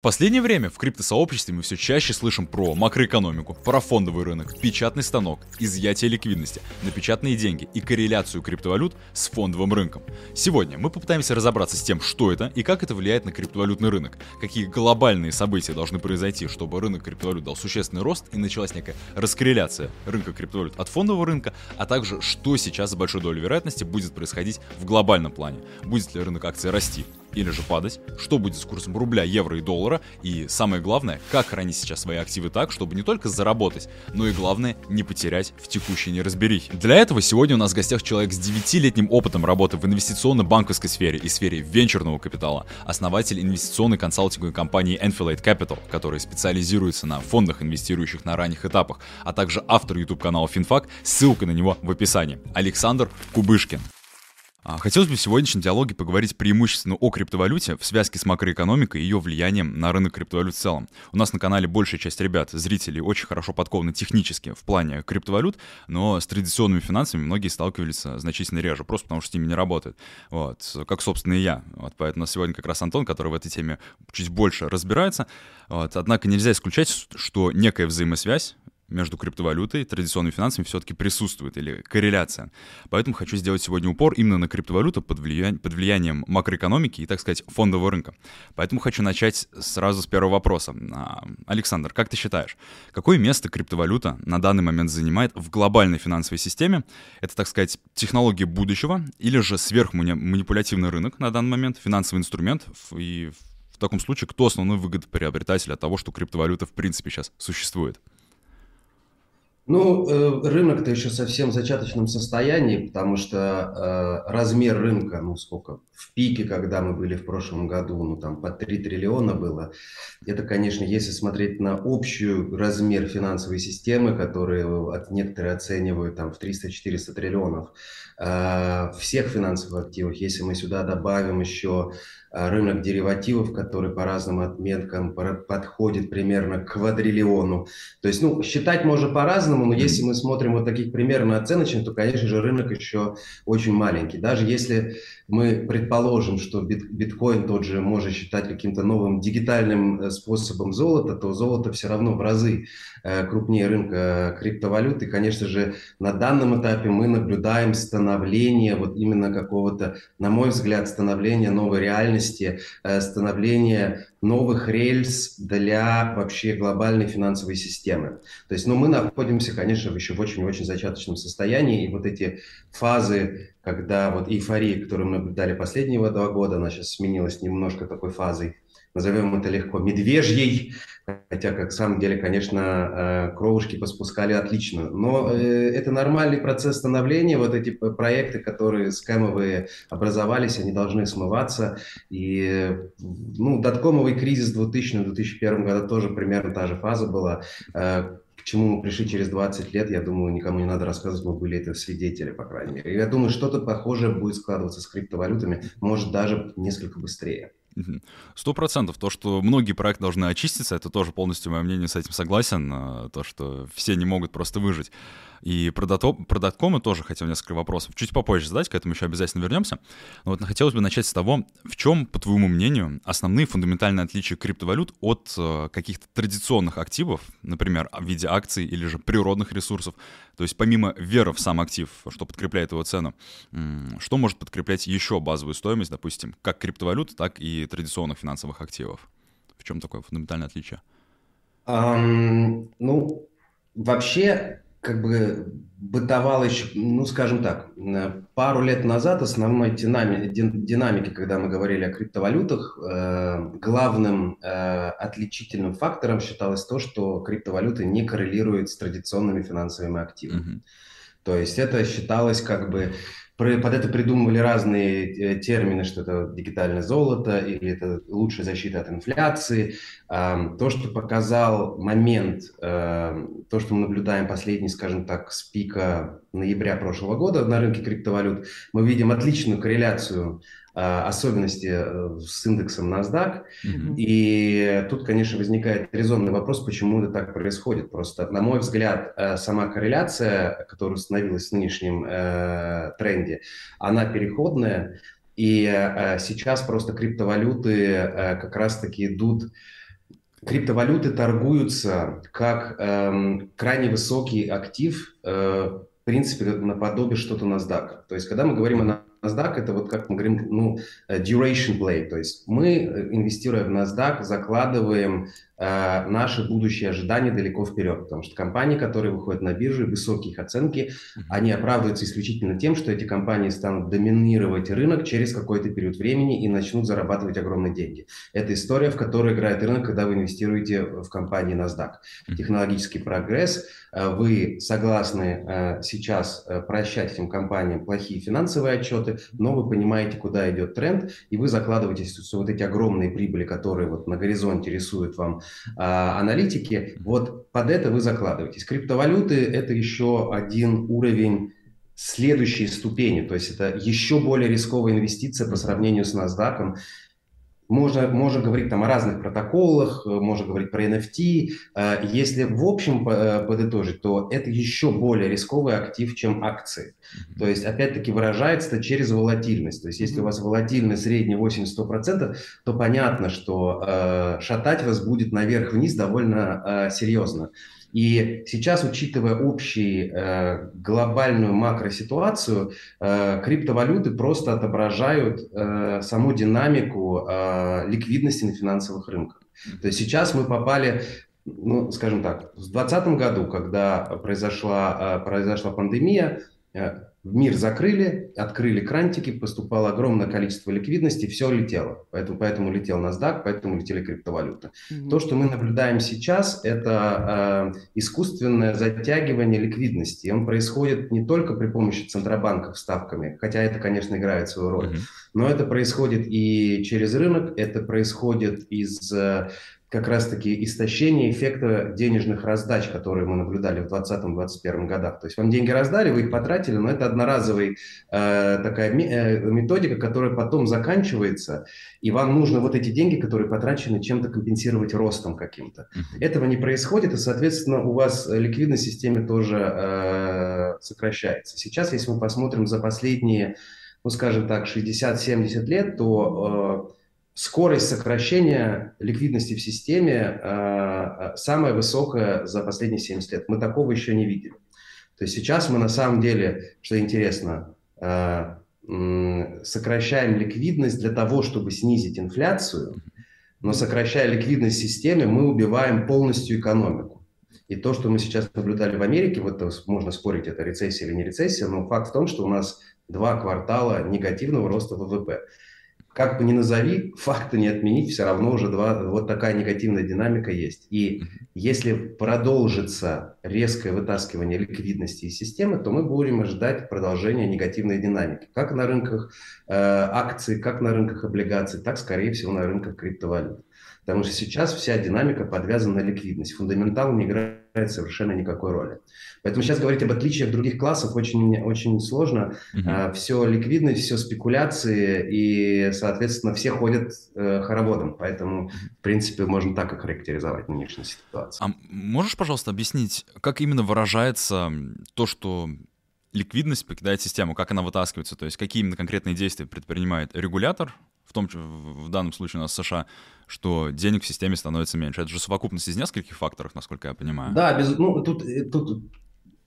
В последнее время в криптосообществе мы все чаще слышим про макроэкономику, про фондовый рынок, печатный станок, изъятие ликвидности, напечатанные деньги и корреляцию криптовалют с фондовым рынком. Сегодня мы попытаемся разобраться с тем, что это и как это влияет на криптовалютный рынок, какие глобальные события должны произойти, чтобы рынок криптовалют дал существенный рост и началась некая раскорреляция рынка криптовалют от фондового рынка, а также что сейчас с большой долей вероятности будет происходить в глобальном плане. Будет ли рынок акций расти или же падать, что будет с курсом рубля, евро и доллара, и самое главное, как хранить сейчас свои активы так, чтобы не только заработать, но и главное, не потерять в текущей неразберихе. Для этого сегодня у нас в гостях человек с 9-летним опытом работы в инвестиционно-банковской сфере и сфере венчурного капитала, основатель инвестиционной консалтинговой компании Enfilade Capital, которая специализируется на фондах, инвестирующих на ранних этапах, а также автор YouTube-канала FinFac, ссылка на него в описании. Александр Кубышкин. А, хотелось бы в сегодняшнем диалоге поговорить преимущественно о криптовалюте в связке с макроэкономикой и ее влиянием на рынок криптовалют в целом. У нас на канале большая часть ребят, зрителей, очень хорошо подкованы технически в плане криптовалют, но с традиционными финансами многие сталкивались значительно реже, просто потому что с ними не работают. Вот, как, собственно, и я. Вот, поэтому у нас сегодня как раз Антон, который в этой теме чуть больше разбирается. Вот, однако нельзя исключать, что некая взаимосвязь между криптовалютой традиционными финансами все-таки присутствует, или корреляция. Поэтому хочу сделать сегодня упор именно на криптовалюту под, влия... под влиянием макроэкономики и, так сказать, фондового рынка. Поэтому хочу начать сразу с первого вопроса. А, Александр, как ты считаешь, какое место криптовалюта на данный момент занимает в глобальной финансовой системе? Это, так сказать, технологии будущего или же сверхманипулятивный рынок на данный момент, финансовый инструмент и в таком случае, кто основной выгодоприобретатель от того, что криптовалюта в принципе сейчас существует? Ну, э, рынок-то еще совсем в зачаточном состоянии, потому что э, размер рынка, ну сколько, в пике, когда мы были в прошлом году, ну там по 3 триллиона было, это, конечно, если смотреть на общий размер финансовой системы, которые от, некоторые оценивают там в 300-400 триллионов, э, всех финансовых активов, если мы сюда добавим еще рынок деривативов, который по разным отметкам подходит примерно к квадриллиону. То есть, ну, считать можно по-разному, но если мы смотрим вот таких примерно оценочных, то, конечно же, рынок еще очень маленький. Даже если мы предположим, что бит, биткоин тот же может считать каким-то новым дигитальным э, способом золота, то золото все равно в разы э, крупнее рынка криптовалют. И, конечно же, на данном этапе мы наблюдаем становление вот именно какого-то, на мой взгляд, становления новой реальности, э, становления новых рельс для вообще глобальной финансовой системы. То есть, ну, мы находимся, конечно, еще в очень-очень зачаточном состоянии, и вот эти фазы, когда вот эйфория, которую мы наблюдали последние два года, она сейчас сменилась немножко такой фазой назовем это легко, медвежьей, хотя, как в самом деле, конечно, э, кровушки поспускали отлично. Но э, это нормальный процесс становления, вот эти проекты, которые скэмовые образовались, они должны смываться. И, ну, доткомовый кризис 2000-2001 года тоже примерно та же фаза была э, к чему мы пришли через 20 лет, я думаю, никому не надо рассказывать, мы были это свидетели, по крайней мере. Я думаю, что-то похожее будет складываться с криптовалютами, может, даже несколько быстрее. Сто процентов. То, что многие проекты должны очиститься, это тоже полностью мое мнение, с этим согласен. А, то, что все не могут просто выжить. И про, дато, тоже хотел несколько вопросов. Чуть попозже задать, к этому еще обязательно вернемся. Но вот хотелось бы начать с того, в чем, по твоему мнению, основные фундаментальные отличия криптовалют от э, каких-то традиционных активов, например, в виде акций или же природных ресурсов. То есть помимо веры в сам актив, что подкрепляет его цену, что может подкреплять еще базовую стоимость, допустим, как криптовалют, так и традиционных финансовых активов? В чем такое фундаментальное отличие? Um, ну, вообще как бы бытовало еще, ну, скажем так, пару лет назад основной динамики, когда мы говорили о криптовалютах, э, главным э, отличительным фактором считалось то, что криптовалюты не коррелируют с традиционными финансовыми активами. Mm-hmm. То есть это считалось как бы под это придумывали разные э, термины, что это дигитальное золото или это лучшая защита от инфляции. То, что показал момент, то, что мы наблюдаем последний, скажем так, с пика ноября прошлого года на рынке криптовалют, мы видим отличную корреляцию а, особенности э, с индексом NASDAQ. Mm-hmm. И тут, конечно, возникает резонный вопрос, почему это так происходит. Просто, на мой взгляд, э, сама корреляция, которая установилась в нынешнем э, тренде, она переходная. И э, сейчас просто криптовалюты э, как раз-таки идут криптовалюты торгуются как эм, крайне высокий актив, э, в принципе, наподобие что-то NASDAQ. То есть, когда мы говорим о NASDAQ это вот как мы говорим, ну, э, duration play, то есть мы, инвестируя в NASDAQ, закладываем э, наши будущие ожидания далеко вперед, потому что компании, которые выходят на биржу, высокие их оценки, они оправдываются исключительно тем, что эти компании станут доминировать рынок через какой-то период времени и начнут зарабатывать огромные деньги. Это история, в которой играет рынок, когда вы инвестируете в компании NASDAQ. Технологический прогресс, э, вы согласны сейчас прощать этим компаниям плохие финансовые отчеты, но вы понимаете, куда идет тренд, и вы закладываетесь в вот эти огромные прибыли, которые вот на горизонте рисуют вам аналитики, вот под это вы закладываетесь. Криптовалюты – это еще один уровень следующей ступени, то есть это еще более рисковая инвестиция по сравнению с NASDAQ, можно, можно говорить там о разных протоколах, э, можно говорить про NFT. Э, если в общем э, подытожить, то это еще более рисковый актив, чем акции. То есть, опять-таки, выражается это через волатильность. То есть, если у вас волатильность средняя 80-100%, то понятно, что шатать вас будет наверх-вниз довольно серьезно. И сейчас, учитывая общую э, глобальную макроситуацию, э, криптовалюты просто отображают э, саму динамику э, ликвидности на финансовых рынках. То есть сейчас мы попали ну, скажем так, в 2020 году, когда произошла, э, произошла пандемия, мир закрыли, открыли крантики, поступало огромное количество ликвидности, все летело. Поэтому, поэтому летел NASDAQ, поэтому летели криптовалюты. Mm-hmm. То, что мы наблюдаем сейчас, это э, искусственное затягивание ликвидности. И он происходит не только при помощи центробанков ставками, хотя это, конечно, играет свою роль, mm-hmm. но это происходит и через рынок, это происходит из э, как раз-таки истощение эффекта денежных раздач, которые мы наблюдали в 2020-2021 годах. То есть вам деньги раздали, вы их потратили, но это одноразовая э, такая э, методика, которая потом заканчивается, и вам нужно вот эти деньги, которые потрачены, чем-то компенсировать ростом каким-то. Этого не происходит, и, соответственно, у вас ликвидность в системе тоже э, сокращается. Сейчас, если мы посмотрим за последние, ну, скажем так, 60-70 лет, то... Э, скорость сокращения ликвидности в системе э, самая высокая за последние 70 лет. Мы такого еще не видели. То есть сейчас мы на самом деле, что интересно, э, сокращаем ликвидность для того, чтобы снизить инфляцию, но сокращая ликвидность в системе, мы убиваем полностью экономику. И то, что мы сейчас наблюдали в Америке, вот можно спорить, это рецессия или не рецессия, но факт в том, что у нас два квартала негативного роста ВВП как бы ни назови, факты не отменить, все равно уже два, вот такая негативная динамика есть. И если продолжится резкое вытаскивание ликвидности из системы, то мы будем ожидать продолжения негативной динамики. Как на рынках э, акций, как на рынках облигаций, так, скорее всего, на рынках криптовалют. Потому что сейчас вся динамика подвязана на ликвидность. Фундаментал не играет совершенно никакой роли. Поэтому сейчас говорить об отличиях других классов очень, очень сложно. Uh-huh. А, все ликвидность, все спекуляции, и, соответственно, все ходят э, хороводом. Поэтому, в принципе, можно так и характеризовать нынешнюю ситуацию. А можешь, пожалуйста, объяснить, как именно выражается то, что ликвидность покидает систему, как она вытаскивается, то есть какие именно конкретные действия предпринимает регулятор, в том в данном случае у нас США, что денег в системе становится меньше. Это же совокупность из нескольких факторов, насколько я понимаю. Да, без, ну, тут, э, тут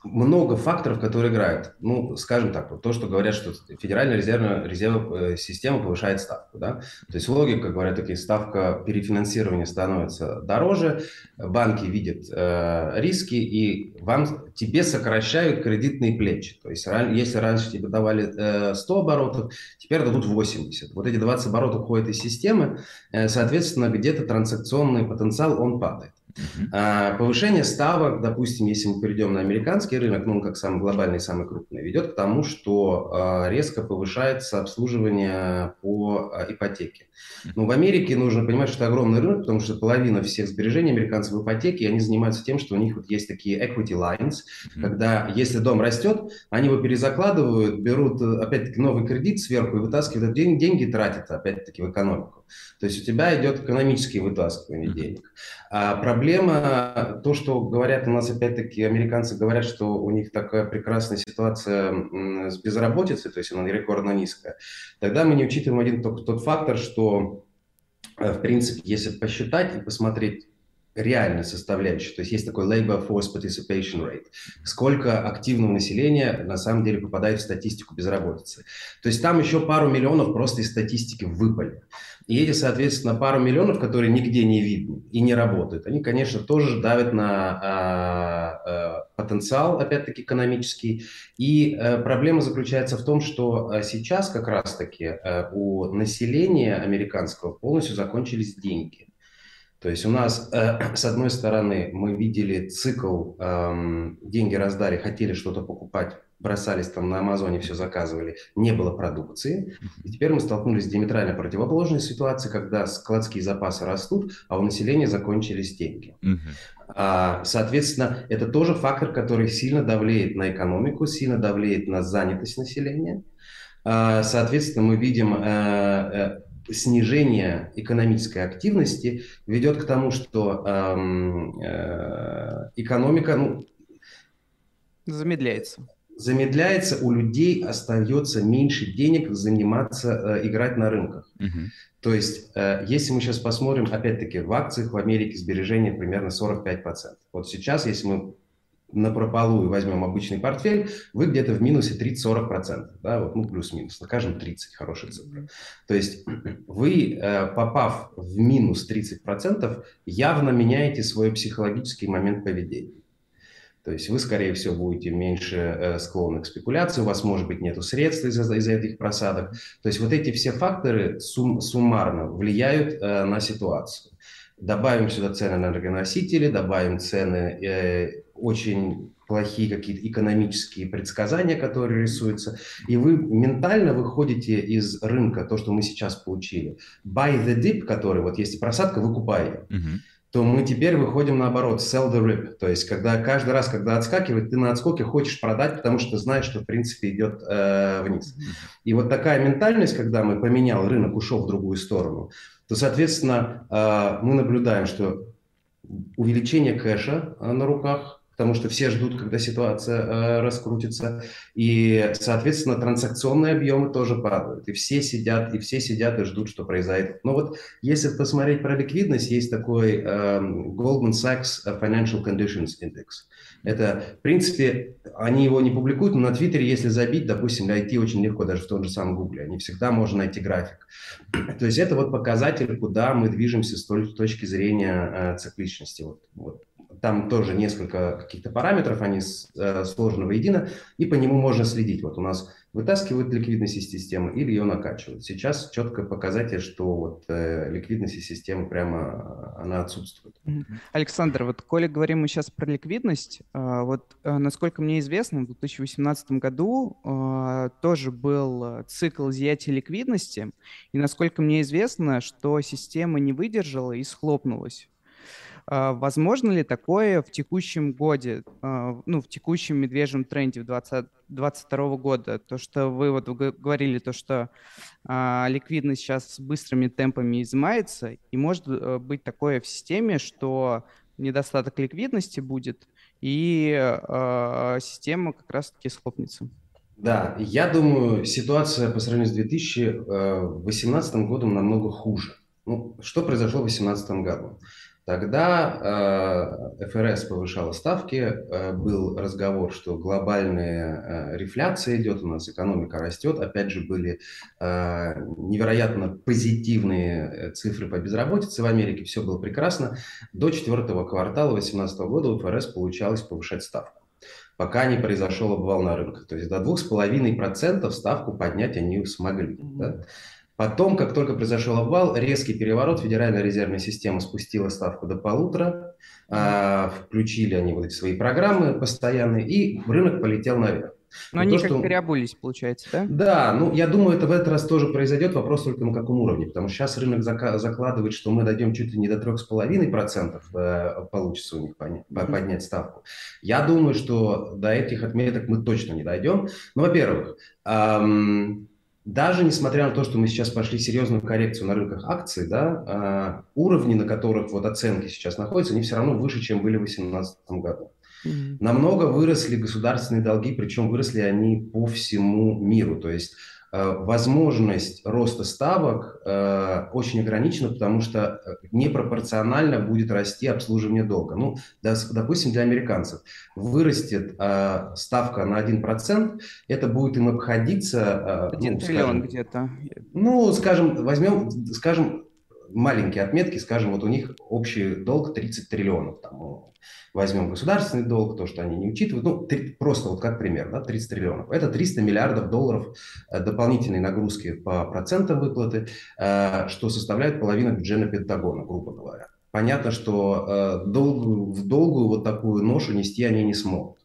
много факторов, которые играют. Ну, скажем так, вот то, что говорят, что Федеральная резервная, резервная система повышает ставку. Да? То есть логика, говорят такие, ставка перефинансирования становится дороже, банки видят э, риски, и вам, тебе сокращают кредитные плечи. То есть если раньше тебе давали э, 100 оборотов, теперь дадут 80. Вот эти 20 оборотов уходят из системы, э, соответственно, где-то транзакционный потенциал, он падает. Uh-huh. Повышение ставок, допустим, если мы перейдем на американский рынок, ну, он как самый глобальный, самый крупный, ведет к тому, что а, резко повышается обслуживание по а, ипотеке. Но в Америке нужно понимать, что это огромный рынок, потому что половина всех сбережений американцев в ипотеке, и они занимаются тем, что у них вот есть такие equity lines, когда если дом растет, они его перезакладывают, берут опять-таки новый кредит сверху и вытаскивают деньги, деньги тратят опять-таки в экономику. То есть у тебя идет экономические вытаскивание денег. А проблема, то, что говорят у нас, опять-таки, американцы говорят, что у них такая прекрасная ситуация с безработицей, то есть она рекордно низкая, тогда мы не учитываем один только тот фактор, что, э, в принципе, если посчитать и посмотреть реальной составляющей. То есть есть такой labor force participation rate. Сколько активного населения на самом деле попадает в статистику безработицы. То есть там еще пару миллионов просто из статистики выпали. И эти, соответственно, пару миллионов, которые нигде не видны и не работают, они, конечно, тоже давят на а, а, потенциал, опять-таки, экономический. И а, проблема заключается в том, что а, сейчас как раз-таки а, у населения американского полностью закончились деньги. То есть у нас, э, с одной стороны, мы видели цикл, э, деньги раздали, хотели что-то покупать, бросались там на Амазоне, все заказывали, не было продукции. И теперь мы столкнулись с диаметрально противоположной ситуацией, когда складские запасы растут, а у населения закончились деньги. А, соответственно, это тоже фактор, который сильно давлеет на экономику, сильно давлеет на занятость населения. А, соответственно, мы видим э, э, снижение экономической активности ведет к тому, что эм, э, экономика ну, замедляется. Замедляется, у людей остается меньше денег заниматься, э, играть на рынках. Угу. То есть, э, если мы сейчас посмотрим, опять-таки, в акциях в Америке сбережения примерно 45%. Вот сейчас, если мы на прополу и возьмем обычный портфель, вы где-то в минусе 30-40%, да, вот, ну, плюс-минус, скажем, 30, хорошая цифра. То есть вы, э, попав в минус 30%, явно меняете свой психологический момент поведения. То есть вы, скорее всего, будете меньше э, склонны к спекуляции, у вас, может быть, нет средств из-за из этих просадок. То есть вот эти все факторы сум, суммарно влияют э, на ситуацию. Добавим сюда цены на энергоносители, добавим цены э, очень плохие какие-то экономические предсказания, которые рисуются, и вы ментально выходите из рынка, то, что мы сейчас получили. Buy the dip, который, вот есть просадка, выкупай ее. Uh-huh то мы теперь выходим наоборот, sell the rip. То есть, когда каждый раз, когда отскакивает, ты на отскоке хочешь продать, потому что знаешь, что в принципе идет э, вниз. И вот такая ментальность, когда мы поменял рынок, ушел в другую сторону, то, соответственно, э, мы наблюдаем, что увеличение кэша э, на руках потому что все ждут, когда ситуация э, раскрутится, и, соответственно, транзакционные объемы тоже падают, и все сидят, и все сидят и ждут, что произойдет. Но вот если посмотреть про ликвидность, есть такой э, Goldman Sachs Financial Conditions Index. Это, в принципе, они его не публикуют, но на Твиттере, если забить, допустим, найти очень легко, даже в том же самом Гугле, не всегда можно найти график. То есть это вот показатель, куда мы движемся с точки зрения э, цикличности. Вот, вот там тоже несколько каких-то параметров, они э, сложены воедино, и по нему можно следить. Вот у нас вытаскивают ликвидность из системы или ее накачивают. Сейчас четко показатель, что вот э, ликвидность из системы прямо она отсутствует. Александр, вот коли говорим мы сейчас про ликвидность, э, вот э, насколько мне известно, в 2018 году э, тоже был цикл изъятия ликвидности, и насколько мне известно, что система не выдержала и схлопнулась. А, возможно ли такое в текущем годе, а, ну, в текущем медвежьем тренде в 2022 года? То, что вы вот говорили, то, что а, ликвидность сейчас с быстрыми темпами изымается, и может э, быть такое в системе, что недостаток ликвидности будет, и система как раз-таки схлопнется. Да, я думаю, ситуация по сравнению с 2018 э, годом намного хуже. Ну, что произошло в 2018 году? Тогда э, ФРС повышала ставки, э, был разговор, что глобальная э, рефляция идет, у нас экономика растет. Опять же, были э, невероятно позитивные э, цифры по безработице в Америке, все было прекрасно. До четвертого квартала 2018 года у ФРС получалось повышать ставку пока не произошел обвал на рынке. То есть до 2,5% ставку поднять они смогли. Да? Потом, как только произошел обвал, резкий переворот, Федеральная резервная система спустила ставку до полутора, а, включили они вот эти свои программы постоянные, и рынок полетел наверх. Но они то, как что... переобулись, получается, да? Да, ну я думаю, это в этот раз тоже произойдет, вопрос только на каком уровне, потому что сейчас рынок зак... закладывает, что мы дойдем чуть ли не до 3,5% э, получится у них поднять, mm-hmm. поднять ставку. Я думаю, что до этих отметок мы точно не дойдем. Ну, во-первых, эм, даже несмотря на то, что мы сейчас пошли серьезную коррекцию на рынках акций, да, а, уровни, на которых вот оценки сейчас находятся, они все равно выше, чем были в 2018 году. Mm-hmm. Намного выросли государственные долги, причем выросли они по всему миру. То есть возможность роста ставок очень ограничена, потому что непропорционально будет расти обслуживание долга. Ну, допустим, для американцев вырастет ставка на 1%, это будет им обходиться... Один ну, триллион где-то. Ну, скажем, возьмем, скажем, маленькие отметки, скажем, вот у них общий долг 30 триллионов. Там, возьмем государственный долг, то, что они не учитывают, ну, 3, просто вот как пример, да, 30 триллионов. Это 300 миллиардов долларов э, дополнительной нагрузки по процентам выплаты, э, что составляет половину бюджета Пентагона, грубо говоря. Понятно, что э, долгую, в долгую вот такую ношу нести они не смогут.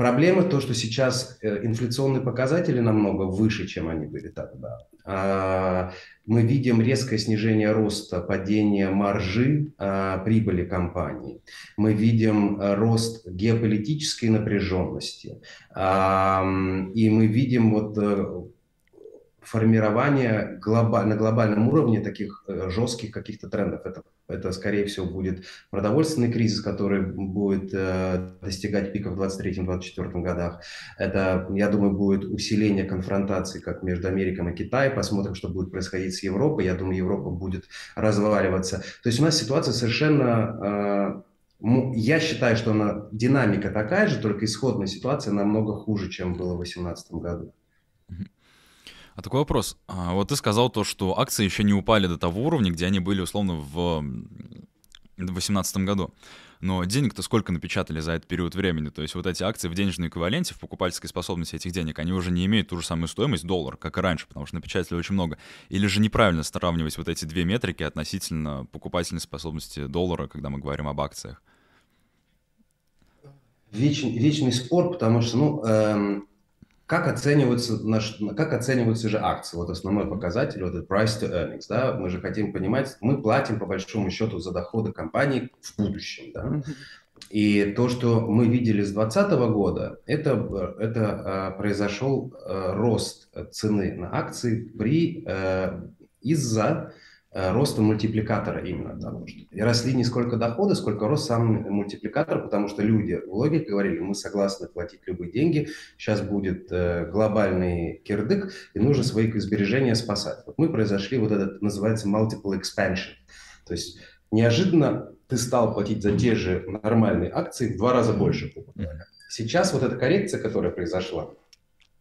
Проблема то, что сейчас инфляционные показатели намного выше, чем они были тогда. А, мы видим резкое снижение роста, падение маржи а, прибыли компании. Мы видим а, рост геополитической напряженности. И мы видим вот э, формирование глобаль, на глобальном уровне таких э, жестких каких-то трендов. Это, это, скорее всего, будет продовольственный кризис, который будет э, достигать пика в 2023-2024 годах. Это, я думаю, будет усиление конфронтации как между Америкой и Китаем. Посмотрим, что будет происходить с Европой. Я думаю, Европа будет разваливаться. То есть у нас ситуация совершенно... Э, я считаю, что она, динамика такая же, только исходная ситуация намного хуже, чем было в 2018 году. А такой вопрос. А, вот ты сказал то, что акции еще не упали до того уровня, где они были условно в 2018 году. Но денег-то сколько напечатали за этот период времени? То есть вот эти акции в денежном эквиваленте, в покупательской способности этих денег, они уже не имеют ту же самую стоимость доллар, как и раньше, потому что напечатали очень много. Или же неправильно сравнивать вот эти две метрики относительно покупательной способности доллара, когда мы говорим об акциях? Вечный, вечный спор, потому что, ну, эм, как оцениваются, наш, как оцениваются же акции? Вот основной показатель, вот этот price to earnings, да, мы же хотим понимать, мы платим по большому счету за доходы компании в будущем, да. И то, что мы видели с 2020 года, это, это а, произошел а, рост цены на акции при, а, из-за Э, роста мультипликатора именно того, что и росли не сколько доходы, сколько рос сам мультипликатор, потому что люди в логике говорили, мы согласны платить любые деньги, сейчас будет э, глобальный кирдык, и нужно свои сбережения спасать. Вот мы произошли, вот этот называется multiple expansion, то есть неожиданно ты стал платить за те же нормальные акции в два раза больше, Сейчас вот эта коррекция, которая произошла,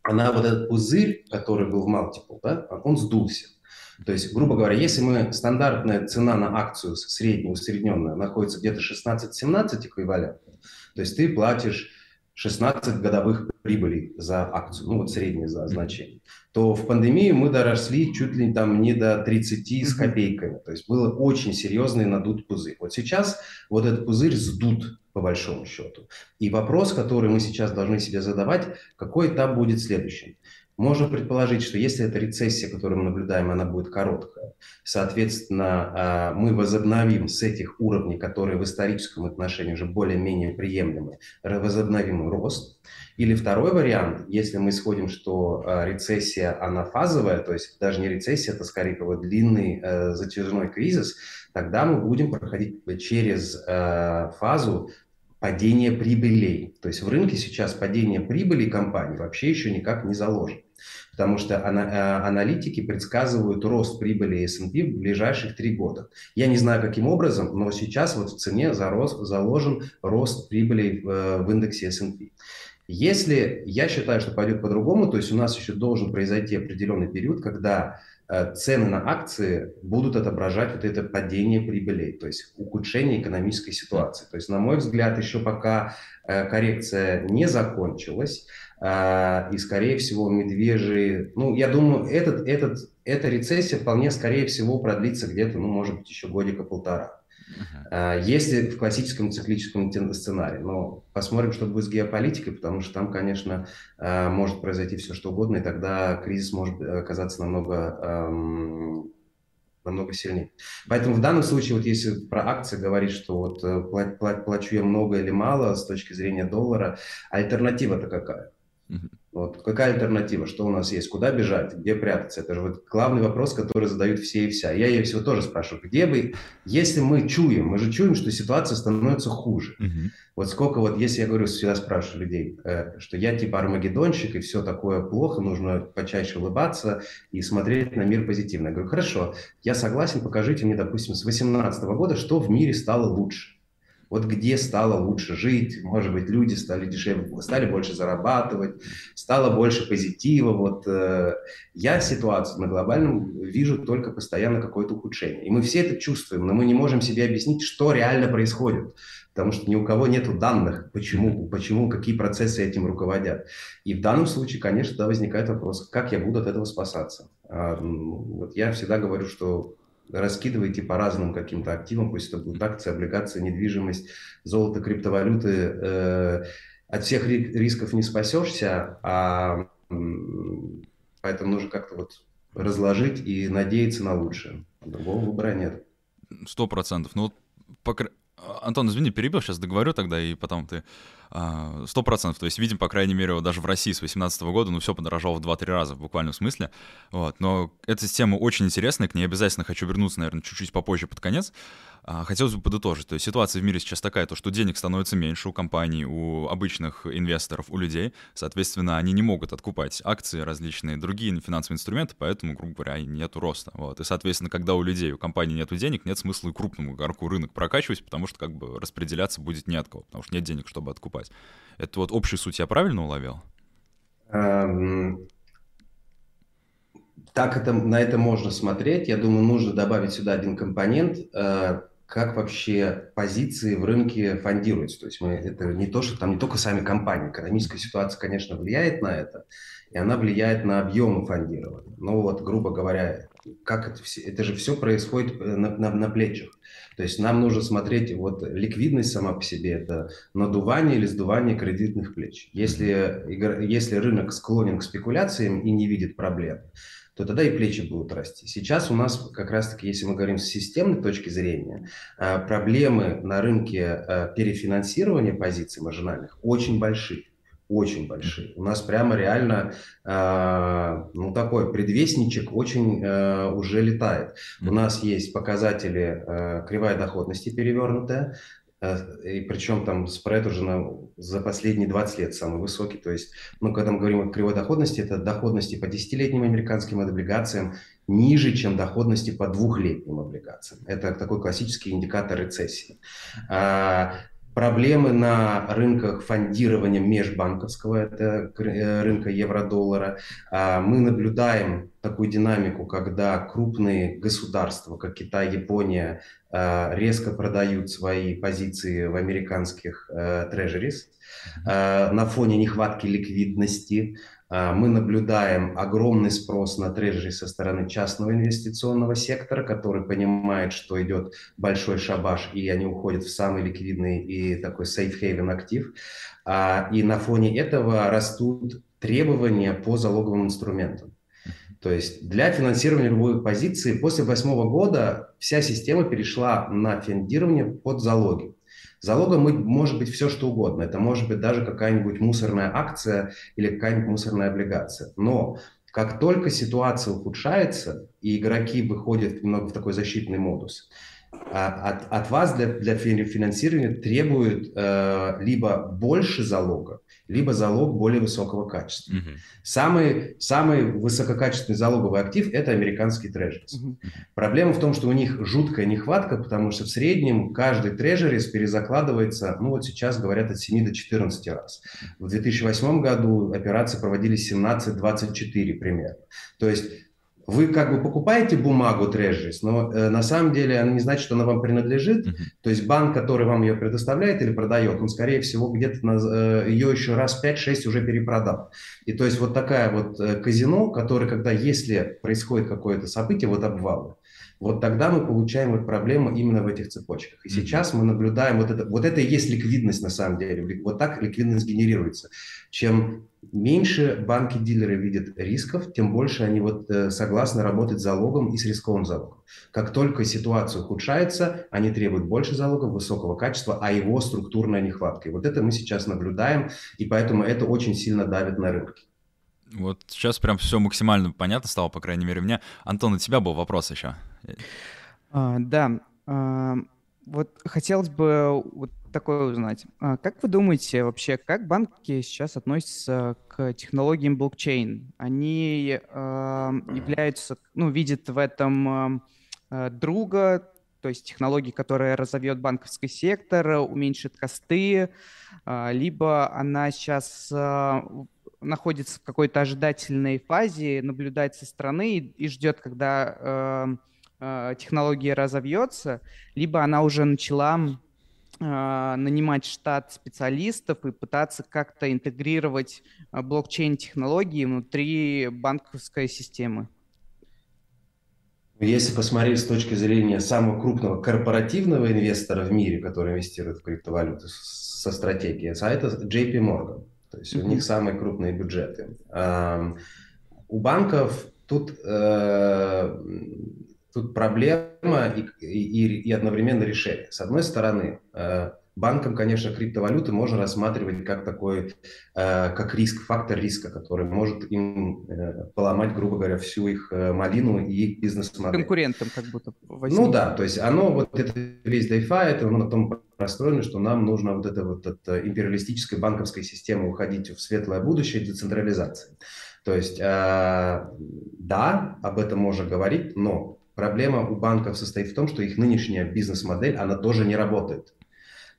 она вот этот пузырь, который был в multiple, да, он сдулся. То есть, грубо говоря, если мы стандартная цена на акцию средняя, усредненная, находится где-то 16-17 эквивалент, то есть ты платишь 16 годовых прибылей за акцию, ну вот среднее за значение, то в пандемии мы доросли чуть ли там не до 30 с копейками. То есть был очень серьезный надут пузырь. Вот сейчас вот этот пузырь сдут по большому счету. И вопрос, который мы сейчас должны себе задавать, какой этап будет следующим. Можно предположить, что если эта рецессия, которую мы наблюдаем, она будет короткая, соответственно, а, мы возобновим с этих уровней, которые в историческом отношении уже более-менее приемлемы, возобновим рост. Или второй вариант, если мы исходим, что а, рецессия, она фазовая, то есть даже не рецессия, это скорее какой длинный э, затяжной кризис, тогда мы будем проходить через э, фазу падения прибылей. То есть в рынке сейчас падение прибыли компаний вообще еще никак не заложено потому что э, аналитики предсказывают рост прибыли S&P в ближайших три года. Я не знаю, каким образом, но сейчас вот в цене заложен рост прибыли в, э, в индексе S&P. Если я считаю, что пойдет по-другому, то есть у нас еще должен произойти определенный период, когда цены на акции будут отображать вот это падение прибылей, то есть ухудшение экономической ситуации. То есть, на мой взгляд, еще пока коррекция не закончилась, а, и, скорее всего, медвежий... Ну, я думаю, этот, этот, эта рецессия вполне, скорее всего, продлится где-то, ну, может быть, еще годика-полтора. Uh-huh. Если в классическом циклическом сценарии. Но посмотрим, что будет с геополитикой, потому что там, конечно, а, может произойти все, что угодно, и тогда кризис может оказаться намного намного сильнее. Поэтому в данном случае, вот если про акции говорить, что вот э, плачу я много или мало с точки зрения доллара, альтернатива-то какая? Вот какая альтернатива? Что у нас есть? Куда бежать? Где прятаться? Это же вот главный вопрос, который задают все и вся. Я ее всего тоже спрашиваю. Где бы, если мы чуем, мы же чуем, что ситуация становится хуже. Угу. Вот сколько вот, если я говорю, всегда спрашиваю людей, э, что я типа армагеддонщик и все такое плохо, нужно почаще улыбаться и смотреть на мир позитивно. Я говорю, хорошо, я согласен, покажите мне, допустим, с 2018 года, что в мире стало лучше вот где стало лучше жить, может быть, люди стали дешевле, стали больше зарабатывать, стало больше позитива. Вот э, я ситуацию на глобальном вижу только постоянно какое-то ухудшение. И мы все это чувствуем, но мы не можем себе объяснить, что реально происходит. Потому что ни у кого нет данных, почему, почему, какие процессы этим руководят. И в данном случае, конечно, да, возникает вопрос, как я буду от этого спасаться. А, вот я всегда говорю, что раскидывайте по разным каким-то активам, пусть это будут акции, облигации, недвижимость, золото, криптовалюты. Э, от всех рисков не спасешься, а поэтому нужно как-то вот разложить и надеяться на лучшее. Другого выбора нет. Сто процентов. Ну вот, по... Антон, извини, перебил, сейчас договорю тогда, и потом ты сто процентов. То есть видим, по крайней мере, вот даже в России с 2018 года, ну, все подорожало в 2-3 раза в буквальном смысле. Вот. Но эта тема очень интересная, к ней обязательно хочу вернуться, наверное, чуть-чуть попозже под конец. А, хотелось бы подытожить. То есть ситуация в мире сейчас такая, то, что денег становится меньше у компаний, у обычных инвесторов, у людей. Соответственно, они не могут откупать акции, различные другие финансовые инструменты, поэтому, грубо говоря, нет роста. Вот. И, соответственно, когда у людей, у компаний нет денег, нет смысла и крупному игроку рынок прокачивать, потому что как бы распределяться будет не от кого, потому что нет денег, чтобы откупать. Это вот общую суть я правильно уловил? Эм, так это, на это можно смотреть. Я думаю, нужно добавить сюда один компонент. Как вообще позиции в рынке фондируются. То есть мы, это не то, что там не только сами компании. Экономическая ситуация, конечно, влияет на это, и она влияет на объемы фондирования. Но вот, грубо говоря, как это все, это же все происходит э, на, на, на плечах. То есть нам нужно смотреть, вот ликвидность сама по себе – это надувание или сдувание кредитных плеч. Если, если рынок склонен к спекуляциям и не видит проблем, то тогда и плечи будут расти. Сейчас у нас как раз-таки, если мы говорим с системной точки зрения, а, проблемы на рынке а, перефинансирования позиций маржинальных очень большие очень большие. У нас прямо реально, э, ну, такой предвестничек очень э, уже летает. У нас есть показатели э, кривая доходности перевернутая, Э, и причем там спред уже на, за последние 20 лет самый высокий. То есть, ну, когда мы говорим о кривой доходности, это доходности по десятилетним американским облигациям ниже, чем доходности по двухлетним облигациям. Это такой классический индикатор рецессии. А, Проблемы на рынках фондирования межбанковского, это э, рынка евро-доллара. А, мы наблюдаем такую динамику, когда крупные государства, как Китай, Япония, а, резко продают свои позиции в американских трежерис а, на фоне нехватки ликвидности, мы наблюдаем огромный спрос на трежери со стороны частного инвестиционного сектора, который понимает, что идет большой шабаш, и они уходят в самый ликвидный и такой safe haven актив. А, и на фоне этого растут требования по залоговым инструментам. То есть для финансирования любой позиции после восьмого года вся система перешла на финансирование под залоги. Залогом может быть все, что угодно. Это может быть даже какая-нибудь мусорная акция или какая-нибудь мусорная облигация. Но как только ситуация ухудшается, и игроки выходят немного в такой защитный модус, от, от вас для, для финансирования требуют э, либо больше залога, либо залог более высокого качества. Uh-huh. Самый, самый высококачественный залоговый актив – это американский трежерис. Uh-huh. Проблема в том, что у них жуткая нехватка, потому что в среднем каждый трежерис перезакладывается, ну вот сейчас говорят, от 7 до 14 раз. В 2008 году операции проводились 17-24 примерно. То есть вы как бы покупаете бумагу Treasuries, но э, на самом деле она не значит, что она вам принадлежит. Uh-huh. То есть банк, который вам ее предоставляет или продает, он, скорее всего, где-то на, э, ее еще раз 5-6 уже перепродал. И то есть вот такая вот э, казино, которое, когда если происходит какое-то событие, вот обвал, вот тогда мы получаем вот проблему именно в этих цепочках. И сейчас мы наблюдаем вот это, вот это и есть ликвидность на самом деле. Вот так ликвидность генерируется. Чем меньше банки-дилеры видят рисков, тем больше они вот э, согласны работать с залогом и с рисковым залогом. Как только ситуация ухудшается, они требуют больше залогов, высокого качества, а его структурная нехватка. И вот это мы сейчас наблюдаем, и поэтому это очень сильно давит на рынки. Вот сейчас прям все максимально понятно стало, по крайней мере, мне. Антон, у тебя был вопрос еще. А, да, а, вот хотелось бы вот такое узнать. А, как вы думаете вообще, как банки сейчас относятся к технологиям блокчейн? Они э, являются, ну, видят в этом э, друга, то есть технологии, которая разовьет банковский сектор, уменьшит косты, э, либо она сейчас э, находится в какой-то ожидательной фазе, наблюдает со стороны и, и ждет, когда э, э, технология разовьется, либо она уже начала нанимать штат специалистов и пытаться как-то интегрировать э, блокчейн-технологии внутри банковской системы. Если посмотреть с точки зрения самого крупного корпоративного инвестора в мире, который инвестирует в криптовалюты со стратегией, а это JP Morgan. То есть mm-hmm. у них самые крупные бюджеты. У банков тут, э, тут проблема и, и, и одновременно решение. С одной стороны, э, банкам, конечно, криптовалюты можно рассматривать как такой, э, как риск, фактор риска, который может им поломать, грубо говоря, всю их малину и их бизнес-модель. Конкурентам как будто. Возникнет. Ну да, то есть оно, вот это весь DeFi, это оно на том расстроены, что нам нужно вот это вот от империалистической банковской системы уходить в светлое будущее децентрализации. То есть, э, да, об этом можно говорить, но проблема у банков состоит в том, что их нынешняя бизнес-модель, она тоже не работает.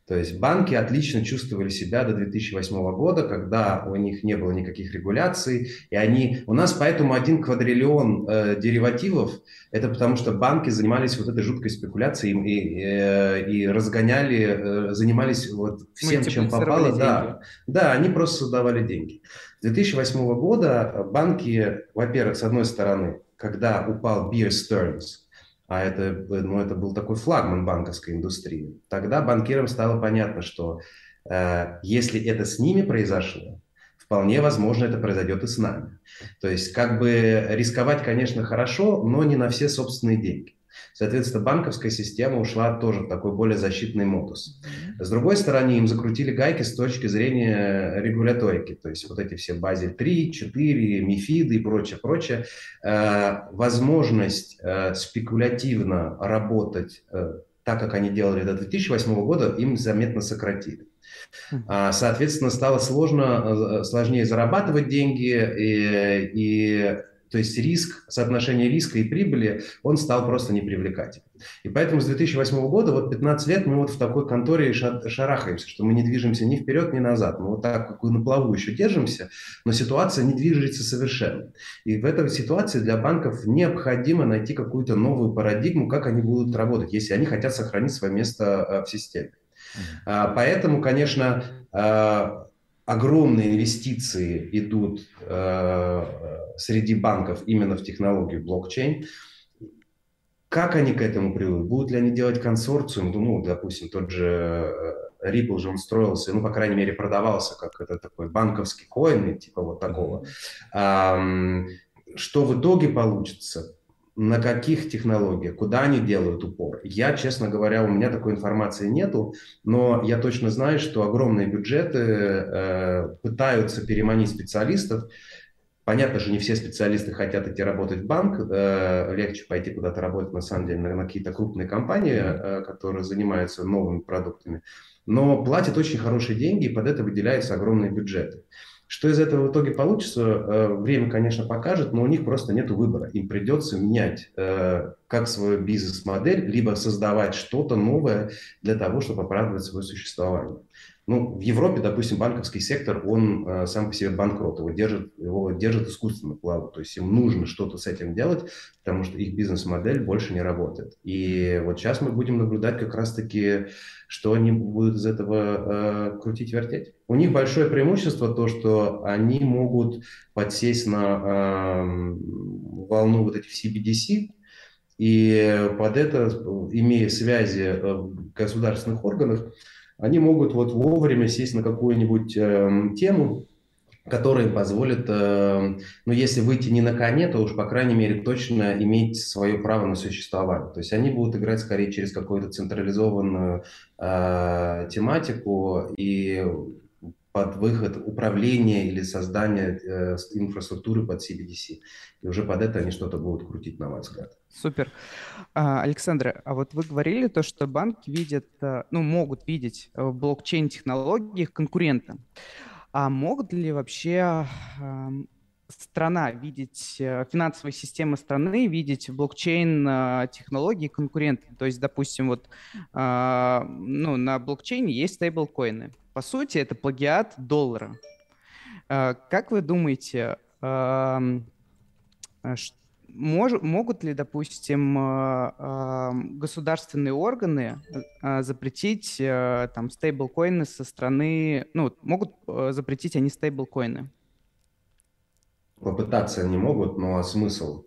То есть банки отлично чувствовали себя до 2008 года, когда у них не было никаких регуляций, и они... У нас поэтому один квадриллион э, деривативов, это потому что банки занимались вот этой жуткой спекуляцией и, и, э, и разгоняли, э, занимались вот всем, чем попало. Да, да, они просто создавали деньги. С 2008 года банки, во-первых, с одной стороны, когда упал Bear Stearns, а это, ну, это был такой флагман банковской индустрии. Тогда банкирам стало понятно, что э, если это с ними произошло, вполне возможно это произойдет и с нами. То есть как бы рисковать, конечно, хорошо, но не на все собственные деньги. Соответственно, банковская система ушла тоже в такой более защитный модус. С другой стороны, им закрутили гайки с точки зрения регуляторики, то есть вот эти все Базель 3, 4, МИФИДы и прочее, прочее. Э, возможность э, спекулятивно работать э, так, как они делали до 2008 года, им заметно сократили. А, соответственно, стало сложно, сложнее зарабатывать деньги, и, и то есть риск, соотношение риска и прибыли, он стал просто непривлекательным. И поэтому с 2008 года, вот 15 лет, мы вот в такой конторе шарахаемся, что мы не движемся ни вперед, ни назад. Мы вот так как на плаву еще держимся, но ситуация не движется совершенно. И в этой ситуации для банков необходимо найти какую-то новую парадигму, как они будут работать, если они хотят сохранить свое место э, в системе. Mm-hmm. Поэтому, конечно, э, огромные инвестиции идут э, среди банков именно в технологию блокчейн. Как они к этому привыкнут? Будут ли они делать консорциум? Ну, допустим, тот же э, Ripple же он строился, ну, по крайней мере, продавался как это такой банковский коин, типа вот такого. Mm-hmm. Что в итоге получится? на каких технологиях, куда они делают упор. Я, честно говоря, у меня такой информации нету, но я точно знаю, что огромные бюджеты э, пытаются переманить специалистов. Понятно же, не все специалисты хотят идти работать в банк, э, легче пойти куда-то работать, на самом деле, на, какие-то крупные компании, э, которые занимаются новыми продуктами. Но платят очень хорошие деньги, и под это выделяются огромные бюджеты. Что из этого в итоге получится, э, время, конечно, покажет, но у них просто нет выбора. Им придется менять как свою бизнес-модель, либо создавать что-то новое для того, чтобы оправдывать свое существование. Ну, в Европе, допустим, банковский сектор, он э, сам по себе банкрот, его держит, его держит искусственно плаву, то есть им нужно что-то с этим делать, потому что их бизнес-модель больше не работает. И вот сейчас мы будем наблюдать как раз-таки, что они будут из этого э, крутить-вертеть. У них большое преимущество то, что они могут подсесть на э, волну вот этих CBDC, и под это, имея связи э, в государственных органах, они могут вот вовремя сесть на какую-нибудь э, тему, которая им позволит, э, ну, если выйти не на коне, то уж, по крайней мере, точно иметь свое право на существование. То есть они будут играть скорее через какую-то централизованную э, тематику, и под выход управления или создания э, инфраструктуры под CBDC. И уже под это они что-то будут крутить, на мой взгляд. Супер. А, Александр, а вот вы говорили то, что банки видят, э, ну, могут видеть в блокчейн-технологиях конкурента. А могут ли вообще страна видеть, э, финансовая система страны видеть блокчейн-технологии конкуренты? То есть, допустим, вот а, ну, на блокчейне есть стейблкоины. По сути, это плагиат доллара. А, как вы думаете, мож, могут ли, допустим, государственные органы запретить э, там стейблкоины со стороны, ну, могут э, запретить они стейблкоины? Попытаться они могут, но смысл?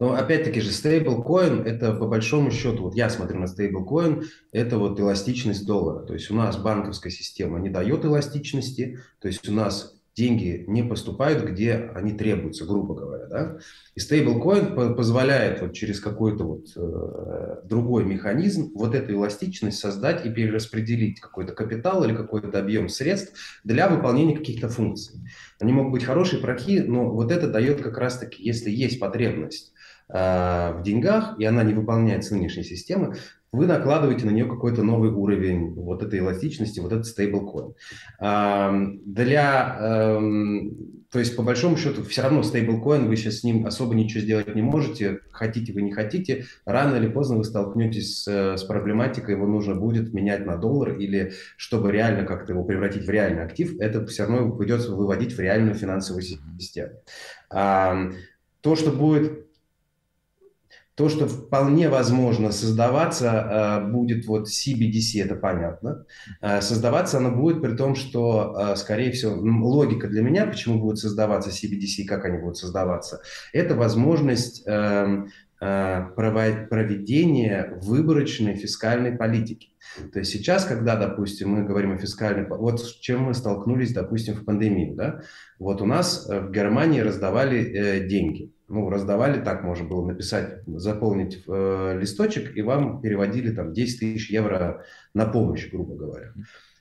Но опять-таки же стейблкоин это по большому счету, вот я смотрю на стейблкоин, это вот эластичность доллара. То есть у нас банковская система не дает эластичности, то есть у нас деньги не поступают, где они требуются, грубо говоря. Да? И стейблкоин позволяет вот через какой-то вот э, другой механизм вот эту эластичность создать и перераспределить какой-то капитал или какой-то объем средств для выполнения каких-то функций. Они могут быть хорошие, плохие, но вот это дает как раз-таки, если есть потребность э, в деньгах, и она не выполняется нынешней системы, вы накладываете на нее какой-то новый уровень вот этой эластичности, вот этот стейблкоин. Для, эм, то есть по большому счету все равно стейблкоин, вы сейчас с ним особо ничего сделать не можете, хотите вы не хотите, рано или поздно вы столкнетесь с, проблематикой, его нужно будет менять на доллар или чтобы реально как-то его превратить в реальный актив, это все равно придется выводить в реальную финансовую систему. То, что будет то, что вполне возможно создаваться э, будет вот CBDC, это понятно. Э, создаваться оно будет при том, что, э, скорее всего, логика для меня, почему будет создаваться CBDC, как они будут создаваться, это возможность эм, проведения выборочной фискальной политики. То есть сейчас, когда, допустим, мы говорим о фискальной... Вот с чем мы столкнулись, допустим, в пандемию. Да? Вот у нас в Германии раздавали деньги ну, раздавали, так можно было написать, заполнить э, листочек, и вам переводили там 10 тысяч евро на помощь, грубо говоря.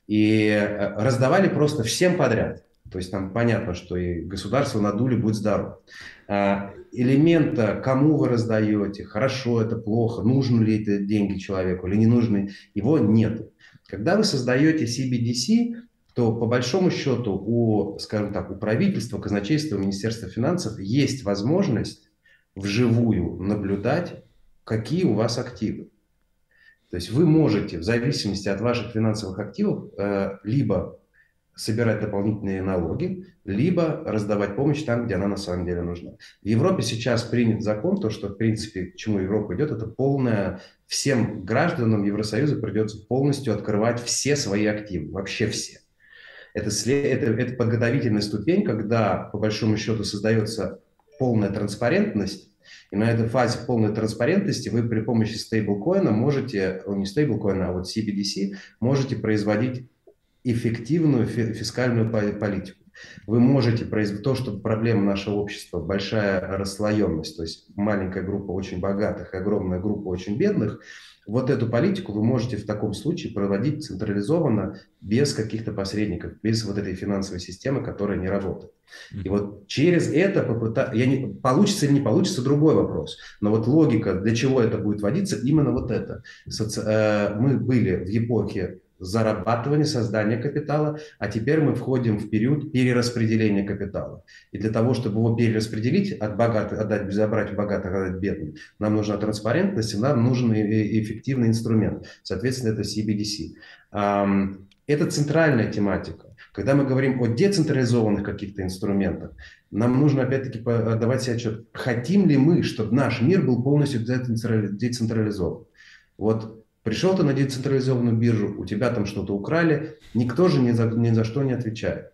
И э, раздавали просто всем подряд. То есть там понятно, что и государство надули, будь здоров. А, элемента, кому вы раздаете, хорошо это, плохо, нужны ли эти деньги человеку или не нужны, его нет. Когда вы создаете CBDC, то по большому счету у, скажем так, у правительства, казначейства, Министерства финансов есть возможность вживую наблюдать, какие у вас активы. То есть вы можете в зависимости от ваших финансовых активов э, либо собирать дополнительные налоги, либо раздавать помощь там, где она на самом деле нужна. В Европе сейчас принят закон, то, что, в принципе, к чему Европа идет, это полная, всем гражданам Евросоюза придется полностью открывать все свои активы, вообще все. Это, это, это подготовительная ступень, когда, по большому счету, создается полная транспарентность, и на этой фазе полной транспарентности вы при помощи стейблкоина можете, не стейблкоина, а вот CBDC, можете производить эффективную фискальную политику. Вы можете произвести то, что проблема нашего общества, большая расслоенность, то есть маленькая группа очень богатых огромная группа очень бедных – вот эту политику вы можете в таком случае проводить централизованно, без каких-то посредников, без вот этой финансовой системы, которая не работает. И вот через это попыта... я не... получится или не получится, другой вопрос. Но вот логика, для чего это будет вводиться, именно вот это. Соци... Э, мы были в эпохе зарабатывания, создания капитала, а теперь мы входим в период перераспределения капитала. И для того, чтобы его перераспределить, от богатых, отдать, забрать богатых, отдать бедным, нам нужна транспарентность, и нам нужен эффективный инструмент. Соответственно, это CBDC. Это центральная тематика. Когда мы говорим о децентрализованных каких-то инструментах, нам нужно опять-таки давать себе отчет, хотим ли мы, чтобы наш мир был полностью децентрализован. Вот Пришел ты на децентрализованную биржу, у тебя там что-то украли, никто же ни за, ни за что не отвечает.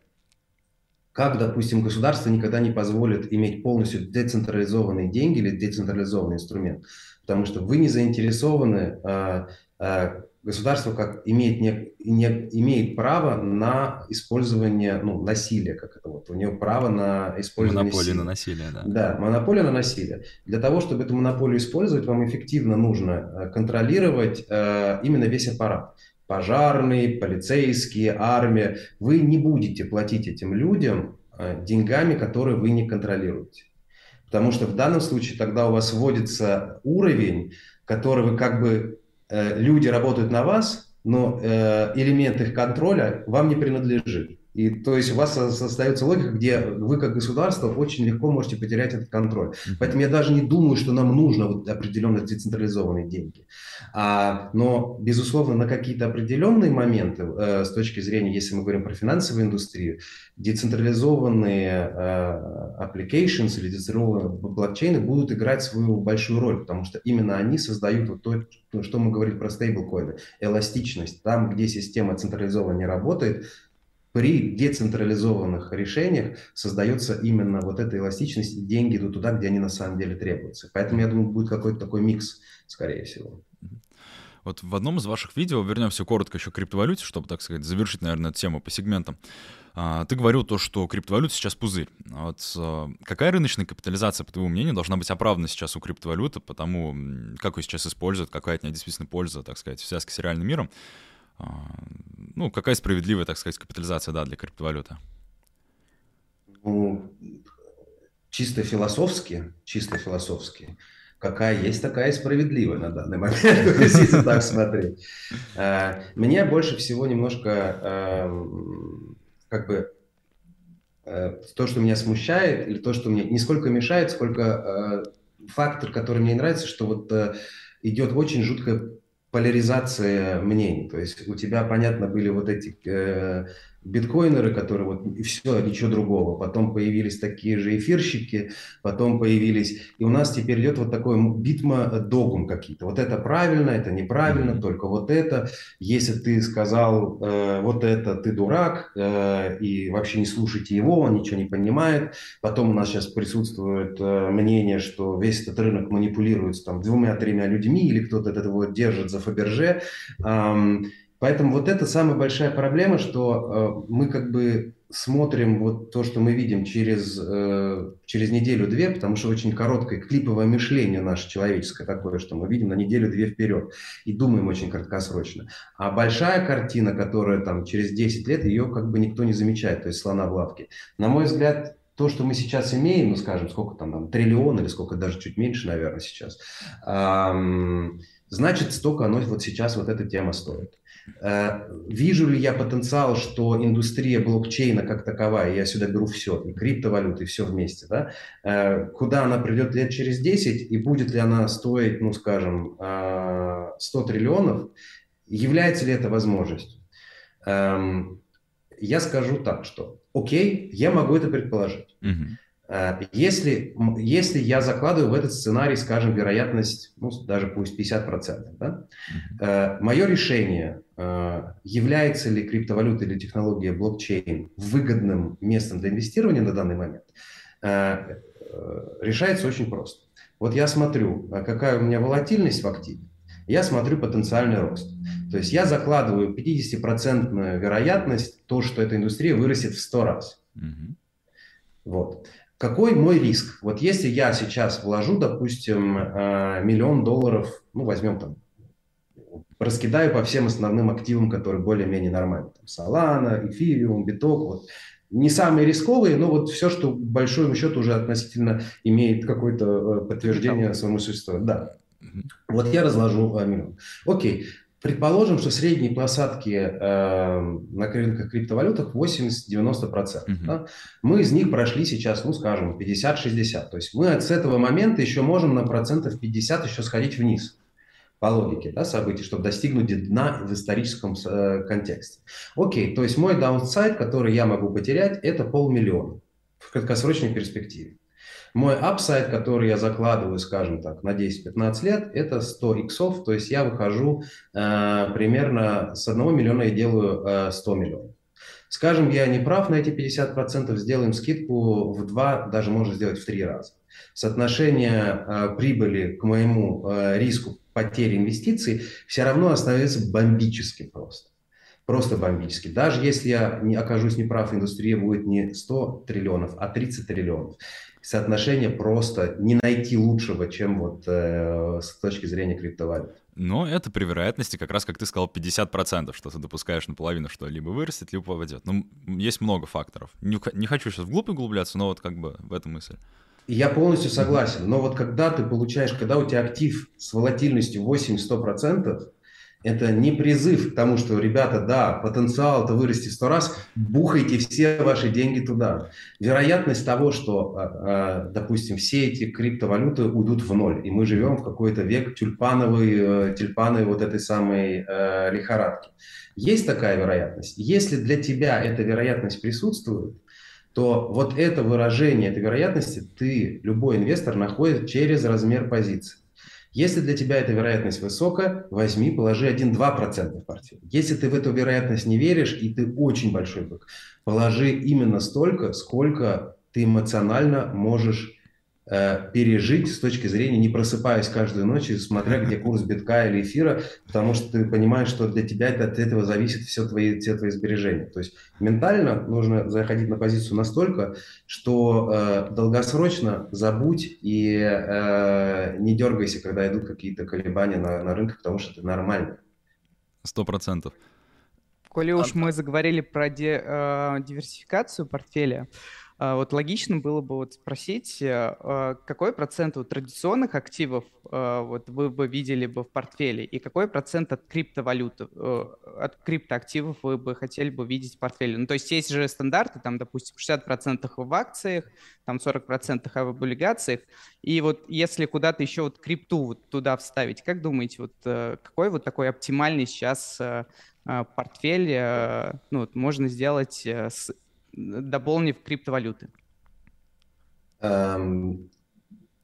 Как, допустим, государство никогда не позволит иметь полностью децентрализованные деньги или децентрализованный инструмент, потому что вы не заинтересованы а, а, государство как имеет, не, не, имеет право на использование ну, насилия, как это вот, у него право на использование Монополия силы. на насилие, да. Да, монополия на насилие. Для того, чтобы эту монополию использовать, вам эффективно нужно э, контролировать э, именно весь аппарат. пожарные, полицейские, армия, вы не будете платить этим людям э, деньгами, которые вы не контролируете. Потому что в данном случае тогда у вас вводится уровень, который вы как бы, люди работают на вас, но э, элемент их контроля вам не принадлежит. И то есть у вас остается логика, где вы как государство очень легко можете потерять этот контроль. Поэтому я даже не думаю, что нам нужно вот определенно децентрализованные деньги. А, но, безусловно, на какие-то определенные моменты, э, с точки зрения, если мы говорим про финансовую индустрию, децентрализованные э, applications или децентрализованные блокчейны будут играть свою большую роль, потому что именно они создают вот то, что мы говорим про стейблкоины, эластичность. Там, где система централизованно не работает, при децентрализованных решениях создается именно вот эта эластичность, и деньги идут туда, где они на самом деле требуются. Поэтому, я думаю, будет какой-то такой микс, скорее всего. Вот в одном из ваших видео, вернемся коротко еще к криптовалюте, чтобы, так сказать, завершить, наверное, эту тему по сегментам. А, ты говорил то, что криптовалюта сейчас пузырь. Вот а, какая рыночная капитализация, по твоему мнению, должна быть оправдана сейчас у криптовалюты, потому как ее сейчас используют, какая от нее действительно польза, так сказать, в связке с реальным миром? А, ну, какая справедливая, так сказать, капитализация, да, для криптовалюты? Ну, чисто философски, чисто философски, какая есть, такая справедливая на данный момент, если так смотреть. А, меня больше всего немножко эм, как бы э, то, что меня смущает, или то, что мне не сколько мешает, сколько э, фактор, который мне нравится, что вот э, идет очень жуткая поляризация мнений. То есть у тебя, понятно, были вот эти э, биткоинеры, которые вот и все, ничего другого. Потом появились такие же эфирщики, потом появились... И у нас теперь идет вот такой битма догм какие-то. Вот это правильно, это неправильно, только вот это. Если ты сказал э, вот это, ты дурак, э, и вообще не слушайте его, он ничего не понимает. Потом у нас сейчас присутствует э, мнение, что весь этот рынок манипулируется там двумя-тремя людьми, или кто-то это вот держит за Фаберже. Эм, Поэтому вот это самая большая проблема, что э, мы как бы смотрим вот то, что мы видим через, э, через неделю-две, потому что очень короткое клиповое мышление наше человеческое такое, что мы видим на неделю-две вперед и думаем очень краткосрочно. А большая картина, которая там через 10 лет, ее как бы никто не замечает, то есть слона в лавке. На мой взгляд, то, что мы сейчас имеем, ну, скажем, сколько там, там триллион или сколько, даже чуть меньше, наверное, сейчас, эм, значит, столько оно вот сейчас вот эта тема стоит. Э, вижу ли я потенциал, что индустрия блокчейна как таковая, я сюда беру все, и криптовалюты, и все вместе, да, э, куда она придет лет через 10, и будет ли она стоить, ну, скажем, 100 э, триллионов, является ли это возможностью? Эм, я скажу так, что окей, я могу это предположить. Угу. Если, если я закладываю в этот сценарий, скажем, вероятность, ну, даже пусть 50%, да, mm-hmm. мое решение, является ли криптовалюта или технология блокчейн выгодным местом для инвестирования на данный момент, решается очень просто. Вот я смотрю, какая у меня волатильность в активе, я смотрю потенциальный рост. То есть я закладываю 50% вероятность, то, что эта индустрия вырастет в 100 раз. Mm-hmm. Вот. Какой мой риск? Вот если я сейчас вложу, допустим, э, миллион долларов, ну, возьмем там, раскидаю по всем основным активам, которые более-менее нормальны. Там, Solana, Ethereum, Bitok, вот. Не самые рисковые, но вот все, что, по большому счету, уже относительно имеет какое-то э, подтверждение своему существованию. Да. Вот я разложу э, миллион. Окей. Предположим, что средние посадки э, на рынках криптовалютах 80-90%. Uh-huh. Да? Мы из них прошли сейчас, ну, скажем, 50-60. То есть мы с этого момента еще можем на процентов 50 еще сходить вниз по логике да, событий, чтобы достигнуть дна в историческом э, контексте. Окей, то есть мой downside, который я могу потерять, это полмиллиона в краткосрочной перспективе. Мой upside, который я закладываю, скажем так, на 10-15 лет, это 100 иксов, то есть я выхожу э, примерно с 1 миллиона и делаю э, 100 миллионов. Скажем, я не прав на эти 50%, сделаем скидку в 2, даже можно сделать в 3 раза. Соотношение э, прибыли к моему э, риску потери инвестиций все равно остается бомбически просто просто бомбически. Даже если я не окажусь неправ, индустрия будет не 100 триллионов, а 30 триллионов соотношение просто не найти лучшего, чем вот э, с точки зрения криптовалют. Но это при вероятности, как раз как ты сказал, 50%, что ты допускаешь наполовину, что либо вырастет, либо попадет. Ну, есть много факторов. Не, не хочу сейчас вглубь углубляться, но вот как бы в этом мысль. Я полностью согласен. Но вот когда ты получаешь, когда у тебя актив с волатильностью 8-100%, это не призыв к тому, что, ребята, да, потенциал это вырасти в сто раз, бухайте все ваши деньги туда. Вероятность того, что, а, а, допустим, все эти криптовалюты уйдут в ноль, и мы живем в какой-то век тюльпановой, э, тюльпаны вот этой самой э, лихорадки. Есть такая вероятность. Если для тебя эта вероятность присутствует, то вот это выражение этой вероятности ты, любой инвестор, находит через размер позиции. Если для тебя эта вероятность высокая, возьми, положи 1-2% в портфель. Если ты в эту вероятность не веришь, и ты очень большой бык, положи именно столько, сколько ты эмоционально можешь пережить с точки зрения, не просыпаясь каждую ночь, смотря где курс битка или эфира, потому что ты понимаешь, что для тебя это, от этого зависит все твои, все твои сбережения. То есть ментально нужно заходить на позицию настолько, что э, долгосрочно забудь и э, не дергайся, когда идут какие-то колебания на, на рынке, потому что это нормально. Сто процентов. Коли уж мы заговорили про де, э, диверсификацию портфеля, вот логично было бы вот спросить, э, а, какой процент вот традиционных активов а, вот вы бы видели бы в портфеле и какой процент от криптовалюты, э, от криптоактивов вы бы хотели бы видеть в портфеле? Ну, то есть есть же стандарты, там, допустим, 60% в акциях, там 40% в облигациях, и вот если куда-то еще вот крипту вот туда вставить, как думаете, вот э, какой вот такой оптимальный сейчас портфель ну, вот можно сделать с дополнив криптовалюты? Эм,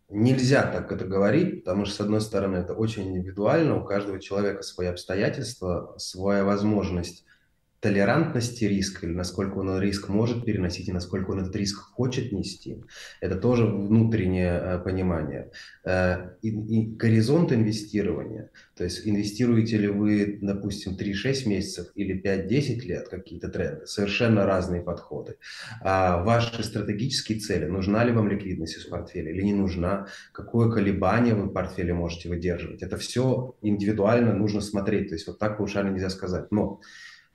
нельзя так это говорить, потому что, с одной стороны, это очень индивидуально, у каждого человека свои обстоятельства, своя возможность толерантности риска, или насколько он риск может переносить, и насколько он этот риск хочет нести, это тоже внутреннее э, понимание. Э, и, и горизонт инвестирования, то есть инвестируете ли вы, допустим, 3-6 месяцев или 5-10 лет, какие-то тренды, совершенно разные подходы. А ваши стратегические цели, нужна ли вам ликвидность из портфеля или не нужна, какое колебание вы в портфеле можете выдерживать, это все индивидуально нужно смотреть, то есть вот так паушально нельзя сказать. Но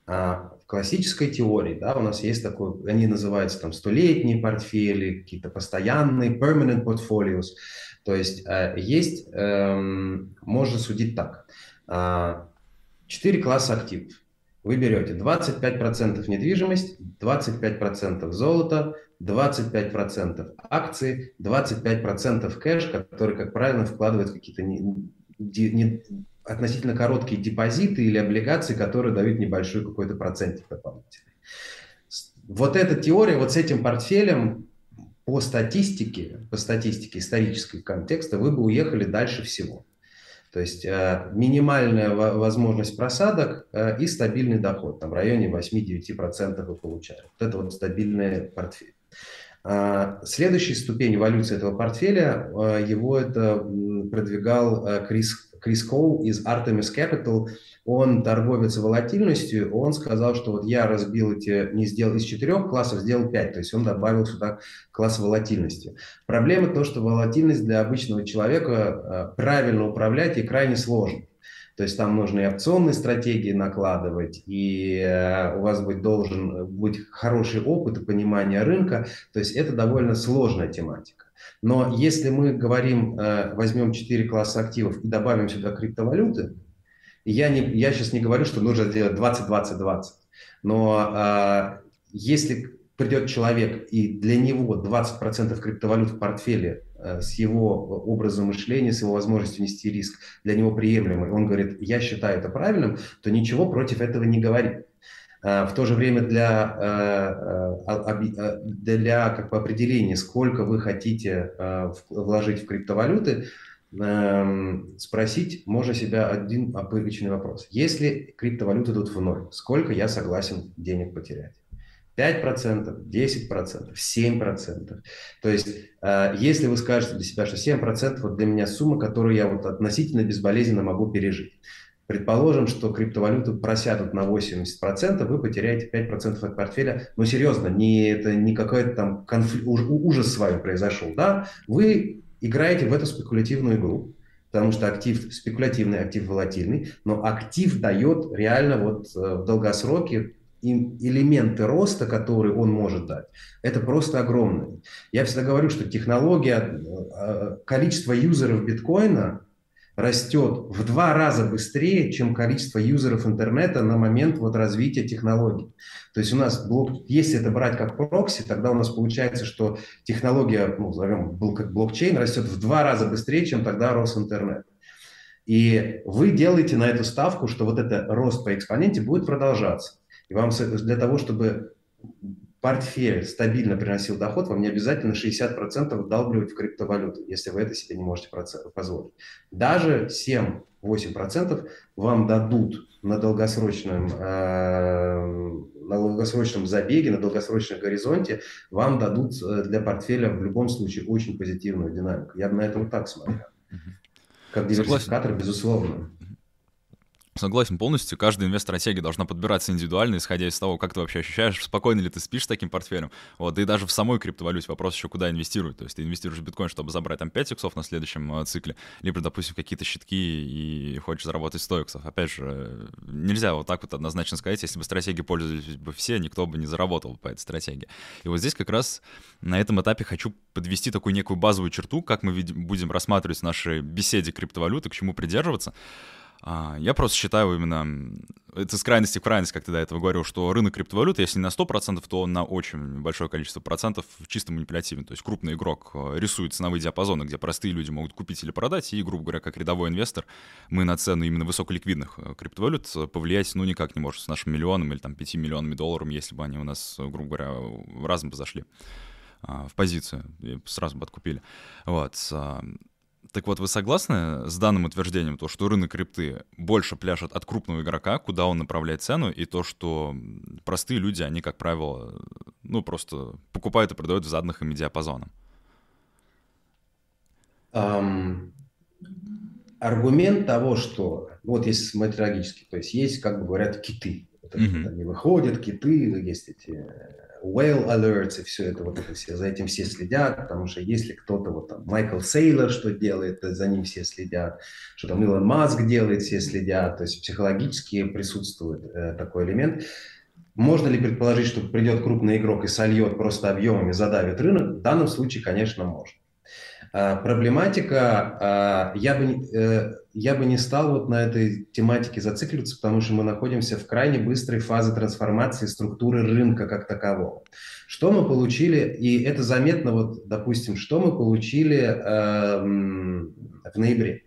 а в классической теории, да, у нас есть такой, они называются там столетние портфели, какие-то постоянные, permanent portfolios. То есть э, есть, эм, можно судить так. А, четыре класса активов. Вы берете 25% недвижимость, 25% золото, 25% акции, 25% кэш, который, как правило, вкладывает какие-то не, не, относительно короткие депозиты или облигации, которые дают небольшой какой-то процентик дополнительный. Вот эта теория, вот с этим портфелем по статистике, по статистике исторической контекста вы бы уехали дальше всего. То есть э, минимальная возможность просадок э, и стабильный доход, там в районе 8-9% вы получаете. Вот это вот стабильный портфель. Э, следующая ступень эволюции этого портфеля, э, его это продвигал э, Крис Крис Коу из Artemis Capital, он торговец волатильностью, он сказал, что вот я разбил эти, не сделал из четырех классов, сделал пять, то есть он добавил сюда класс волатильности. Проблема то, что волатильность для обычного человека э, правильно управлять и крайне сложно. То есть там нужно и опционные стратегии накладывать, и э, у вас быть должен быть хороший опыт и понимание рынка. То есть это довольно сложная тематика. Но если мы говорим, э, возьмем 4 класса активов и добавим сюда криптовалюты, я, не, я сейчас не говорю, что нужно сделать 20-20-20, но э, если придет человек и для него 20% криптовалют в портфеле э, с его образом мышления, с его возможностью нести риск для него приемлемый, он говорит, я считаю это правильным, то ничего против этого не говорит. А, в то же время для, э, э, э, для как бы определения, сколько вы хотите вложить в криптовалюты, эм, спросить можно себя один обычный вопрос. Если криптовалюты идут в ноль, сколько я согласен денег потерять? 5%, 10%, 7%. То есть, если вы скажете для себя, что 7% вот для меня сумма, которую я вот относительно безболезненно могу пережить. Предположим, что криптовалюты просядут на 80%, вы потеряете 5% от портфеля. Но серьезно, не, это не какой-то там конфликт, ужас с вами произошел. Да? Вы играете в эту спекулятивную игру. потому что актив спекулятивный, актив волатильный, но актив дает реально вот э, в долгосроке элементы роста, которые он может дать, это просто огромные. Я всегда говорю, что технология, э, количество юзеров биткоина растет в два раза быстрее, чем количество юзеров интернета на момент вот развития технологий. То есть у нас, блок, если это брать как прокси, тогда у нас получается, что технология, ну, назовем, как блокчейн, растет в два раза быстрее, чем тогда рос интернет. И вы делаете на эту ставку, что вот этот рост по экспоненте будет продолжаться. И вам для того, чтобы портфель стабильно приносил доход, вам не обязательно 60% вдалбливать в криптовалюту, если вы это себе не можете позволить. Даже 7-8% вам дадут на долгосрочном, э, на долгосрочном забеге, на долгосрочном горизонте, вам дадут э, для портфеля в любом случае очень позитивную динамику. Я бы на это вот так смотрел. Как диверсификатор, Согласен. безусловно. Согласен полностью. Каждая инвест-стратегия должна подбираться индивидуально, исходя из того, как ты вообще ощущаешь, спокойно ли ты спишь с таким портфелем. Вот, и даже в самой криптовалюте вопрос еще, куда инвестировать. То есть ты инвестируешь в биткоин, чтобы забрать там 5 иксов на следующем э, цикле, либо, допустим, какие-то щитки и хочешь заработать 100 иксов. Опять же, нельзя вот так вот однозначно сказать, если бы стратегией пользовались бы все, никто бы не заработал по этой стратегии. И вот здесь как раз на этом этапе хочу подвести такую некую базовую черту, как мы будем рассматривать в нашей беседе криптовалюты, к чему придерживаться. А, я просто считаю именно, это с крайности в крайность, как ты до этого говорил, что рынок криптовалют, если не на 100%, то на очень большое количество процентов чисто манипулятивен. То есть крупный игрок э, рисует ценовые диапазоны, где простые люди могут купить или продать, и, грубо говоря, как рядовой инвестор, мы на цену именно высоколиквидных э, криптовалют э, повлиять, ну, никак не можем с нашим миллионом или там 5 миллионами долларов, если бы они у нас, грубо говоря, разом бы зашли а, в позицию и сразу бы откупили. Вот. Так вот, вы согласны с данным утверждением, то, что рынок крипты больше пляшет от крупного игрока, куда он направляет цену, и то, что простые люди, они, как правило, ну, просто покупают и продают в заданных им диапазонах? Um, аргумент того, что, вот если смотреть логически, то есть есть, как бы говорят, киты. Вот mm-hmm. Они выходят, киты, есть эти whale alerts и все это, вот это все, за этим все следят, потому что если кто-то, вот там, Майкл Сейлор что делает, за ним все следят, что там Илон Маск делает, все следят, то есть психологически присутствует э, такой элемент. Можно ли предположить, что придет крупный игрок и сольет просто объемами, задавит рынок? В данном случае, конечно, можно. А, проблематика, а, я бы, э, я бы не стал вот на этой тематике зацикливаться, потому что мы находимся в крайне быстрой фазе трансформации структуры рынка как такового. Что мы получили, и это заметно, вот, допустим, что мы получили э, в ноябре.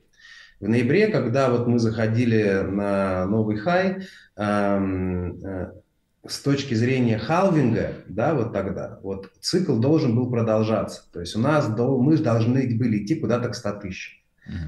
В ноябре, когда вот мы заходили на новый хай, эм, э, с точки зрения халвинга, да, вот тогда, вот цикл должен был продолжаться. То есть у нас, мы должны были идти куда-то к 100 тысячам.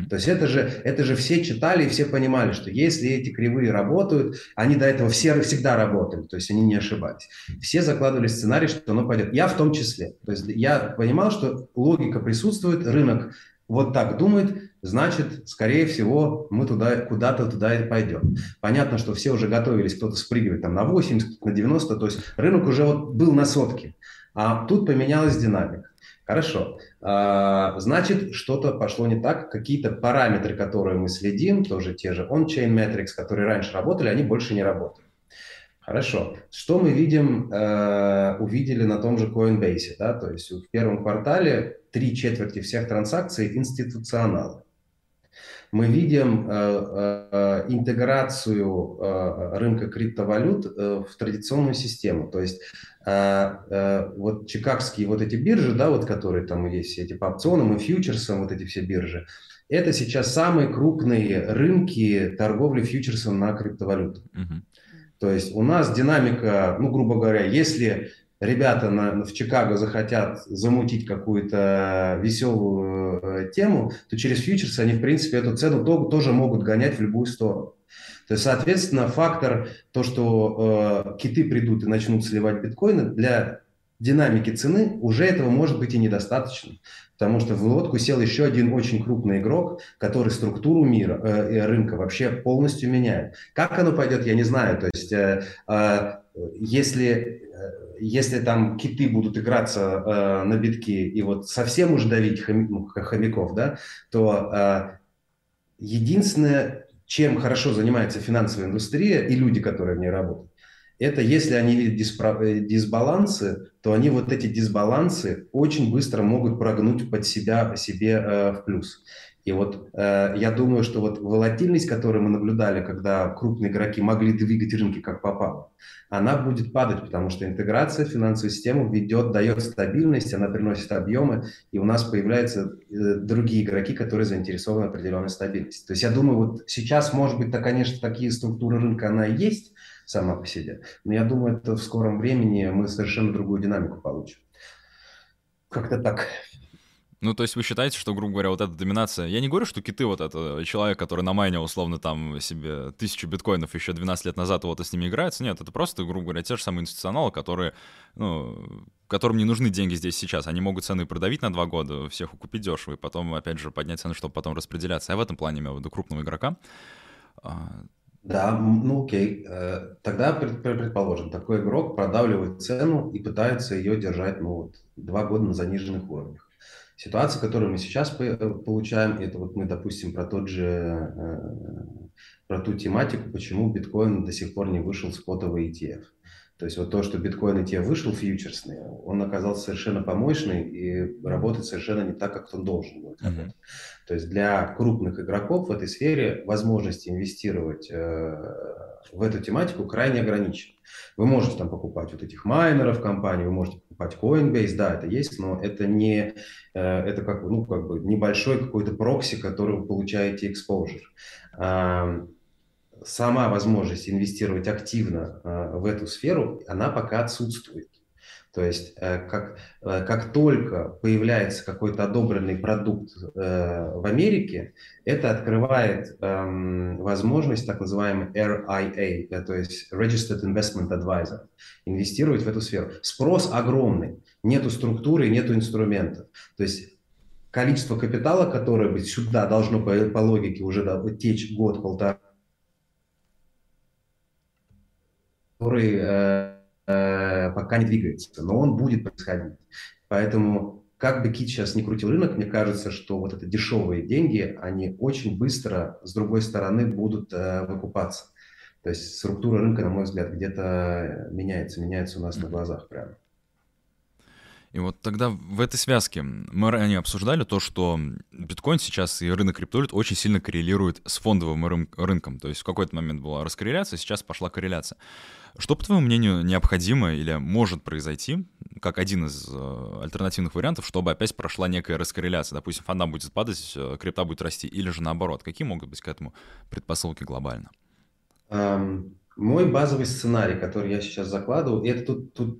То есть это же, это же все читали и все понимали, что если эти кривые работают, они до этого все всегда работали, то есть они не ошибались. Все закладывали сценарий, что оно пойдет. Я в том числе. То есть я понимал, что логика присутствует, рынок вот так думает, значит, скорее всего, мы туда, куда-то туда и пойдем. Понятно, что все уже готовились, кто-то спрыгивает там на 80, на 90, то есть рынок уже вот был на сотке, а тут поменялась динамика. Хорошо. А, значит, что-то пошло не так. Какие-то параметры, которые мы следим, тоже те же on-chain metrics, которые раньше работали, они больше не работают. Хорошо. Что мы видим, э, увидели на том же Coinbase? Да? То есть в первом квартале три четверти всех транзакций институционалы. Мы видим э, э, интеграцию рынка криптовалют в традиционную систему. То есть э, э, вот чикагские вот эти биржи, да, вот которые там есть, эти по опционам и фьючерсам, вот эти все биржи, это сейчас самые крупные рынки торговли фьючерсом на криптовалюту. Uh-huh. То есть у нас динамика, ну, грубо говоря, если ребята на, в Чикаго захотят замутить какую-то веселую э, тему, то через фьючерсы они, в принципе, эту цену то, тоже могут гонять в любую сторону. То есть, соответственно, фактор, то, что э, киты придут и начнут сливать биткоины, для динамики цены уже этого может быть и недостаточно. Потому что в лодку сел еще один очень крупный игрок, который структуру мира, э, рынка вообще полностью меняет. Как оно пойдет, я не знаю. То есть, э, э, если если там киты будут играться э, на битки и вот совсем уж давить ну, хомяков, да, то э, единственное, чем хорошо занимается финансовая индустрия и люди, которые в ней работают, это если они видят э, дисбалансы, то они вот эти дисбалансы очень быстро могут прогнуть под себя себе э, в плюс. И вот э, я думаю, что вот волатильность, которую мы наблюдали, когда крупные игроки могли двигать рынки как попало, она будет падать, потому что интеграция в финансовую систему ведет, дает стабильность, она приносит объемы, и у нас появляются э, другие игроки, которые заинтересованы в определенной стабильности. То есть я думаю, вот сейчас, может быть, то, конечно, такие структуры рынка, она и есть сама по себе, но я думаю, это в скором времени мы совершенно другую динамику получим. Как-то так. Ну, то есть вы считаете, что, грубо говоря, вот эта доминация... Я не говорю, что киты вот это человек, который на майне условно там себе тысячу биткоинов еще 12 лет назад вот и с ними играется. Нет, это просто, грубо говоря, те же самые институционалы, которые, ну, которым не нужны деньги здесь сейчас. Они могут цены продавить на два года, всех купить дешево, и потом, опять же, поднять цены, чтобы потом распределяться. Я в этом плане имею в виду крупного игрока. А, да, ну окей. Э, тогда предположим, такой игрок продавливает цену и пытается ее держать, ну вот, два года на заниженных уровнях. Ситуация, которую мы сейчас э, получаем, это вот мы, допустим, про тот же, э, про ту тематику, почему биткоин до сих пор не вышел спотовый ETF. То есть вот то, что биткоин ETF вышел фьючерсный, он оказался совершенно помощный и работает совершенно не так, как он должен будет Uh-huh. То есть для крупных игроков в этой сфере возможности инвестировать э, в эту тематику крайне ограничены. Вы можете там покупать вот этих майнеров компании, вы можете покупать Coinbase, да, это есть, но это не, э, это как, ну, как бы небольшой какой-то прокси, который вы получаете exposure сама возможность инвестировать активно э, в эту сферу, она пока отсутствует. То есть э, как, э, как только появляется какой-то одобренный продукт в Америке, это открывает эм, возможность так называемый RIA, то есть Registered Investment Advisor, инвестировать в эту сферу. Спрос огромный, нету структуры, нету инструментов. То есть количество капитала, которое бы сюда должно по, по логике уже течь год-полтора, который э, э, пока не двигается, но он будет происходить. Поэтому как бы Кит сейчас не крутил рынок, мне кажется, что вот это дешевые деньги, они очень быстро, с другой стороны, будут э, выкупаться. То есть структура рынка, на мой взгляд, где-то меняется, меняется у нас на глазах прямо. И вот тогда в этой связке мы ранее обсуждали то, что биткоин сейчас и рынок криптовалют очень сильно коррелирует с фондовым рын- рынком. То есть в какой-то момент была раскорреляция, сейчас пошла корреляция. Что, по твоему мнению, необходимо или может произойти, как один из э, альтернативных вариантов, чтобы опять прошла некая раскорреляция? Допустим, фонда будет падать, э, крипта будет расти, или же наоборот? Какие могут быть к этому предпосылки глобально? Um, мой базовый сценарий, который я сейчас закладываю, это тут, тут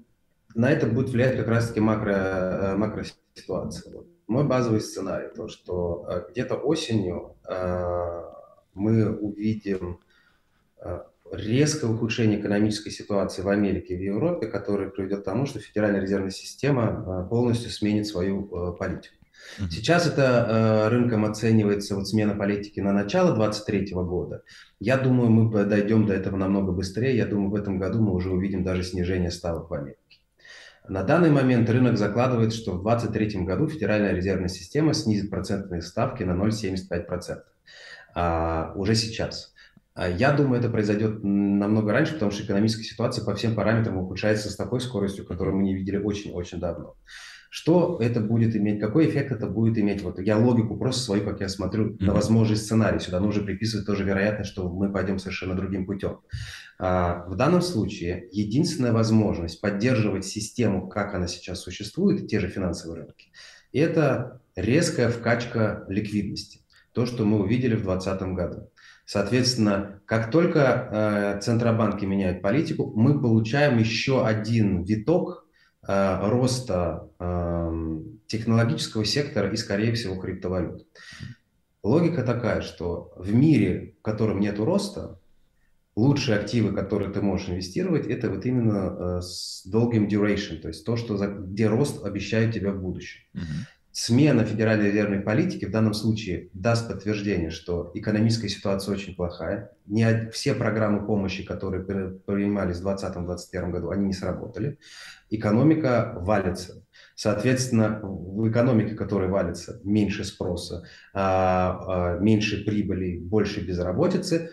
на это будет влиять как раз-таки макро, э, макроситуация. Мой базовый сценарий, то, что э, где-то осенью э, мы увидим резкое ухудшение экономической ситуации в Америке и в Европе, которое приведет к тому, что Федеральная резервная система полностью сменит свою политику. Сейчас это рынком оценивается вот смена политики на начало 2023 года. Я думаю, мы дойдем до этого намного быстрее. Я думаю, в этом году мы уже увидим даже снижение ставок в Америке. На данный момент рынок закладывает, что в 2023 году Федеральная резервная система снизит процентные ставки на 0,75%. А, уже сейчас. А, я думаю, это произойдет намного раньше, потому что экономическая ситуация по всем параметрам ухудшается с такой скоростью, которую мы не видели очень-очень давно. Что это будет иметь, какой эффект это будет иметь? Вот я логику просто свою, как я смотрю, mm-hmm. на возможный сценарий. Сюда нужно приписывать тоже вероятность, что мы пойдем совершенно другим путем. А, в данном случае единственная возможность поддерживать систему, как она сейчас существует, те же финансовые рынки, это резкая вкачка ликвидности. То, что мы увидели в 2020 году. Соответственно, как только э, центробанки меняют политику, мы получаем еще один виток Э, роста эм, технологического сектора и, скорее всего, криптовалют. Логика такая, что в мире, в котором нет роста, лучшие активы, которые ты можешь инвестировать, это вот именно э, с долгим duration, то есть то, что за, где рост обещают тебе в будущем. Uh-huh. Смена федеральной резервной политики в данном случае даст подтверждение, что экономическая ситуация очень плохая. Не все программы помощи, которые принимались в 2020-2021 году, они не сработали экономика валится. Соответственно, в экономике, которая валится, меньше спроса, а, а, меньше прибыли, больше безработицы,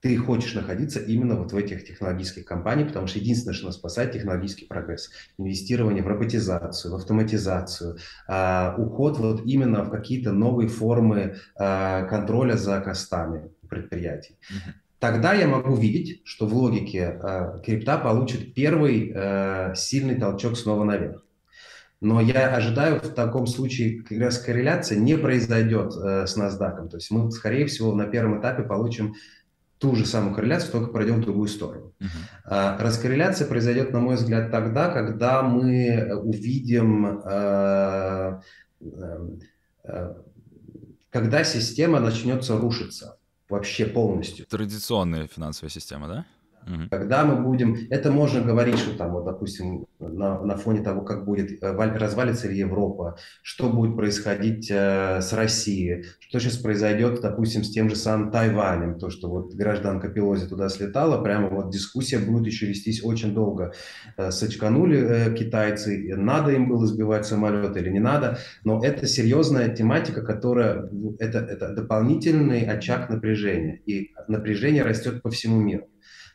ты хочешь находиться именно вот в этих технологических компаниях, потому что единственное, что нас спасает, технологический прогресс. Инвестирование в роботизацию, в автоматизацию, э, уход вот именно в какие-то новые формы э, контроля за костами предприятий. Тогда я могу видеть, что в логике э, крипта получит первый э, сильный толчок снова наверх. Но я ожидаю в таком случае как раз корреляция не произойдет э, с NASDAQ. То есть мы, скорее всего, на первом этапе получим ту же самую корреляцию, только пройдем в другую сторону. Uh-huh. Раскорреляция произойдет, на мой взгляд, тогда, когда мы увидим, э, э, когда система начнется рушиться вообще полностью. Традиционная финансовая система, да? Угу. Когда мы будем, это можно говорить, что там, вот, допустим, на, на фоне того, как будет э, развалится ли Европа, что будет происходить э, с Россией, что сейчас произойдет, допустим, с тем же самым Тайванем, то, что вот гражданка Пелози туда слетала, прямо вот дискуссия будет еще вестись очень долго. Э, сочканули э, китайцы, надо им было сбивать самолет или не надо, но это серьезная тематика, которая, это, это дополнительный очаг напряжения, и напряжение растет по всему миру.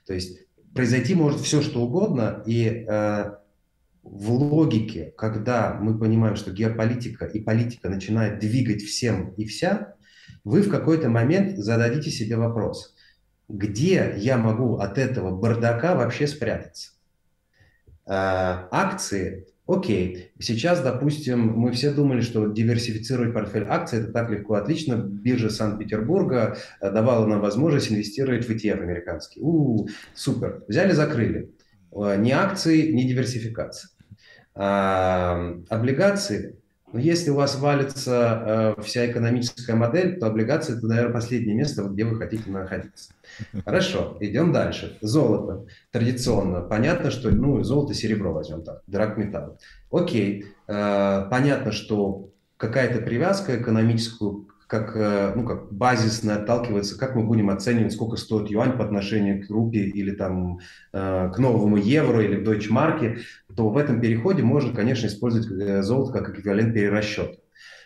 То есть произойти может все, что угодно, и э, в логике, когда мы понимаем, что геополитика и политика начинают двигать всем и вся, вы в какой-то момент зададите себе вопрос, где я могу от этого бардака вообще спрятаться? Э, акции Окей, сейчас, допустим, мы все думали, что диверсифицировать портфель акций – это так легко, отлично. Биржа Санкт-Петербурга э, давала нам возможность инвестировать в ETF американский. У, -у супер. Взяли, закрыли. Э, ни акции, ни диверсификация. А, облигации но если у вас валится э, вся экономическая модель, то облигации – это, наверное, последнее место, где вы хотите находиться. Хорошо, идем дальше. Золото. Традиционно. Понятно, что ну, золото, серебро возьмем так, драгметалл. Окей, э, понятно, что какая-то привязка экономическую как, э, ну, как базисно отталкивается, как мы будем оценивать, сколько стоит юань по отношению к рупии или там э, к новому евро или Deutsche Mark, то в этом переходе можно, конечно, использовать э, золото как эквивалент перерасчета.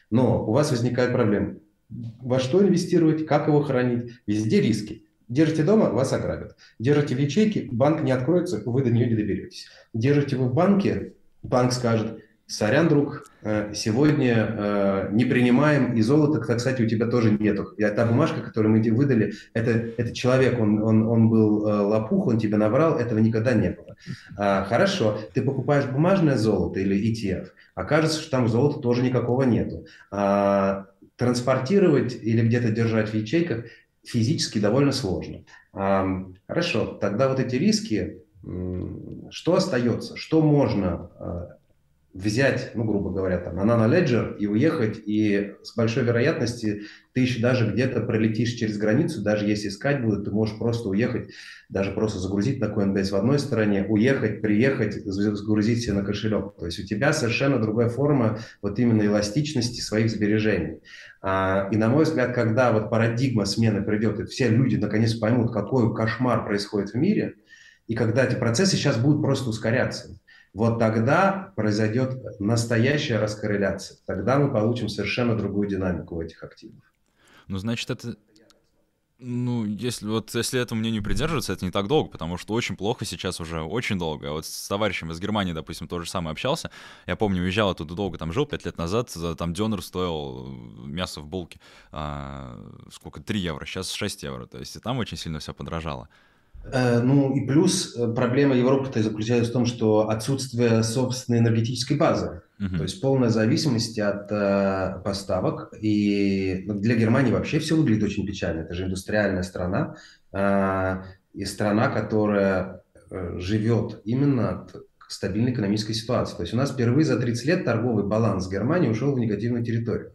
Но у вас возникает проблема. Во что инвестировать, как его хранить? Везде риски. Держите дома, вас ограбят. Держите в ячейке, банк не откроется, вы до нее не доберетесь. Держите вы в банке, банк скажет, Сорян, друг, э, сегодня э, не принимаем, и золота, кстати, у тебя тоже нету. И та бумажка, которую мы тебе выдали, это, это человек, он, он, он был э, лопух, он тебя набрал, этого никогда не было. А, хорошо, ты покупаешь бумажное золото или ETF, окажется, что там золота тоже никакого нету. А, транспортировать или где-то держать в ячейках физически довольно сложно. А, хорошо, тогда вот эти риски, что остается, что можно взять, ну, грубо говоря, там, на Nano Ledger и уехать, и с большой вероятностью ты еще даже где-то пролетишь через границу, даже если искать будут, ты можешь просто уехать, даже просто загрузить на Coinbase в одной стороне, уехать, приехать, загрузить себе на кошелек. То есть у тебя совершенно другая форма вот именно эластичности своих сбережений. А, и на мой взгляд, когда вот парадигма смены придет, и все люди наконец поймут, какой кошмар происходит в мире, и когда эти процессы сейчас будут просто ускоряться, вот тогда произойдет настоящая раскорреляция. Тогда мы получим совершенно другую динамику в этих активах. Ну, значит, это... Ну, если вот если этому мнению придерживаться, это не так долго, потому что очень плохо сейчас уже, очень долго. Я вот с товарищем из Германии, допустим, то же самое общался. Я помню, уезжал оттуда долго, там жил, пять лет назад, там дёнер стоил мясо в булке, а, сколько, 3 евро, сейчас 6 евро. То есть и там очень сильно все подорожало. Э, ну и плюс э, проблема Европы-то заключается в том, что отсутствие собственной энергетической базы, uh-huh. то есть полная зависимость от э, поставок. И для Германии вообще все выглядит очень печально. Это же индустриальная страна э, и страна, которая э, живет именно от стабильной экономической ситуации. То есть у нас впервые за 30 лет торговый баланс Германии ушел в негативную территорию.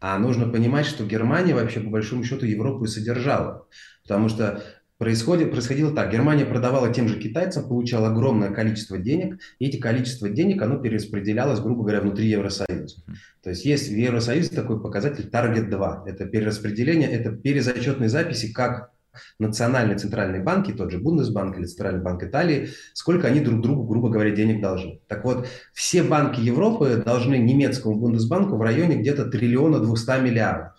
А нужно понимать, что Германия вообще по большому счету Европу и содержала. Потому что происходит, происходило так. Германия продавала тем же китайцам, получала огромное количество денег, и эти количество денег, оно перераспределялось, грубо говоря, внутри Евросоюза. То есть есть в Евросоюзе такой показатель Target 2. Это перераспределение, это перезачетные записи, как национальные центральные банки, тот же Бундесбанк или Центральный банк Италии, сколько они друг другу, грубо говоря, денег должны. Так вот, все банки Европы должны немецкому Бундесбанку в районе где-то триллиона 200 миллиардов.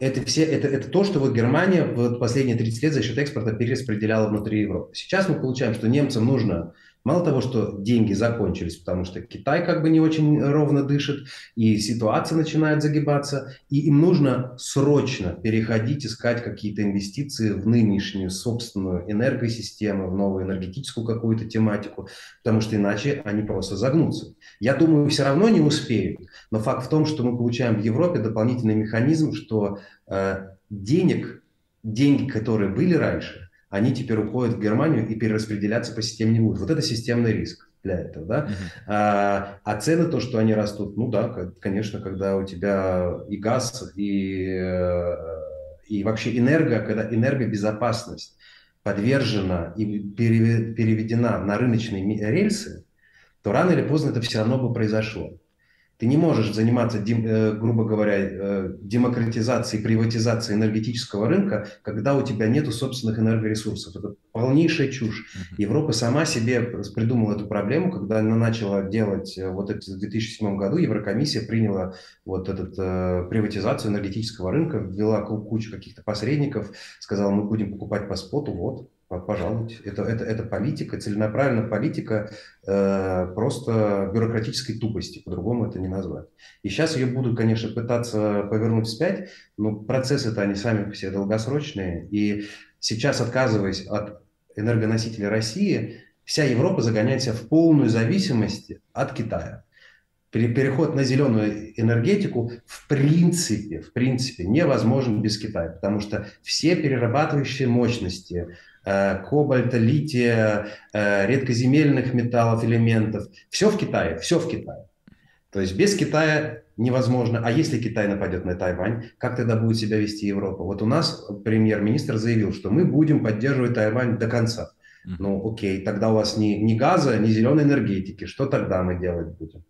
Это, все, это, это то, что вот Германия в последние 30 лет за счет экспорта перераспределяла внутри Европы. Сейчас мы получаем, что немцам нужно Мало того, что деньги закончились, потому что Китай как бы не очень ровно дышит, и ситуация начинает загибаться, и им нужно срочно переходить, искать какие-то инвестиции в нынешнюю собственную энергосистему, в новую энергетическую какую-то тематику, потому что иначе они просто загнутся. Я думаю, все равно не успеют, но факт в том, что мы получаем в Европе дополнительный механизм, что э, денег, деньги, которые были раньше, они теперь уходят в Германию и перераспределяться по системе не будут. Вот это системный риск для этого, да. Uh-huh. А, а цены, то, что они растут, ну да, конечно, когда у тебя и газ, и, э, и вообще энерго, когда энергобезопасность подвержена и переведена на рыночные рельсы, то рано или поздно это все равно бы произошло. Ты не можешь заниматься, э, грубо говоря, э, демократизацией, приватизацией энергетического рынка, когда у тебя нет собственных энергоресурсов. Это полнейшая чушь. Европа сама себе придумала эту проблему, когда она начала делать э, вот это в 2007 году, Еврокомиссия приняла вот эту приватизацию энергетического рынка, ввела кучу каких-то посредников, сказала, мы будем покупать по споту, вот, пожалуйте. Это, это, это политика, целенаправленная политика э, просто бюрократической тупости, по-другому это не назвать. И сейчас ее будут, конечно, пытаться повернуть вспять, но процессы-то они сами все долгосрочные. И сейчас, отказываясь от энергоносителей России, вся Европа загоняет себя в полную зависимость от Китая. Переход на зеленую энергетику в принципе, в принципе невозможен без Китая, потому что все перерабатывающие мощности, кобальта, лития, э, редкоземельных металлов, элементов. Все в Китае, все в Китае. То есть без Китая невозможно. А если Китай нападет на Тайвань, как тогда будет себя вести Европа? Вот у нас премьер-министр заявил, что мы будем поддерживать Тайвань до конца. Ну, окей, тогда у вас ни, ни газа, ни зеленой энергетики. Что тогда мы делать будем?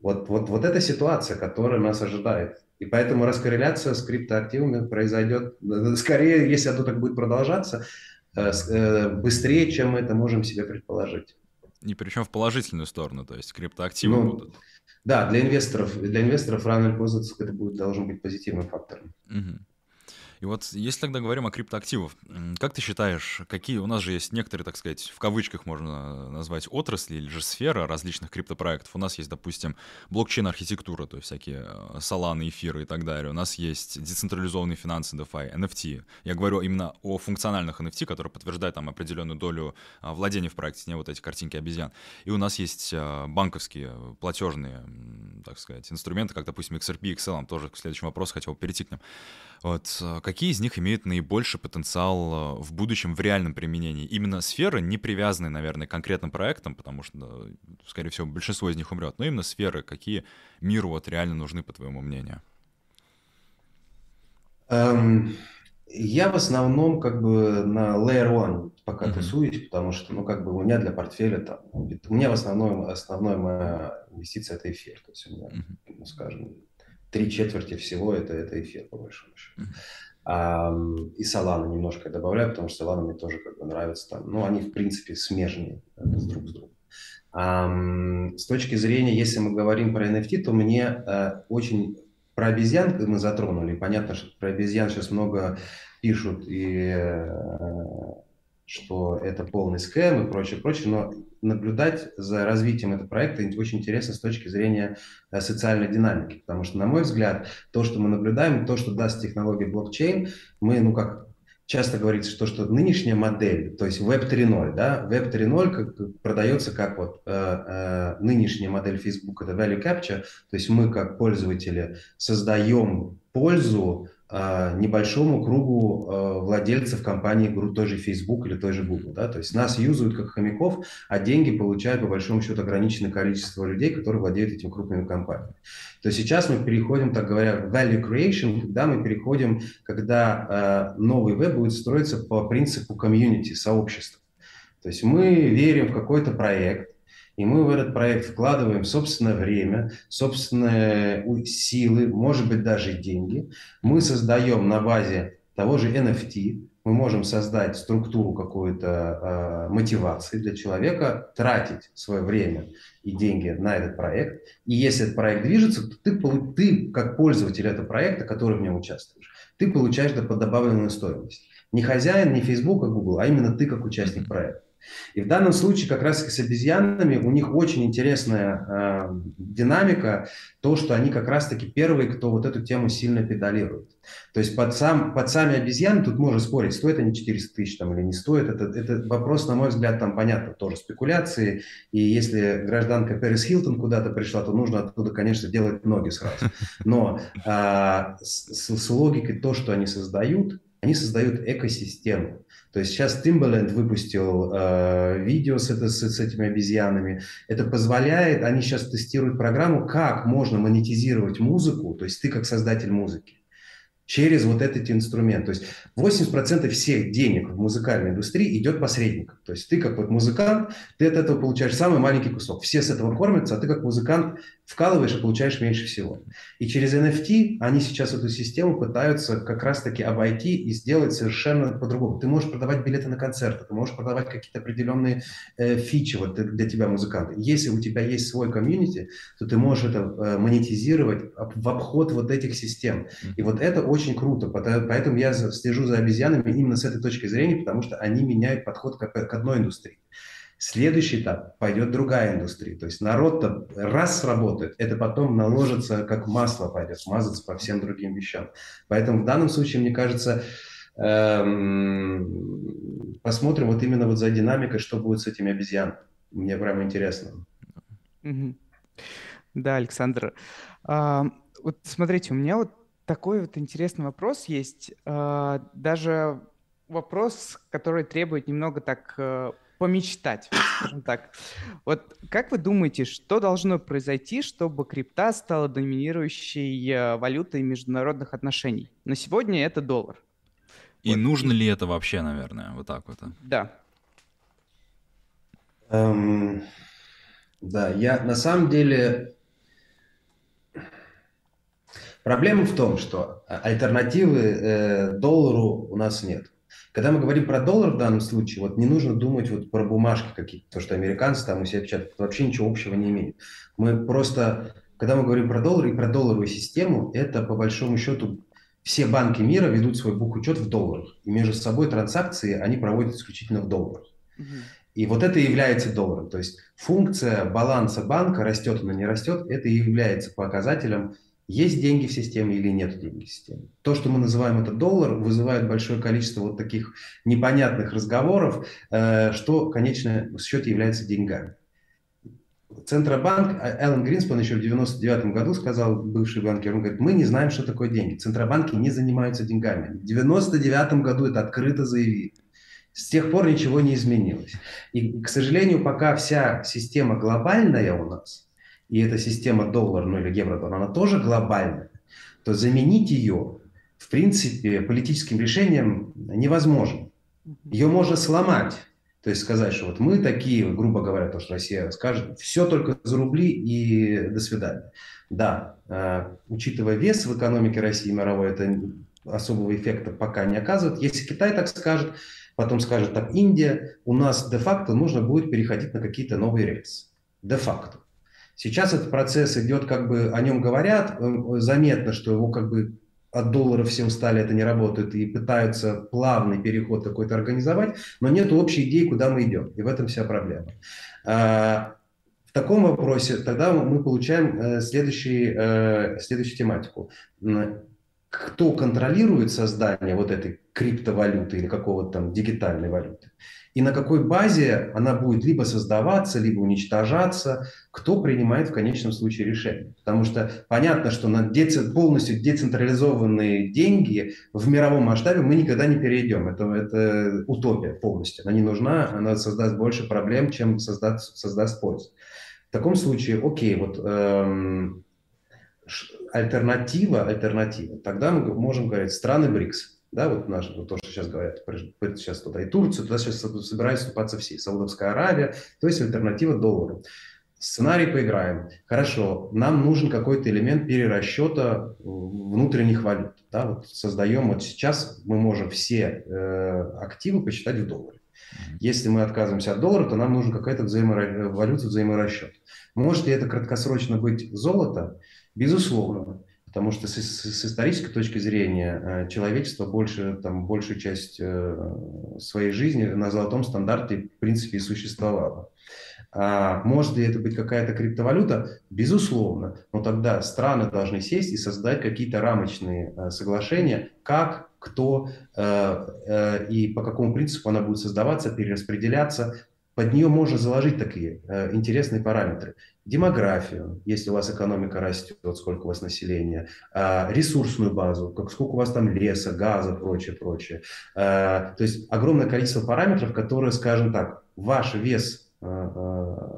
Вот, вот, вот эта ситуация, которая нас ожидает. И поэтому раскорреляция с криптоактивами произойдет, скорее, если это так будет продолжаться, Э, э, быстрее, чем мы это можем себе предположить. И причем в положительную сторону, то есть криптоактивы ну, будут. Да, для инвесторов, для инвесторов рано или поздно это будет, должен быть позитивным фактором. Угу. И вот если тогда говорим о криптоактивах, как ты считаешь, какие у нас же есть некоторые, так сказать, в кавычках можно назвать отрасли или же сфера различных криптопроектов. У нас есть, допустим, блокчейн-архитектура, то есть всякие э, саланы, эфиры и так далее. У нас есть децентрализованные финансы, DeFi, NFT. Я говорю именно о функциональных NFT, которые подтверждают там определенную долю а, владения в проекте, не вот эти картинки обезьян. И у нас есть а, банковские платежные, так сказать, инструменты, как, допустим, XRP, XL. Тоже к следующему вопросу хотел перейти к ним. Вот а, какие из них имеют наибольший потенциал э, в будущем в реальном применении? Именно сферы, не привязанные, наверное, к конкретным проектам, потому что, скорее всего, большинство из них умрет, но именно сферы, какие миру вот реально нужны, по твоему мнению? Um... Я в основном как бы на layer one пока mm-hmm. тусуюсь, потому что, ну, как бы у меня для портфеля там, у меня в основном, основная моя инвестиция это эфир, то есть у меня, mm-hmm. ну, скажем, три четверти всего это, это эфир, по большому счету. А, и Solana немножко добавляю, потому что Solana мне тоже как бы нравится там. Ну, они, в принципе, смежные с друг с другом. А, с точки зрения, если мы говорим про NFT, то мне а, очень про обезьян мы затронули. Понятно, что про обезьян сейчас много пишут и э, что это полный скэм и прочее, прочее, но наблюдать за развитием этого проекта очень интересно с точки зрения э, социальной динамики, потому что, на мой взгляд, то, что мы наблюдаем, то, что даст технология блокчейн, мы, ну как часто говорится, что, что нынешняя модель, то есть Web 3.0, да, Web 3.0 как, продается как вот э, э, нынешняя модель Facebook, это Value Capture, то есть мы как пользователи создаем пользу небольшому кругу а, владельцев компании, той же Facebook или той же Google. Да? То есть нас юзают как хомяков, а деньги получают по большому счету ограниченное количество людей, которые владеют этими крупными компаниями. То есть сейчас мы переходим, так говоря, в value creation, когда мы переходим, когда э, новый веб будет строиться по принципу комьюнити, сообщества. То есть мы верим в какой-то проект, и мы в этот проект вкладываем собственное время, собственные силы, может быть, даже деньги. Мы создаем на базе того же NFT, мы можем создать структуру какой-то э, мотивации для человека тратить свое время и деньги на этот проект. И если этот проект движется, то ты, ты как пользователь этого проекта, который в нем участвуешь, ты получаешь добавленную стоимость. Не хозяин, не Facebook, а Google, а именно ты как участник проекта. И в данном случае как раз с обезьянами у них очень интересная э, динамика, то, что они как раз-таки первые, кто вот эту тему сильно педалирует. То есть под, сам, под сами обезьяны тут можно спорить, стоит они 400 тысяч там, или не стоит. Это, это вопрос, на мой взгляд, там понятно, тоже спекуляции. И если гражданка Пэрис Хилтон куда-то пришла, то нужно оттуда, конечно, делать ноги сразу. Но э, с, с логикой то, что они создают, они создают экосистему. То есть сейчас Timbaland выпустил э, видео с, это, с, с этими обезьянами. Это позволяет, они сейчас тестируют программу, как можно монетизировать музыку, то есть ты как создатель музыки через вот этот инструмент. То есть 80% всех денег в музыкальной индустрии идет посредником. То есть ты как вот музыкант, ты от этого получаешь самый маленький кусок. Все с этого кормятся, а ты как музыкант вкалываешь и получаешь меньше всего. И через NFT они сейчас эту систему пытаются как раз-таки обойти и сделать совершенно по-другому. Ты можешь продавать билеты на концерты, ты можешь продавать какие-то определенные э, фичи вот для тебя музыканта. Если у тебя есть свой комьюнити, то ты можешь это э, монетизировать в обход вот этих систем. И вот это очень круто. Поэтому я слежу за обезьянами именно с этой точки зрения, потому что они меняют подход к, к одной индустрии. Следующий этап пойдет другая индустрия. То есть народ-то раз сработает, это потом наложится, как масло пойдет, смазаться по всем другим вещам. Поэтому в данном случае, мне кажется, эм, посмотрим вот именно вот за динамикой, что будет с этими обезьянами. Мне прямо интересно. Да, Александр. А, вот смотрите, у меня вот такой вот интересный вопрос есть. А, даже вопрос, который требует немного так э, помечтать, скажем так. Вот как вы думаете, что должно произойти, чтобы крипта стала доминирующей э, валютой международных отношений? На сегодня это доллар. И вот. нужно ли это вообще, наверное, вот так вот? Да. Эм, да, я на самом деле... Проблема в том, что альтернативы э, доллару у нас нет. Когда мы говорим про доллар в данном случае, вот не нужно думать вот про бумажки какие-то, то, что американцы там у себя печатают, это вообще ничего общего не имеет. Мы просто, когда мы говорим про доллар и про долларовую систему, это по большому счету все банки мира ведут свой бухучет в долларах. И между собой транзакции они проводят исключительно в долларах. И вот это и является долларом. То есть функция баланса банка, растет она, не растет, это и является показателем есть деньги в системе или нет денег в системе. То, что мы называем это доллар, вызывает большое количество вот таких непонятных разговоров, э, что, конечно, в счете является деньгами. Центробанк, а, Эллен Гринспан еще в 99 году сказал, бывший банкир, он говорит, мы не знаем, что такое деньги. Центробанки не занимаются деньгами. В 99 году это открыто заявили. С тех пор ничего не изменилось. И, к сожалению, пока вся система глобальная у нас, и эта система доллар, ну или евро, она тоже глобальная, то заменить ее, в принципе, политическим решением невозможно. Ее можно сломать. То есть сказать, что вот мы такие, грубо говоря, то, что Россия скажет, все только за рубли и до свидания. Да, э, учитывая вес в экономике России мировой, это особого эффекта пока не оказывает. Если Китай так скажет, потом скажет так Индия, у нас де-факто нужно будет переходить на какие-то новые рельсы. Де-факто. Сейчас этот процесс идет, как бы о нем говорят, э, заметно, что его как бы от доллара все устали, это не работает, и пытаются плавный переход какой-то организовать, но нет общей идеи, куда мы идем, и в этом вся проблема. А, в таком вопросе тогда мы получаем э, следующий, э, следующую тематику. Кто контролирует создание вот этой криптовалюты или какого-то там дигитальной валюты? И на какой базе она будет либо создаваться, либо уничтожаться, кто принимает в конечном случае решение. Потому что понятно, что на деци... полностью децентрализованные деньги в мировом масштабе мы никогда не перейдем. Это, это утопия полностью. Она не нужна, она создаст больше проблем, чем создаст, создаст пользу. В таком случае, окей, вот эм, альтернатива, альтернатива. Тогда мы можем говорить страны БРИКС да, вот наш, вот то, что сейчас говорят, сейчас туда и Турция, туда сейчас собираются вступаться все, Саудовская Аравия, то есть альтернатива доллару. Сценарий поиграем. Хорошо, нам нужен какой-то элемент перерасчета внутренних валют. Да, вот создаем, вот сейчас мы можем все э, активы посчитать в долларе. Если мы отказываемся от доллара, то нам нужен какая-то взаимора... валюта взаиморасчет. Может ли это краткосрочно быть золото? Безусловно. Потому что с, с исторической точки зрения э, человечество больше, там, большую часть э, своей жизни на золотом стандарте в принципе и существовало. А может ли это быть какая-то криптовалюта? Безусловно. Но тогда страны должны сесть и создать какие-то рамочные э, соглашения, как, кто и по какому принципу она будет создаваться, перераспределяться, под нее можно заложить такие интересные параметры. Демографию, если у вас экономика растет, сколько у вас населения, э, ресурсную базу, как, сколько у вас там леса, газа, прочее, прочее. Э, то есть огромное количество параметров, которые, скажем так, ваш вес э,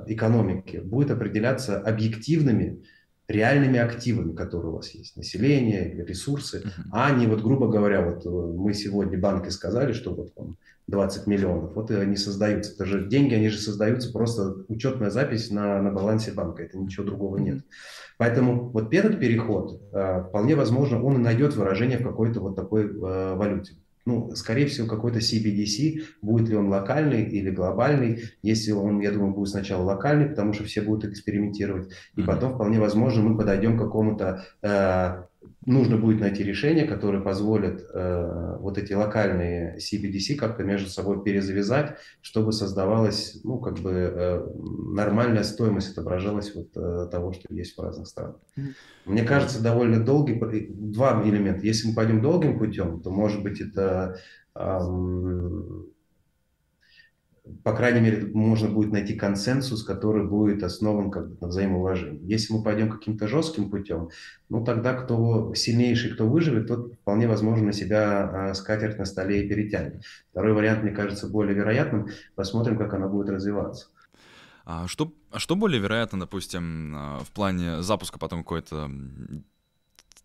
экономики будет определяться объективными реальными активами, которые у вас есть, население, ресурсы, а не вот, грубо говоря, вот э, мы сегодня банки сказали, что вот там 20 миллионов, вот и они создаются. Это же деньги, они же создаются просто учетная запись на, на балансе банка, это ничего другого нет. Поэтому вот этот переход, э, вполне возможно, он и найдет выражение в какой-то вот такой э, валюте ну, скорее всего, какой-то CBDC, будет ли он локальный или глобальный. Если он, я думаю, будет сначала локальный, потому что все будут экспериментировать, и потом вполне возможно мы подойдем к какому-то э, нужно будет найти решение, которое позволит э, вот эти локальные CBDC как-то между собой перезавязать, чтобы создавалась, ну, как бы э, нормальная стоимость отображалась вот э, того, что есть в разных странах. Mm-hmm. Мне кажется, довольно долгий, два элемента. Если мы пойдем долгим путем, то, может быть, это эм, по крайней мере, можно будет найти консенсус, который будет основан как бы на взаимоуважении. Если мы пойдем каким-то жестким путем, ну тогда кто сильнейший, кто выживет, тот вполне возможно на себя а, скатерть на столе и перетянет. Второй вариант, мне кажется, более вероятным. Посмотрим, как она будет развиваться. А что, а что более вероятно, допустим, а, в плане запуска потом какой-то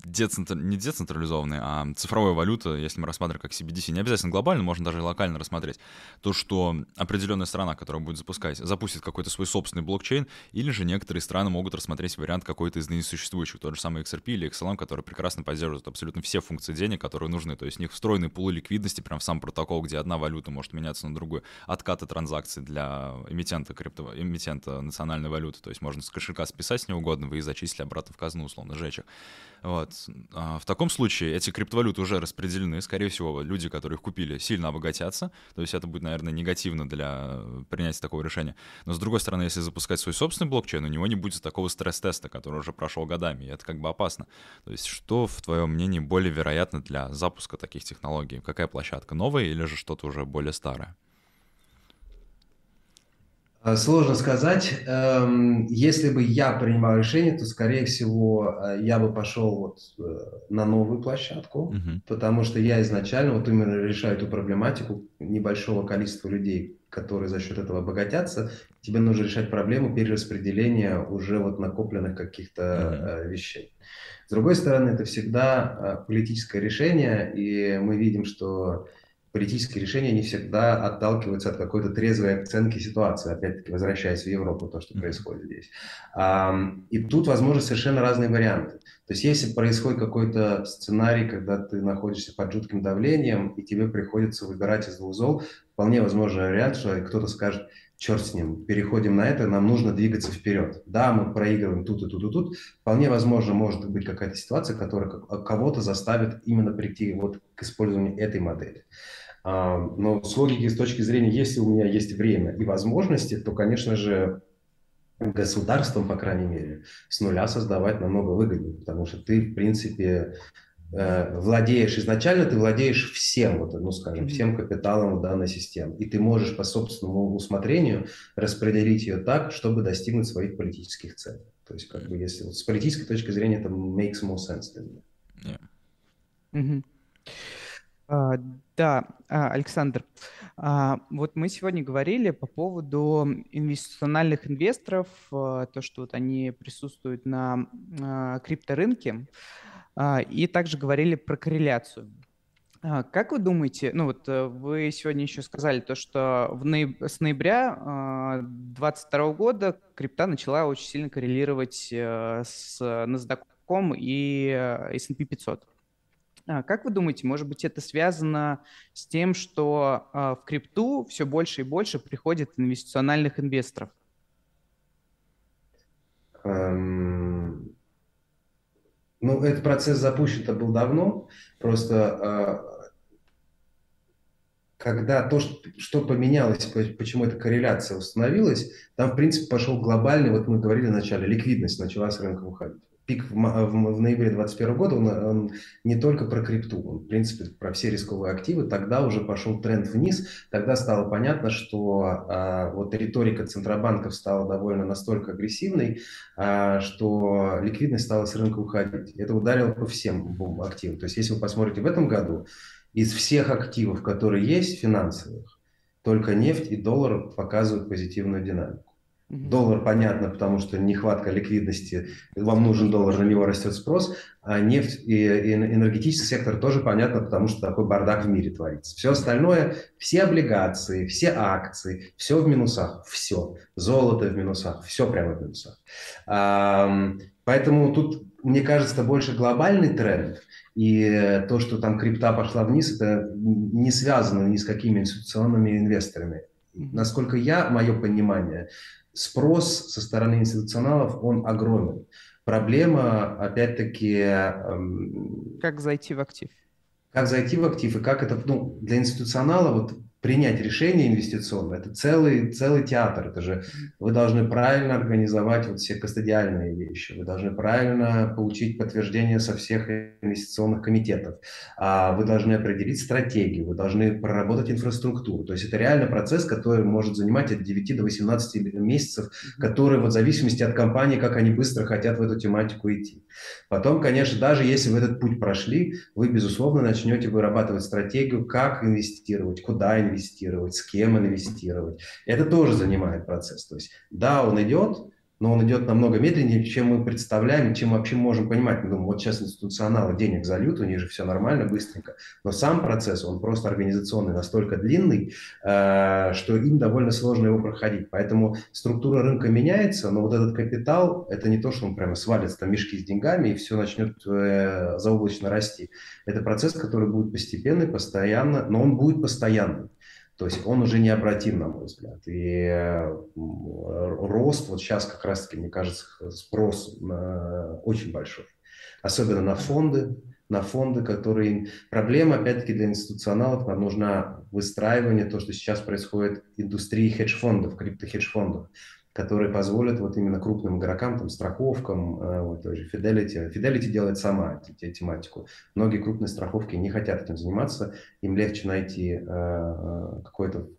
децентр... не децентрализованной, а цифровой валюты, если мы рассматриваем как CBDC, не обязательно глобально, можно даже локально рассмотреть, то, что определенная страна, которая будет запускать, запустит какой-то свой собственный блокчейн, или же некоторые страны могут рассмотреть вариант какой-то из ныне существующих, тот же самый XRP или XLM, который прекрасно поддерживают абсолютно все функции денег, которые нужны, то есть у них встроенные пулы ликвидности прям в сам протокол, где одна валюта может меняться на другую, откаты транзакций для эмитента, крипто... эмитента национальной валюты, то есть можно с кошелька списать с него угодно, вы и зачислили обратно в казну, условно, сжечь их. Вот. А в таком случае эти криптовалюты уже распределены. Скорее всего, люди, которые их купили, сильно обогатятся. То есть это будет, наверное, негативно для принятия такого решения. Но с другой стороны, если запускать свой собственный блокчейн, у него не будет такого стресс-теста, который уже прошел годами. И это как бы опасно. То есть что, в твоем мнении, более вероятно для запуска таких технологий? Какая площадка? Новая или же что-то уже более старое? Э, сложно сказать. Эм, если бы я принимал решение, то, скорее всего, э, я бы пошел вот э, на новую площадку, uh-huh. потому что я изначально вот именно решаю эту проблематику небольшого количества людей, которые за счет этого обогатятся. Тебе нужно решать проблему перераспределения уже вот накопленных каких-то uh-huh. вещей. С другой стороны, это всегда политическое решение, и мы видим, что политические решения не всегда отталкиваются от какой-то трезвой оценки ситуации, опять-таки возвращаясь в Европу, то, что происходит здесь. И тут, возможно, совершенно разные варианты. То есть если происходит какой-то сценарий, когда ты находишься под жутким давлением, и тебе приходится выбирать из двух зол, вполне возможный вариант, что кто-то скажет, черт с ним, переходим на это, нам нужно двигаться вперед. Да, мы проигрываем тут и тут и тут. Вполне возможно, может быть какая-то ситуация, которая кого-то заставит именно прийти вот к использованию этой модели. А, но с логики, с точки зрения, если у меня есть время и возможности, то, конечно же, государством, по крайней мере, с нуля создавать намного выгоднее, потому что ты, в принципе, э, владеешь, изначально ты владеешь всем, вот, ну, скажем, всем капиталом данной системы, и ты можешь по собственному усмотрению распределить ее так, чтобы достигнуть своих политических целей. То есть, как бы, если вот, с политической точки зрения, это makes more sense для меня. Yeah. Mm-hmm. А, да, а, Александр, а, вот мы сегодня говорили по поводу инвестициональных инвесторов, то, что вот они присутствуют на крипторынке, и также говорили про корреляцию. Как вы думаете, ну вот э, вы сегодня еще сказали то, что в нояб... с ноября 2022 года крипта начала очень сильно коррелировать э, с NASDAQ и S&P 500. А, как вы думаете, может быть, это связано с тем, что в крипту все больше и больше приходит инвестициональных инвесторов? Эм... Ну, этот процесс запущен-то был давно, просто а, когда то, что поменялось, почему эта корреляция установилась, там, в принципе, пошел глобальный, вот мы говорили вначале, ликвидность начала с рынка уходить. Пик в, в, в ноябре 2021 года, он, он не только про крипту, он, в принципе, про все рисковые активы. Тогда уже пошел тренд вниз, тогда стало понятно, что а, вот риторика центробанков стала довольно настолько агрессивной, а, что ликвидность стала с рынка уходить. Это ударило по всем активам. То есть, если вы посмотрите в этом году, из всех активов, которые есть финансовых, только нефть и доллар показывают позитивную динамику. Доллар понятно, потому что нехватка ликвидности, вам нужен доллар, на него растет спрос, а нефть и энергетический сектор тоже понятно, потому что такой бардак в мире творится. Все остальное, все облигации, все акции, все в минусах, все. Золото в минусах, все прямо в минусах. Поэтому тут, мне кажется, больше глобальный тренд – и то, что там крипта пошла вниз, это не связано ни с какими институционными инвесторами. Насколько я, мое понимание, спрос со стороны институционалов, он огромен. Проблема, опять-таки... Эм, как зайти в актив? Как зайти в актив и как это... Ну, для институционала вот принять решение инвестиционное, это целый, целый театр. Это же вы должны правильно организовать вот все кастодиальные вещи, вы должны правильно получить подтверждение со всех инвестиционных комитетов, а вы должны определить стратегию, вы должны проработать инфраструктуру. То есть это реально процесс, который может занимать от 9 до 18 месяцев, который вот в зависимости от компании, как они быстро хотят в эту тематику идти. Потом, конечно, даже если вы этот путь прошли, вы, безусловно, начнете вырабатывать стратегию, как инвестировать, куда инвестировать, с кем инвестировать. Это тоже занимает процесс. То есть, да, он идет, но он идет намного медленнее, чем мы представляем, чем мы вообще можем понимать. Мы думаем, вот сейчас институционалы денег зальют, у них же все нормально, быстренько. Но сам процесс, он просто организационный, настолько длинный, э, что им довольно сложно его проходить. Поэтому структура рынка меняется, но вот этот капитал, это не то, что он прямо свалится там мешки с деньгами и все начнет э, заоблачно расти. Это процесс, который будет постепенный, постоянно, но он будет постоянный. То есть он уже необратим, на мой взгляд. И рост, вот сейчас как раз-таки, мне кажется, спрос очень большой. Особенно на фонды, на фонды, которые... Проблема, опять-таки, для институционалов, нам нужно выстраивание, то, что сейчас происходит в индустрии хедж-фондов, крипто-хедж-фондов которые позволят вот именно крупным игрокам, там, страховкам, э, вот той же Fidelity. Fidelity делает сама тематику. Многие крупные страховки не хотят этим заниматься, им легче найти э, э, какой-то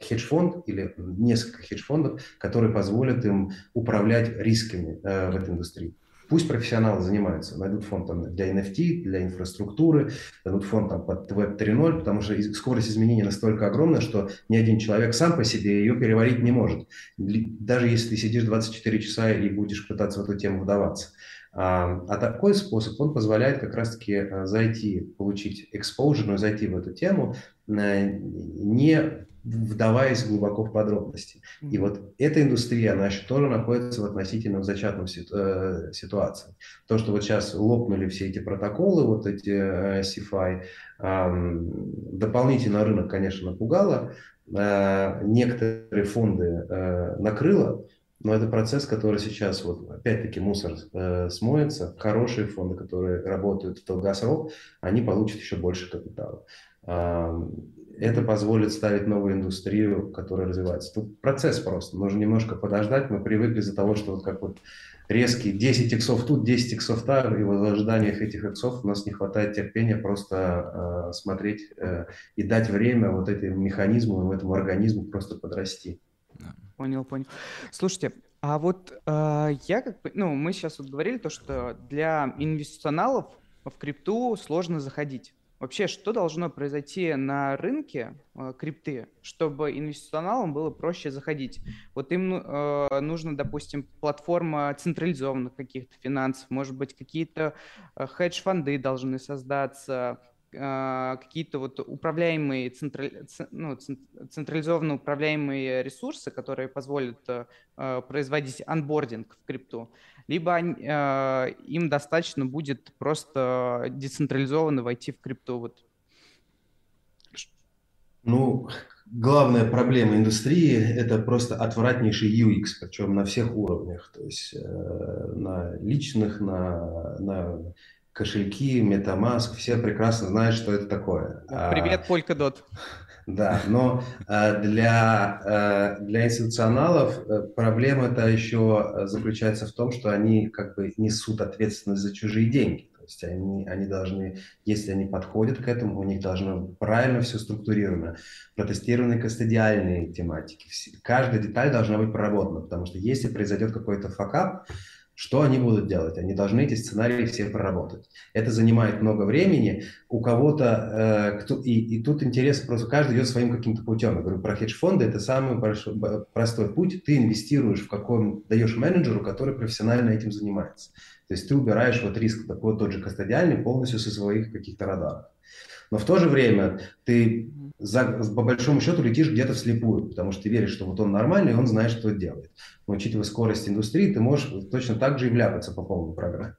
хедж-фонд или несколько хедж-фондов, которые позволят им управлять рисками в этой индустрии. Пусть профессионалы занимаются, найдут фонд там, для NFT, для инфраструктуры, найдут фонд там, под Web 3.0, потому что скорость изменения настолько огромна, что ни один человек сам по себе ее переварить не может. Даже если ты сидишь 24 часа и будешь пытаться в эту тему вдаваться. А, а такой способ, он позволяет как раз-таки э, зайти, получить exposure, но зайти в эту тему, э, не вдаваясь глубоко в подробности. И вот эта индустрия, она еще тоже находится в относительно зачатном э, ситуации. То, что вот сейчас лопнули все эти протоколы, вот эти э, CFI, дополнительно рынок, конечно, напугало, э, некоторые фонды накрыло, но это процесс, который сейчас, вот опять-таки, мусор э, смоется. Хорошие фонды, которые работают в долгосрок, они получат еще больше капитала. Это позволит ставить новую индустрию, которая развивается. Тут процесс просто. Нужно немножко подождать. Мы привыкли из-за того, что вот как вот резкий 10 иксов тут, 10 иксов там, и в ожиданиях этих иксов у нас не хватает терпения просто э, смотреть э, и дать время вот этому механизму, этому организму просто подрасти. Понял, понял. Слушайте, а вот э, я как бы, ну, мы сейчас вот говорили то, что для инвестиционалов в крипту сложно заходить. Вообще, что должно произойти на рынке э, крипты, чтобы инвестиционалам было проще заходить? Вот им э, нужно, допустим, платформа централизованных каких-то финансов, может быть, какие-то э, хедж-фонды должны создаться, какие-то вот управляемые, централь, ну, централизованно управляемые ресурсы, которые позволят а, производить анбординг в крипту, либо им достаточно будет просто децентрализованно войти в крипту. Вот. Ну, главная проблема индустрии – это просто отвратнейший UX, причем на всех уровнях, то есть э, на личных, на, на кошельки, MetaMask, все прекрасно знают, что это такое. А, Привет, Polkadot. Да, но э, для, э, для институционалов э, проблема это еще заключается в том, что они как бы несут ответственность за чужие деньги. То есть они, они должны, если они подходят к этому, у них должно правильно все структурировано, протестированы кастодиальные тематики. Каждая деталь должна быть проработана, потому что если произойдет какой-то факап, что они будут делать? Они должны эти сценарии все проработать. Это занимает много времени. У кого-то, э, кто, и, и тут интерес просто каждый идет своим каким-то путем. Я говорю про хедж-фонды, это самый большой, простой путь. Ты инвестируешь в каком, даешь менеджеру, который профессионально этим занимается. То есть ты убираешь вот риск такой тот же кастодиальный полностью со своих каких-то радаров. Но в то же время ты за, по большому счету летишь где-то вслепую, потому что ты веришь, что вот он нормальный, он знает, что делает. Но учитывая скорость индустрии, ты можешь точно так же и вляпаться по полной программе.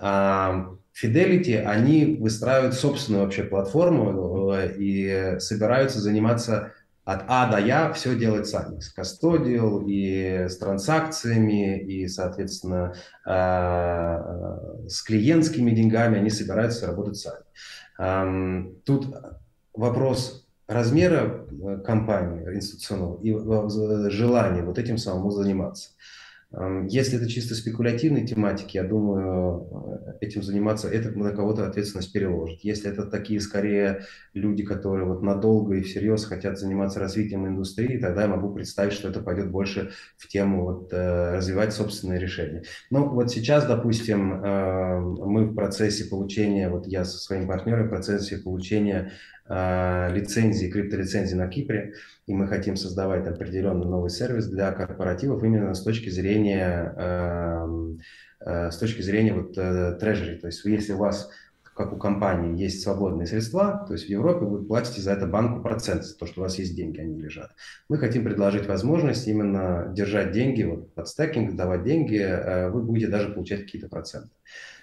А, Fidelity, они выстраивают собственную вообще платформу э, и собираются заниматься от А до Я все делать сами, с кастодиал и с транзакциями, и, соответственно, э, с клиентскими деньгами они собираются работать сами. Тут вопрос размера э, компании институционного и э, желания вот этим самому заниматься. Если это чисто спекулятивные тематики, я думаю, э, этим заниматься, это на кого-то ответственность переложит. Если это такие, скорее, люди, которые вот надолго и всерьез хотят заниматься развитием индустрии, тогда я могу представить, что это пойдет больше в тему вот, развивать собственные решения. Ну, вот сейчас, допустим, мы в процессе получения, вот я со своим партнером в процессе получения Э, лицензии, криптолицензии на Кипре, и мы хотим создавать определенный новый сервис для корпоративов именно с точки зрения, эм, э, с точки зрения вот трежери. То есть если у вас как у компании есть свободные средства, то есть в Европе вы платите за это банку процент, то, что у вас есть деньги, они лежат. Мы хотим предложить возможность именно держать деньги, вот под стекинг, давать деньги, э, вы будете даже получать какие-то проценты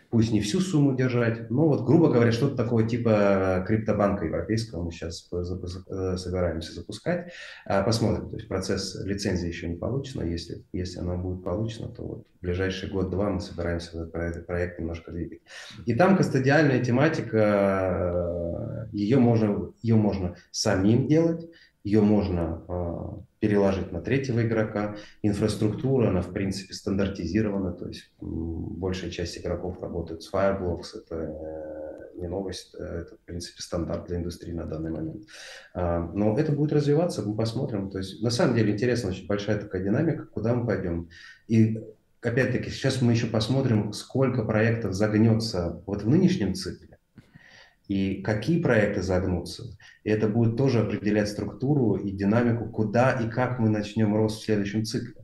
пусть не всю сумму держать, но вот, грубо говоря, что-то такое типа криптобанка европейского мы сейчас э, собираемся запускать. А, посмотрим, то есть процесс лицензии еще не получено, если, если оно будет получено, то вот в ближайший год-два мы собираемся этот проект немножко двигать. И там кастодиальная тематика, э, ее можно, ее можно самим делать, ее можно э, переложить на третьего игрока. Инфраструктура, она в принципе стандартизирована, то есть большая часть игроков работает с Fireblocks, это э, не новость, э, это в принципе стандарт для индустрии на данный момент. А, но это будет развиваться, мы посмотрим. То есть на самом деле интересно, очень большая такая динамика, куда мы пойдем. И опять-таки сейчас мы еще посмотрим, сколько проектов загнется вот в нынешнем цикле и какие проекты загнутся. И это будет тоже определять структуру и динамику, куда и как мы начнем рост в следующем цикле.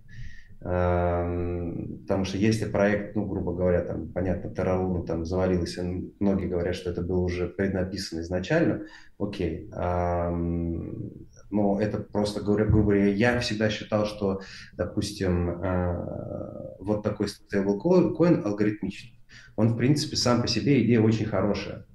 Эм, потому что если проект, ну, грубо говоря, там, понятно, Терралуна там завалился, многие говорят, что это было уже преднаписано изначально, окей. Эм, но это просто, говоря, грубо говоря, я всегда считал, что, допустим, э, вот такой стейблкоин алгоритмичный, он, в принципе, сам по себе идея очень хорошая.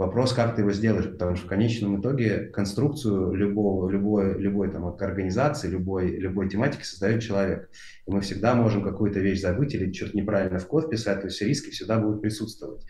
Вопрос, как ты его сделаешь, потому что в конечном итоге конструкцию любого, любой, любой там, организации, любой, любой тематики создает человек. И мы всегда можем какую-то вещь забыть или что-то неправильно в код писать, то есть риски всегда будут присутствовать.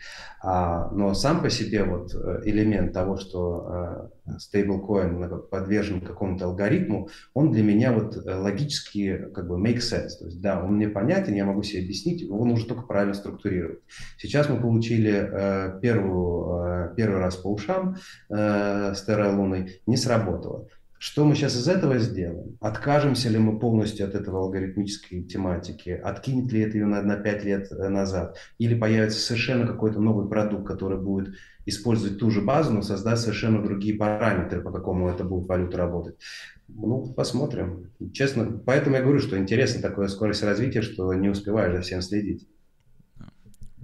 А, но сам по себе вот э, элемент того, что стейблкоин подвержен какому-то алгоритму, он для меня вот э, логически как бы make sense. То есть да, он мне понятен, я могу себе объяснить, его нужно только правильно структурировать. Сейчас мы получили э, первую, э, первый раз по ушам э, с Луной, не сработало. Что мы сейчас из этого сделаем? Откажемся ли мы полностью от этого алгоритмической тематики? Откинет ли это ее на, на 5 лет э, назад? Или появится совершенно какой-то новый продукт, который будет использовать ту же базу, но создать совершенно другие параметры, по какому это будет валюта работать? Ну, посмотрим. Честно, поэтому я говорю, что интересно такое скорость развития, что не успеваешь за всем следить.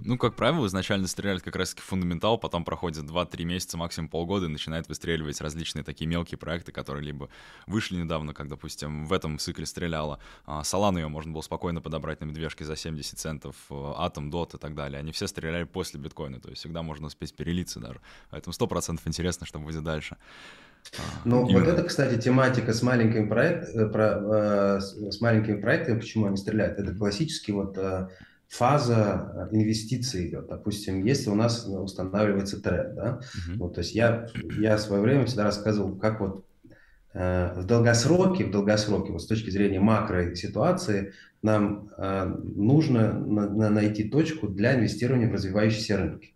Ну, как правило, изначально стреляют как раз-таки фундаментал, потом проходит 2-3 месяца, максимум полгода, и начинает выстреливать различные такие мелкие проекты, которые либо вышли недавно, как, допустим, в этом цикле стреляла. Солану ее можно было спокойно подобрать на медвежке за 70 центов, Атом, Дот и так далее. Они все стреляли после биткоина, то есть всегда можно успеть перелиться даже. Поэтому 100% интересно, что будет дальше. А, ну, Именно. вот это, кстати, тематика с маленькими, проект, э, про, э, с маленькими проектами, почему они стреляют, это классический вот э, фаза инвестиций идет. Допустим, если у нас устанавливается тренд, да, uh-huh. вот, то есть я, я в свое время всегда рассказывал, как вот в долгосроке, в долгосроке, вот с точки зрения макро ситуации, нам нужно найти точку для инвестирования в развивающиеся рынки.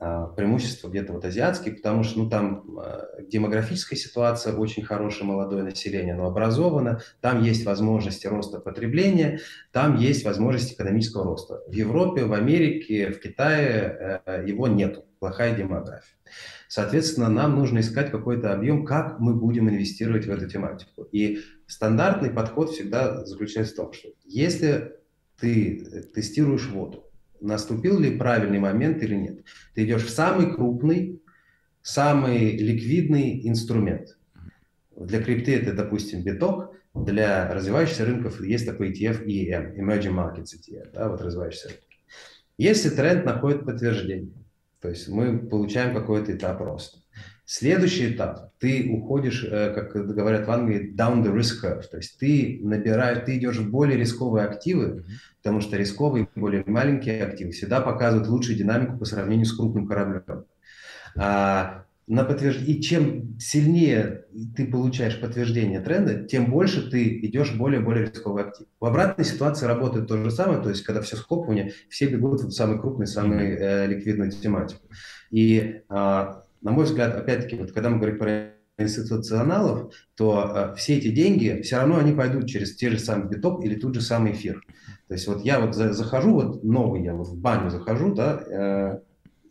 А, преимущество где-то вот азиатские, потому что ну, там а, демографическая ситуация очень хорошая, молодое население, оно образовано, там есть возможности роста потребления, там есть возможность экономического роста. В Европе, в Америке, в Китае э, его нет, плохая демография. Соответственно, нам нужно искать какой-то объем, как мы будем инвестировать в эту тематику. И стандартный подход всегда заключается в том, что если ты тестируешь воду, наступил ли правильный момент или нет. Ты идешь в самый крупный, самый ликвидный инструмент. Для крипты это, допустим, биток, для развивающихся рынков есть такой ETF EM, Emerging Markets ETF, да, вот развивающиеся рынки. Если тренд находит подтверждение, то есть мы получаем какой-то этап роста, Следующий этап, ты уходишь, э, как говорят в Англии, down the risk curve, то есть ты набираешь, ты идешь в более рисковые активы, потому что рисковые, более маленькие активы всегда показывают лучшую динамику по сравнению с крупным кораблем. А, на подтвержд... И чем сильнее ты получаешь подтверждение тренда, тем больше ты идешь в более-более рисковый актив. В обратной ситуации работает то же самое, то есть когда все схлопывание, все бегут в самый крупный, самый э, ликвидную тематику. И а, на мой взгляд, опять-таки, вот когда мы говорим про институционалов, то э, все эти деньги, все равно они пойдут через те же самые биток или тот же самый эфир. То есть вот я вот за, захожу, вот новый я вот в баню захожу, да, э,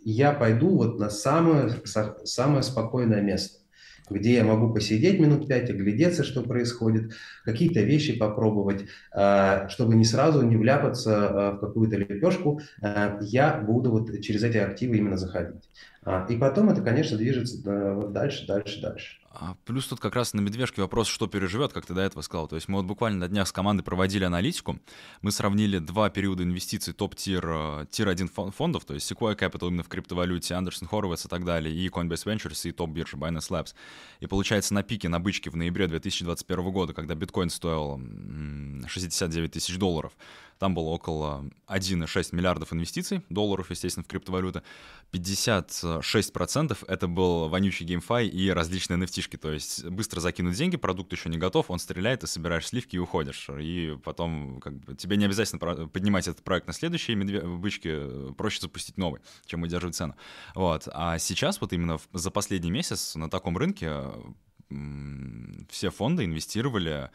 я пойду вот на самое, самое спокойное место где я могу посидеть минут пять, оглядеться, что происходит, какие-то вещи попробовать, э, чтобы не сразу не вляпаться э, в какую-то лепешку, э, я буду вот через эти активы именно заходить. А, и потом это, конечно, движется дальше, дальше, дальше. А, плюс тут как раз на медвежке вопрос, что переживет, как ты до этого сказал. То есть мы вот буквально на днях с командой проводили аналитику, мы сравнили два периода инвестиций top-tier, э, tier-1 фондов, то есть Sequoia Capital именно в криптовалюте, Andreessen Horowitz и так далее, и Coinbase Ventures, и топ-биржа Binance Labs. И получается на пике, на бычке в ноябре 2021 года, когда биткоин стоил 69 тысяч долларов, там было около 1,6 миллиардов инвестиций, долларов, естественно, в криптовалюты. 56% это был вонючий GameFi и различные NFT То есть быстро закинуть деньги, продукт еще не готов, он стреляет, ты собираешь сливки и уходишь. И потом как бы, тебе не обязательно поднимать этот проект на следующие медве- бычки, проще запустить новый, чем удерживать цену. Вот. А сейчас вот именно за последний месяц на таком рынке все фонды инвестировали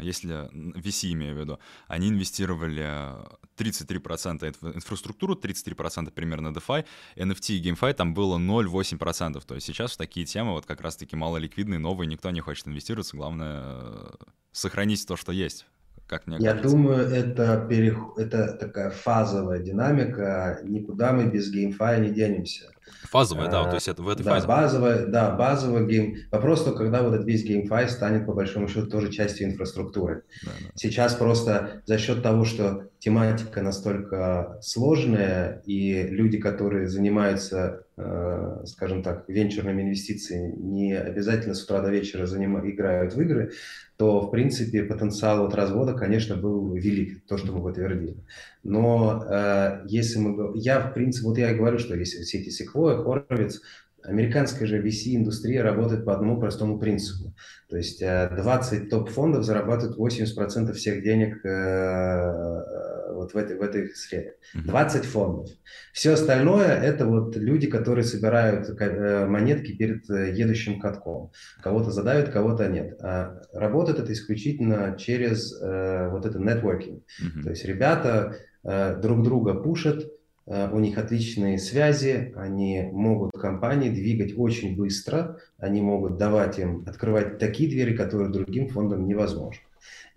если VC имею в виду, они инвестировали 33% в инфраструктуру, 33% примерно DeFi, NFT и GameFi там было 0,8%. То есть сейчас в такие темы вот как раз-таки малоликвидные, новые, никто не хочет инвестироваться, главное э, сохранить то, что есть. Как мне Я кажется. думаю, это, перех... это такая фазовая динамика, никуда мы без GameFi не денемся. Фазовая, да, то есть это в этой да, фазе. Базовая, да, базовый гейм. Вопрос только, когда вот этот весь GameFi станет, по большому счету, тоже частью инфраструктуры. Да, да. Сейчас просто за счет того, что тематика настолько сложная, и люди, которые занимаются, э, скажем так, венчурными инвестициями, не обязательно с утра до вечера заним... играют в игры, то, в принципе, потенциал от развода, конечно, был велик, то, что мы подтвердили. Но э, если мы... Я, в принципе, вот я и говорю, что если все эти Sequoia, Horowitz, американская же VC-индустрия работает по одному простому принципу. То есть 20 э, топ-фондов зарабатывают 80% всех денег э, вот в этой, в этой сфере. 20 фондов. Все остальное – это вот люди, которые собирают э, монетки перед едущим катком. Кого-то задают, кого-то нет. А работает это исключительно через вот это нетворкинг. Mm-hmm. То есть ребята друг друга пушат, Э, у них отличные связи, они могут компании двигать очень быстро, они могут давать им, открывать такие двери, которые другим фондам невозможно.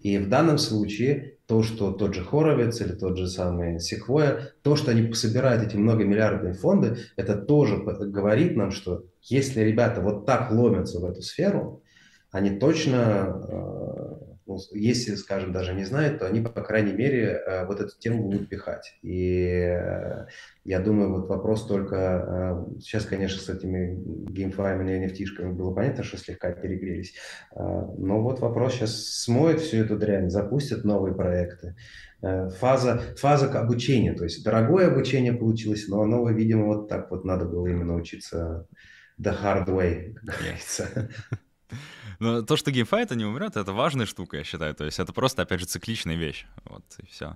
И в данном случае то, что тот же Хоровец или тот же самый Секвоя, то, что они собирают эти многомиллиардные фонды, это тоже говорит нам, что если ребята вот так ломятся в эту сферу, они точно э, ну, если, скажем, даже не знают, то они, по крайней мере, э, вот эту тему будут пихать. И э, я думаю, вот вопрос только... Э, сейчас, конечно, с этими геймфаймами и nft было понятно, что слегка перегрелись. Но вот вопрос сейчас смоет всю эту дрянь, запустят новые проекты. Фаза, фаза обучения, то есть дорогое обучение получилось, но оно, видимо, вот так вот надо было именно учиться the hard way, как говорится. Но то, что GameFi это не умрет, это важная штука, я считаю. То есть это просто, опять же, цикличная вещь. Вот и все.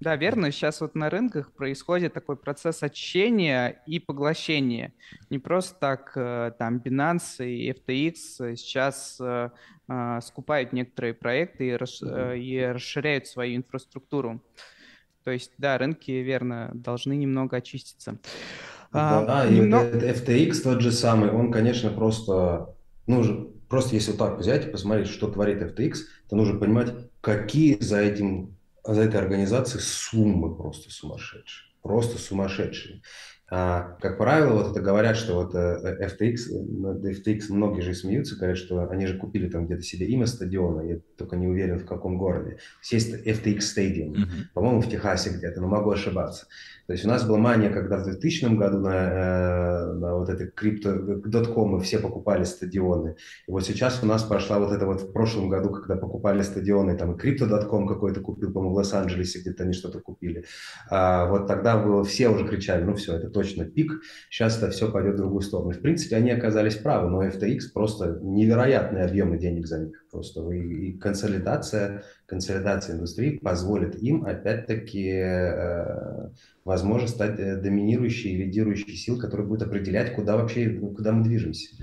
Да, верно. Сейчас вот на рынках происходит такой процесс очищения и поглощения. Не просто так э, там Binance и FTX сейчас э, э, скупают некоторые проекты и, расш... и расширяют свою инфраструктуру. То есть, да, рынки, верно, должны немного очиститься. Да, а, и немного... FTX тот же самый, он, конечно, просто, ну, Просто если вот так взять и посмотреть, что творит FTX, то нужно понимать, какие за этим за этой организацией суммы просто сумасшедшие. Просто сумасшедшие. А, как правило, вот это говорят, что вот э, FTX, FTX многие же смеются, говорят, что они же купили там где-то себе имя стадиона, я только не уверен в каком городе. Есть FTX Stadium, mm-hmm. по-моему, в Техасе где-то, но могу ошибаться. То есть у нас была мания, когда в 2000 году на, э, на вот этой крипто.com все покупали стадионы. И вот сейчас у нас пошла вот это вот в прошлом году, когда покупали стадионы, там и крипто.com какой-то купил, по-моему, в Лос-Анджелесе где-то они что-то купили. А, вот тогда было, все уже кричали, ну все, это точно пик, сейчас это все пойдет в другую сторону. В принципе, они оказались правы, но FTX просто невероятные объемы денег за них. Просто и, и консолидация, консолидация индустрии позволит им опять-таки э, возможно стать э, доминирующей, лидирующей сил, которая будет определять, куда вообще, куда мы движемся.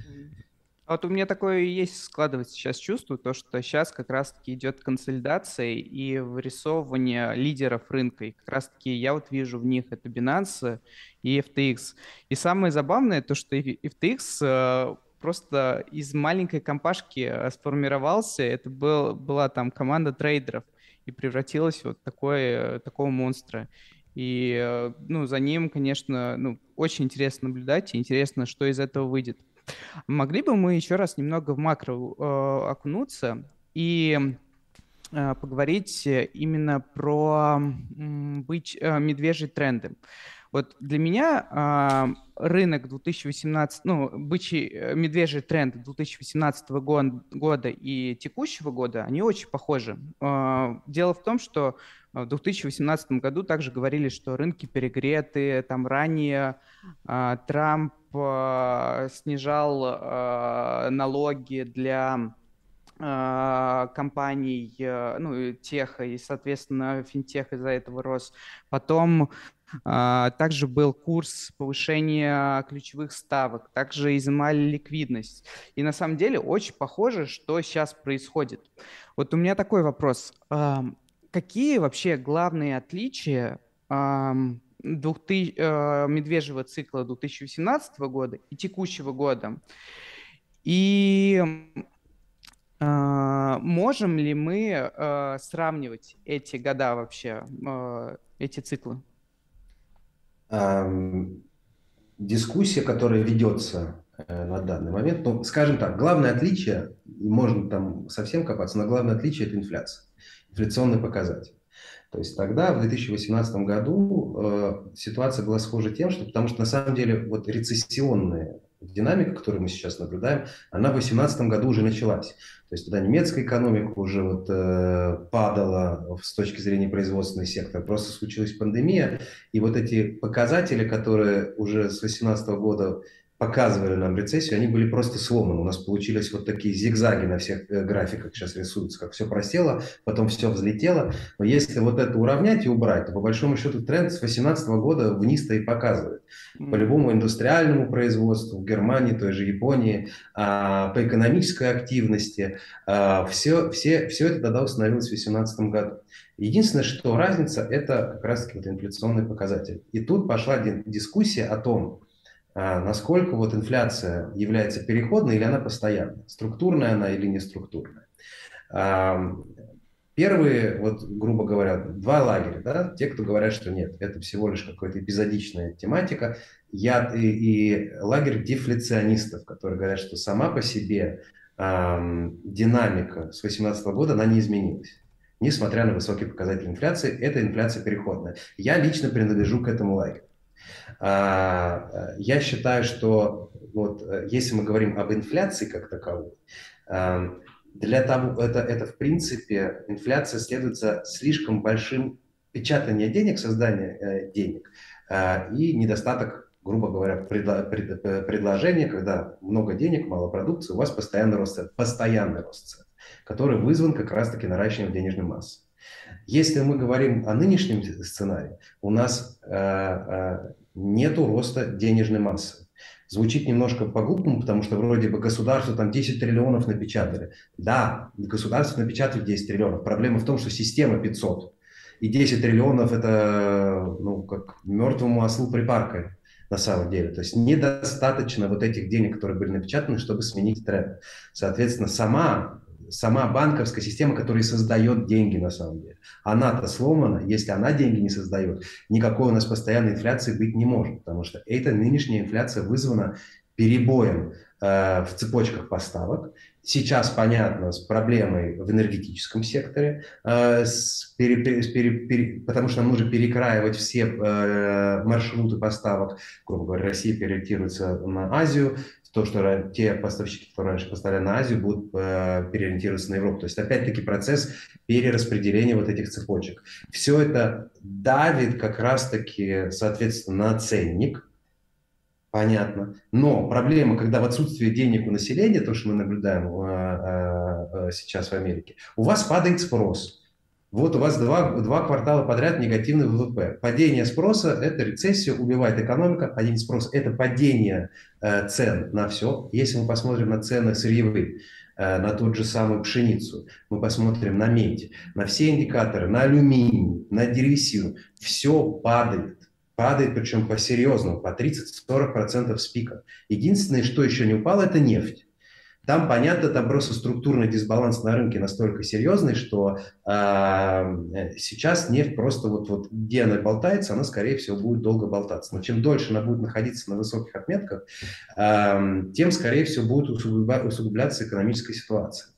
А вот у меня такое есть складывается сейчас чувство, то, что сейчас как раз-таки идет консолидация и вырисовывание лидеров рынка. И как раз-таки я вот вижу в них это Binance и FTX. И самое забавное то, что FTX просто из маленькой компашки э, сформировался. Это был, была там команда трейдеров и превратилась вот такое, э, такого монстра. И, э, ну, за ним, конечно, ну, очень интересно наблюдать, интересно, что из этого выйдет. Могли бы мы еще раз немного в макро э, окунуться и э, поговорить именно про э, быть, э, медвежьи тренды. Вот для меня э, рынок 2018, ну, бычий, э, медвежий тренд 2018 года, года и текущего года, они очень похожи. Э, дело в том, что в 2018 году также говорили, что рынки перегреты, там ранее э, Трамп э, снижал э, налоги для компаний, ну, теха, и, соответственно, финтех из-за этого рос. Потом также был курс повышения ключевых ставок, также изымали ликвидность. И на самом деле очень похоже, что сейчас происходит. Вот у меня такой вопрос. Какие вообще главные отличия двухты... Э, медвежьего цикла 2018 года и текущего года? И а, можем ли мы э, сравнивать эти года вообще, э, эти циклы? Дискуссия, которая ведется э, на данный момент, ну, скажем так, главное отличие, можно там совсем копаться, но главное отличие – это инфляция, инфляционный показатель. То есть тогда, в 2018 году, э, ситуация была схожа тем, что, потому что на самом деле вот рецессионные динамика, которую мы сейчас наблюдаем, она в 2018 году уже началась. То есть тогда немецкая экономика уже вот, э, падала с точки зрения производственного сектора. Просто случилась пандемия, и вот эти показатели, которые уже с 2018 года показывали нам рецессию, они были просто сломаны. У нас получились вот такие зигзаги на всех э, графиках сейчас рисуются, как все просело, потом все взлетело. Но если вот это уравнять и убрать, то по большому счету тренд с 2018 года вниз-то и показывает. По любому индустриальному производству, в Германии, той же Японии, а, по экономической активности, а, все, все, все это тогда установилось в 2018 году. Единственное, что разница, это как раз-таки вот инфляционный показатель. И тут пошла дискуссия о том, насколько вот инфляция является переходной или она постоянная, структурная она или не структурная. Первые, вот, грубо говоря, два лагеря, да, те, кто говорят, что нет, это всего лишь какая-то эпизодичная тематика, я, и, и лагерь дефляционистов, которые говорят, что сама по себе эм, динамика с 2018 года, она не изменилась. Несмотря на высокие показатели инфляции, эта инфляция переходная. Я лично принадлежу к этому лагерю. А, я считаю, что вот, э, если мы говорим об инфляции как таковой, для того, это, это в принципе, инфляция следует за слишком большим печатанием денег, создание э, денег э, и недостаток, грубо говоря, предло, пред, э, предложения, когда много денег, мало продукции, у вас постоянный рост постоянный рост цен, который вызван как раз-таки наращиванием денежной массы. Если мы говорим о нынешнем сценарии, у нас э, э, нет роста денежной массы звучит немножко по-глупому, потому что вроде бы государство там 10 триллионов напечатали. Да, государство напечатали 10 триллионов. Проблема в том, что система 500. И 10 триллионов это ну, как мертвому ослу припаркой на самом деле. То есть недостаточно вот этих денег, которые были напечатаны, чтобы сменить тренд. Соответственно, сама сама банковская система, которая создает деньги на самом деле. Она-то сломана, если она деньги не создает, никакой у нас постоянной инфляции быть не может, потому что эта нынешняя инфляция вызвана перебоем э, в цепочках поставок. Сейчас, понятно, с проблемой в энергетическом секторе, э, с пере, пере, пере, потому что нужно перекраивать все э, маршруты поставок. Грубо говоря, Россия переориентируется на Азию, то, что те поставщики, которые раньше поставляли на Азию, будут э, переориентироваться на Европу. То есть, опять-таки, процесс перераспределения вот этих цепочек. Все это давит как раз-таки, соответственно, на ценник, Понятно. Но проблема, когда в отсутствии денег у населения, то, что мы наблюдаем э, э, сейчас в Америке, у вас падает спрос. Вот у вас два, два квартала подряд негативный ВВП. Падение спроса – это рецессия, убивает экономика. Падение спроса – это падение э, цен на все. Если мы посмотрим на цены сырьевые, э, на тот же самую пшеницу, мы посмотрим на медь, на все индикаторы, на алюминий, на древесину, все падает. Падает, причем по-серьезному, по 30-40% с пика. Единственное, что еще не упало, это нефть. Там, понятно, там просто структурный дисбаланс на рынке настолько серьезный, что э, сейчас нефть просто вот, вот где она болтается, она, скорее всего, будет долго болтаться. Но чем дольше она будет находиться на высоких отметках, э, тем, скорее всего, будет усугубляться экономическая ситуация.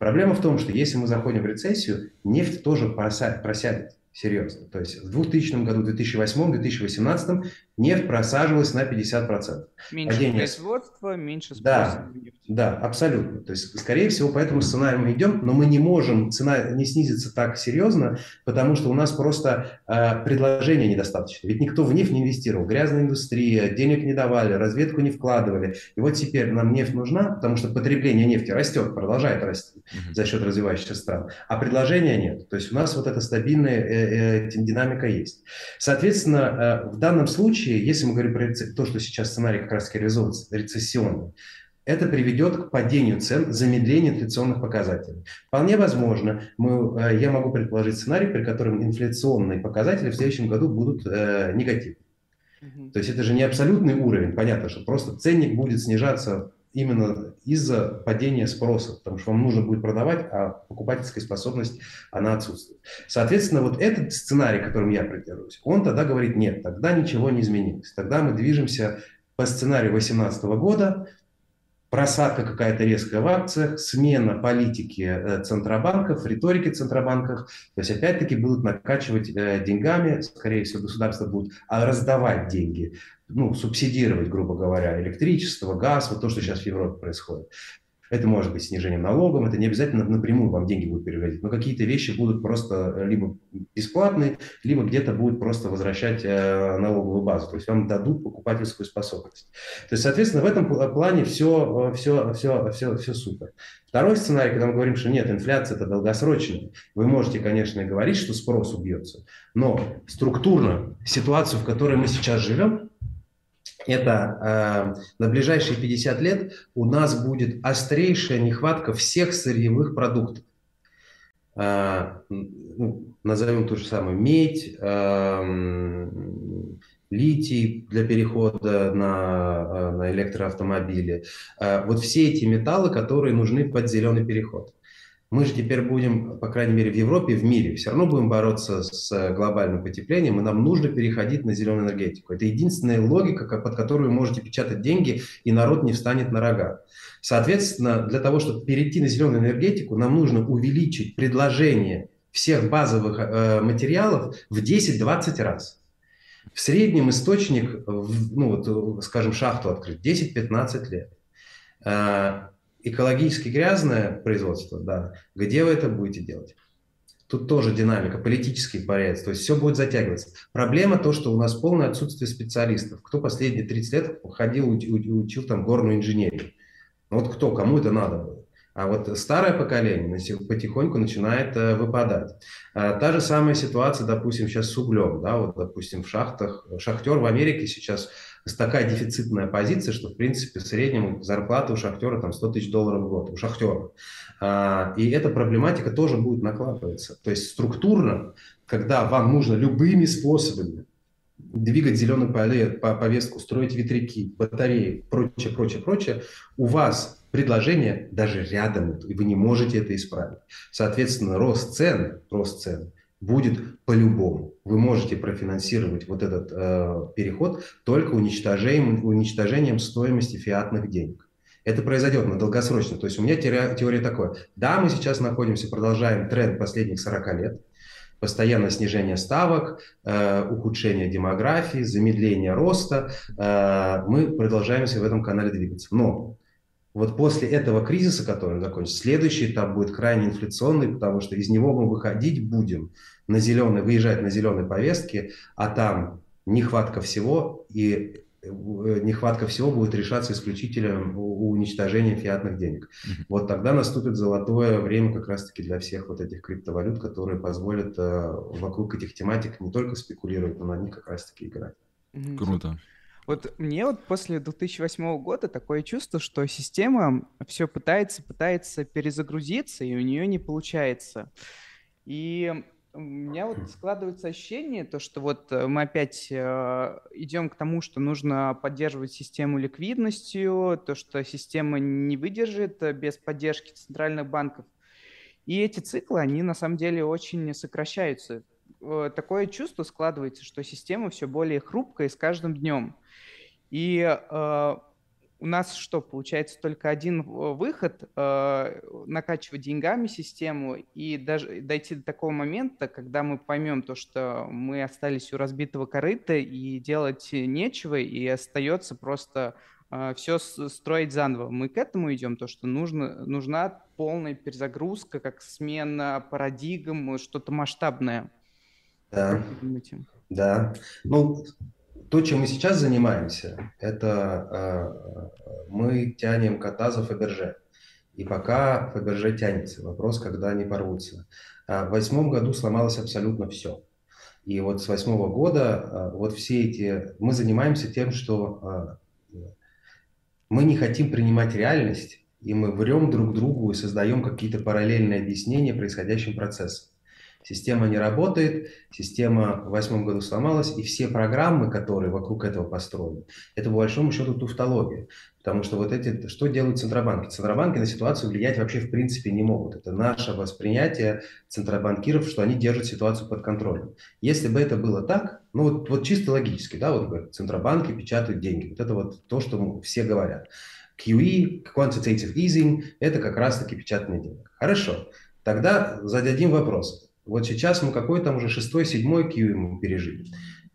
Проблема в том, что если мы заходим в рецессию, нефть тоже просядет серьезно. То есть в 2000 году, 2008, 2018 нефть просаживалась на 50%. Меньше Падение... производства, меньше спроса да, Да, абсолютно. То есть, скорее всего, по этому сценарию мы идем, но мы не можем, цена не снизится так серьезно, потому что у нас просто э, предложения недостаточно. Ведь никто в нефть не инвестировал. Грязная индустрия, денег не давали, разведку не вкладывали. И вот теперь нам нефть нужна, потому что потребление нефти растет, продолжает расти mm-hmm. за счет развивающихся стран, а предложения нет. То есть у нас вот эта стабильная э, э, динамика есть. Соответственно, э, в данном случае случае, если мы говорим про то, что сейчас сценарий как раз реализуется, рецессионный, это приведет к падению цен, замедлению инфляционных показателей. Вполне возможно, мы, э, я могу предположить сценарий, при котором инфляционные показатели в следующем году будут э, негативны. То есть это же не абсолютный уровень, понятно, что просто ценник будет снижаться именно из-за падения спроса, потому что вам нужно будет продавать, а покупательская способность, она отсутствует. Соответственно, вот этот сценарий, которым я придерживаюсь, он тогда говорит, нет, тогда ничего не изменилось. Тогда мы движемся по сценарию 2018 года, просадка какая-то резкая в акциях, смена политики э, центробанков, риторики центробанков. То есть опять-таки будут накачивать э, деньгами, скорее всего, государство будет а раздавать деньги ну, субсидировать, грубо говоря, электричество, газ, вот то, что сейчас в Европе происходит. Это может быть снижением налогов, это не обязательно напрямую вам деньги будут переводить, но какие-то вещи будут просто э, либо бесплатные, либо где-то будут просто возвращать э, налоговую базу, то есть вам дадут покупательскую способность. То есть, соответственно, в этом плане все, все, все, все, все супер. Второй сценарий, когда мы говорим, что нет, инфляция это долгосрочная, вы можете, конечно, говорить, что спрос убьется, но структурно ситуацию, в которой мы сейчас живем, это э, на ближайшие 50 лет у нас будет острейшая нехватка всех сырьевых продуктов. Э, ну, назовем ту же самую медь, э, литий для перехода на, э, на электроавтомобили. Э, вот все эти металлы, которые нужны под зеленый переход. Мы же теперь будем, по крайней мере, в Европе, в мире, все равно будем бороться с глобальным потеплением, и нам нужно переходить на зеленую энергетику. Это единственная логика, под которую вы можете печатать деньги, и народ не встанет на рога. Соответственно, для того, чтобы перейти на зеленую энергетику, нам нужно увеличить предложение всех базовых э, материалов в 10-20 раз. В среднем источник, ну вот, скажем, шахту открыть 10-15 лет. Экологически грязное производство, да, где вы это будете делать? Тут тоже динамика, политический порядок, то есть все будет затягиваться. Проблема то, что у нас полное отсутствие специалистов. Кто последние 30 лет ходил, учил там горную инженерию? Ну вот кто, кому это надо было? А вот старое поколение потихоньку начинает э, выпадать. А, та же самая ситуация, допустим, сейчас с углем. Да, вот, допустим, в шахтах. Шахтер в Америке сейчас такая дефицитная позиция, что, в принципе, в среднем зарплата у шахтера там 100 тысяч долларов в год, у шахтера. А, и эта проблематика тоже будет накладываться. То есть структурно, когда вам нужно любыми способами двигать зеленую повестку, строить ветряки, батареи, прочее, прочее, прочее, у вас предложение даже рядом, и вы не можете это исправить. Соответственно, рост цен, рост цен будет по-любому. Вы можете профинансировать вот этот э, переход только уничтожением, уничтожением стоимости фиатных денег. Это произойдет на долгосрочно. То есть у меня теория, теория такая. Да, мы сейчас находимся, продолжаем тренд последних 40 лет. Постоянное снижение ставок, э, ухудшение демографии, замедление роста. Э, мы продолжаемся в этом канале двигаться. Но вот после этого кризиса, который закончится, следующий этап будет крайне инфляционный, потому что из него мы выходить будем на зеленый, выезжать на зеленой повестке, а там нехватка всего, и э, нехватка всего будет решаться исключительно уничтожением фиатных денег. Вот тогда наступит золотое время как раз-таки для всех вот этих криптовалют, которые позволят э, вокруг этих тематик не только спекулировать, но на них как раз-таки играть. Круто. Вот мне вот после 2008 года такое чувство, что система все пытается, пытается перезагрузиться, и у нее не получается. И у меня вот складывается ощущение, то, что вот э, мы опять э, идем к тому, что нужно поддерживать систему ликвидностью, то, что система не выдержит э, без поддержки центральных банков. И эти циклы, они на самом деле очень сокращаются. Э, такое чувство складывается, что система все более хрупкая с каждым днем. И э, у нас что, получается только один выход э, накачивать деньгами систему и даже дойти до такого момента, когда мы поймем то, что мы остались у разбитого корыта и делать нечего, и остается просто э, все строить заново. Мы к этому идем, то, что нужно, нужна полная перезагрузка, как смена парадигм, что-то масштабное. Да. Да. Ну, то, чем мы сейчас занимаемся, это э, мы тянем кота за Фаберже. И пока Фаберже тянется, вопрос, когда они порвутся. А в восьмом году сломалось абсолютно все. И вот с восьмого года э, вот все эти... Мы занимаемся тем, что э, мы не хотим принимать реальность, и мы врем друг другу и создаем какие-то параллельные объяснения происходящим процессам. Система не работает, система в восьмом году сломалась, и все программы, которые вокруг этого построены, это по большому счету туфтология. Потому что вот эти, что делают центробанки? Центробанки на ситуацию влиять вообще в принципе не могут. Это наше восприятие центробанкиров, что они держат ситуацию под контролем. Если бы это было так, ну вот, вот чисто логически, да, вот центробанки печатают деньги. Вот это вот то, что все говорят. QE, Quantitative Easing, это как раз-таки печатание денег. Хорошо. Тогда зададим вопрос. Вот сейчас мы какой там уже шестой, седьмой QE мы пережили.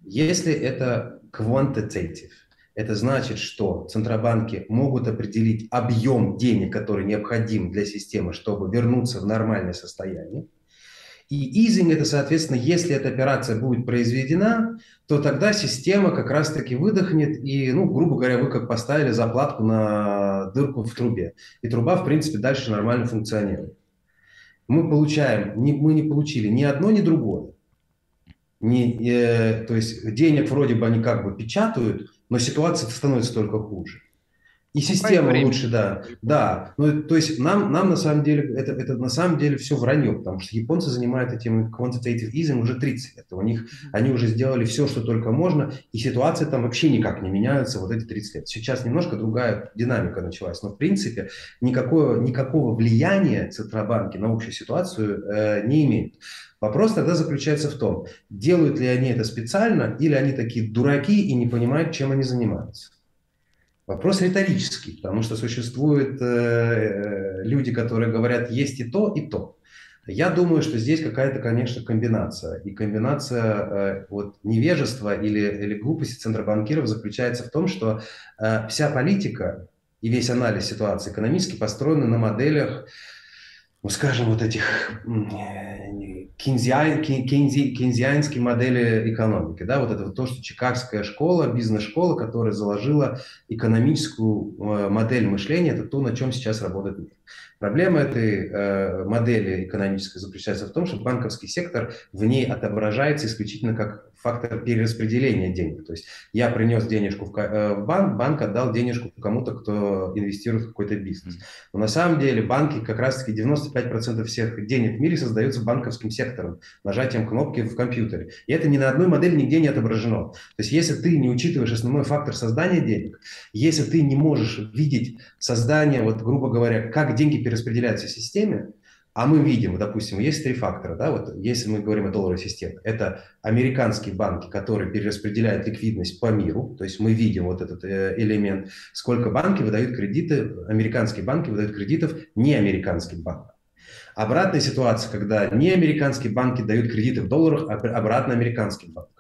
Если это quantitative, это значит, что центробанки могут определить объем денег, который необходим для системы, чтобы вернуться в нормальное состояние. И easing это, соответственно, если эта операция будет произведена, то тогда система как раз-таки выдохнет и, ну, грубо говоря, вы как поставили заплатку на дырку в трубе. И труба, в принципе, дальше нормально функционирует мы получаем, не, мы не получили ни одно, ни другое. Не, э, то есть денег вроде бы они как бы печатают, но ситуация становится только хуже. И система лучше, да. Да. Ну, то есть нам, нам на самом деле, это, это на самом деле все вранье, потому что японцы занимают этим quantitative easing уже 30 лет. У них, они уже сделали все, что только можно, и ситуация там вообще никак не меняется вот эти 30 лет. Сейчас немножко другая динамика началась, но в принципе никакого, никакого влияния Центробанки на общую ситуацию э, не имеют. Вопрос тогда заключается в том, делают ли они это специально, или они такие дураки и не понимают, чем они занимаются. Вопрос риторический, потому что существуют э, э, люди, которые говорят, есть и то, и то. Я думаю, что здесь какая-то, конечно, комбинация. И комбинация э, вот, невежества или, или глупости центробанкиров заключается в том, что э, вся политика и весь анализ ситуации экономически построены на моделях ну, скажем, вот этих кейнзиан, кейнзи, кейнзианской модели экономики. Да? Вот это вот то, что Чикагская школа, бизнес-школа, которая заложила экономическую э, модель мышления, это то, на чем сейчас работает мир. Проблема этой э, модели экономической заключается в том, что банковский сектор в ней отображается исключительно как фактор перераспределения денег. То есть я принес денежку в, э, в банк, банк отдал денежку кому-то, кто инвестирует в какой-то бизнес. Но на самом деле банки, как раз-таки 95% всех денег в мире создаются банковским сектором, нажатием кнопки в компьютере. И это ни на одной модели нигде не отображено. То есть если ты не учитываешь основной фактор создания денег, если ты не можешь видеть создание, вот грубо говоря, как деньги перераспределяются в системе, а мы видим, допустим, есть три фактора, да, вот если мы говорим о долларовой системе, это американские банки, которые перераспределяют ликвидность по миру, то есть мы видим вот этот э, элемент, сколько банки выдают кредиты, американские банки выдают кредитов не американским банкам. Обратная ситуация, когда не американские банки дают кредиты в долларах, а обратно американским банкам.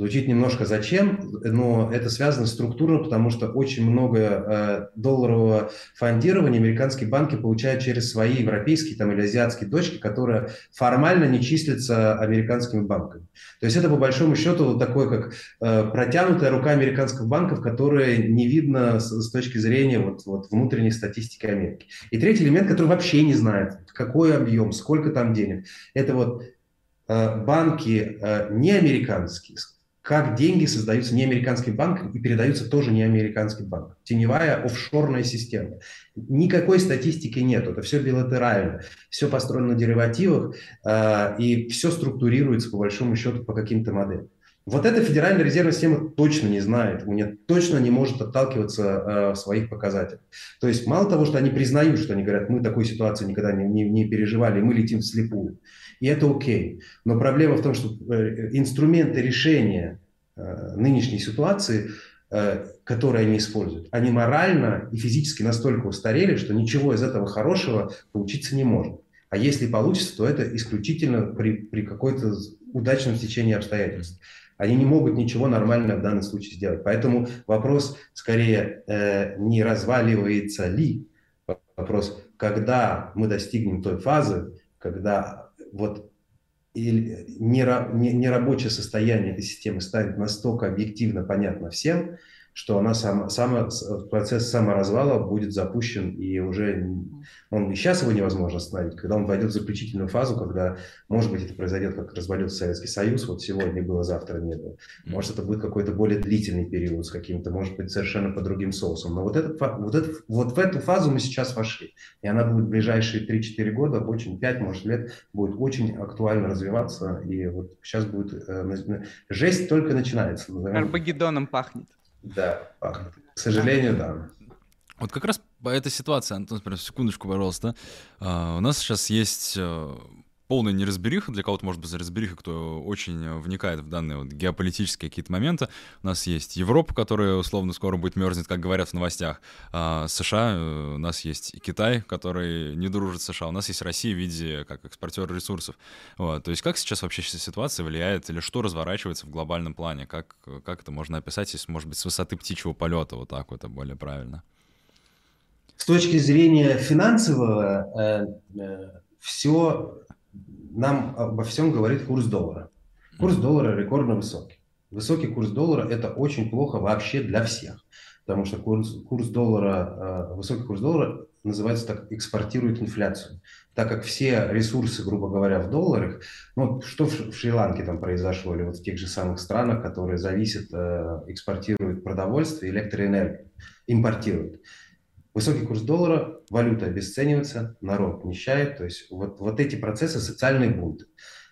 Звучит немножко зачем, но это связано структурно, потому что очень много э, долларового фондирования американские банки получают через свои европейские там, или азиатские дочки, которые формально не числятся американскими банками. То есть это по большому счету вот такое, как э, протянутая рука американских банков, которые не видно с, с точки зрения вот, вот внутренней статистики Америки. И третий элемент, который вообще не знает, какой объем, сколько там денег, это вот э, банки не американские, как деньги создаются не американским банком и передаются тоже не американским банком. Теневая офшорная система. Никакой статистики нет, это все билатерально, все построено на деривативах, э, и все структурируется по большому счету по каким-то моделям. Вот эта Федеральная резервная система точно не знает, у нее точно не может отталкиваться э, в своих показателях. То есть мало того, что они признают, что они говорят, мы такой ситуации никогда не, не, не переживали, мы летим вслепую, и это окей. Но проблема в том, что э, инструменты решения э, нынешней ситуации, э, которые они используют, они морально и физически настолько устарели, что ничего из этого хорошего получиться не может. А если получится, то это исключительно при, при какой-то удачном стечении обстоятельств. Они не могут ничего нормального в данном случае сделать. Поэтому вопрос скорее э, не разваливается ли, вопрос, когда мы достигнем той фазы, когда вот нерабочее состояние этой системы станет настолько объективно понятно всем, что она сама, сама, процесс саморазвала будет запущен, и уже он и сейчас его невозможно остановить, когда он войдет в заключительную фазу, когда, может быть, это произойдет, как развалился Советский Союз, вот сегодня было, завтра нет. Может, это будет какой-то более длительный период с каким-то, может быть, совершенно по другим соусам. Но вот, этот, вот, этот, вот в эту фазу мы сейчас вошли, и она будет в ближайшие 3-4 года, очень 5, может, лет, будет очень актуально развиваться, и вот сейчас будет э, жесть только начинается. Арбагеддоном пахнет. Да. К сожалению, да. Вот как раз по этой ситуации, Антон, секундочку, пожалуйста. Uh, у нас сейчас есть uh, полная неразбериха, для кого-то может быть неразбериха, кто очень э, вникает в данные вот, геополитические какие-то моменты. У нас есть Европа, которая условно скоро будет мерзнет, как говорят в новостях. А США, э, у нас есть и Китай, который не дружит с США. У нас есть Россия в виде как экспортер ресурсов. Вот. То есть как сейчас вообще ситуация влияет или что разворачивается в глобальном плане? Как, как это можно описать, если, может быть, с высоты птичьего полета вот так вот, это более правильно? С точки зрения финансового, э, э, все нам обо всем говорит курс доллара. Курс доллара рекордно высокий. Высокий курс доллара – это очень плохо вообще для всех. Потому что курс, курс доллара, э, высокий курс доллара называется так, экспортирует инфляцию. Так как все ресурсы, грубо говоря, в долларах, ну, что в Шри-Ланке там произошло, или вот в тех же самых странах, которые зависят, э, экспортируют продовольствие, электроэнергию, импортируют. Высокий курс доллара, валюта обесценивается, народ нищает, то есть вот, вот эти процессы, социальные бунты,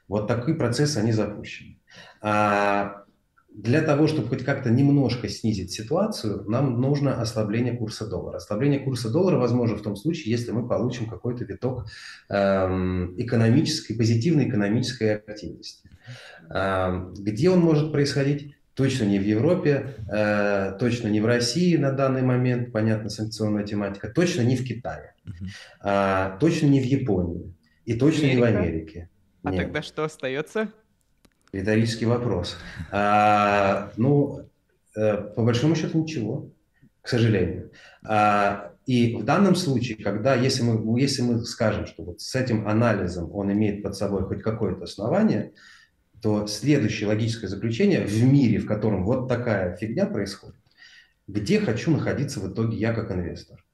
вот такие процессы, они запущены. А для того, чтобы хоть как-то немножко снизить ситуацию, нам нужно ослабление курса доллара. Ослабление курса доллара возможно в том случае, если мы получим какой-то виток эм, экономической, позитивной экономической активности. Эм, где он может происходить? Точно не в Европе, э, точно не в России на данный момент, понятно, санкционная тематика, точно не в Китае, э, точно не в Японии и точно Америка? не в Америке. А Нет. тогда что остается? Риторический вопрос. А, ну, э, по большому счету ничего, к сожалению. А, и в данном случае, когда, если мы, если мы скажем, что вот с этим анализом он имеет под собой хоть какое-то основание, то следующее логическое заключение в мире, в котором вот такая фигня происходит, где хочу находиться в итоге я как инвестор?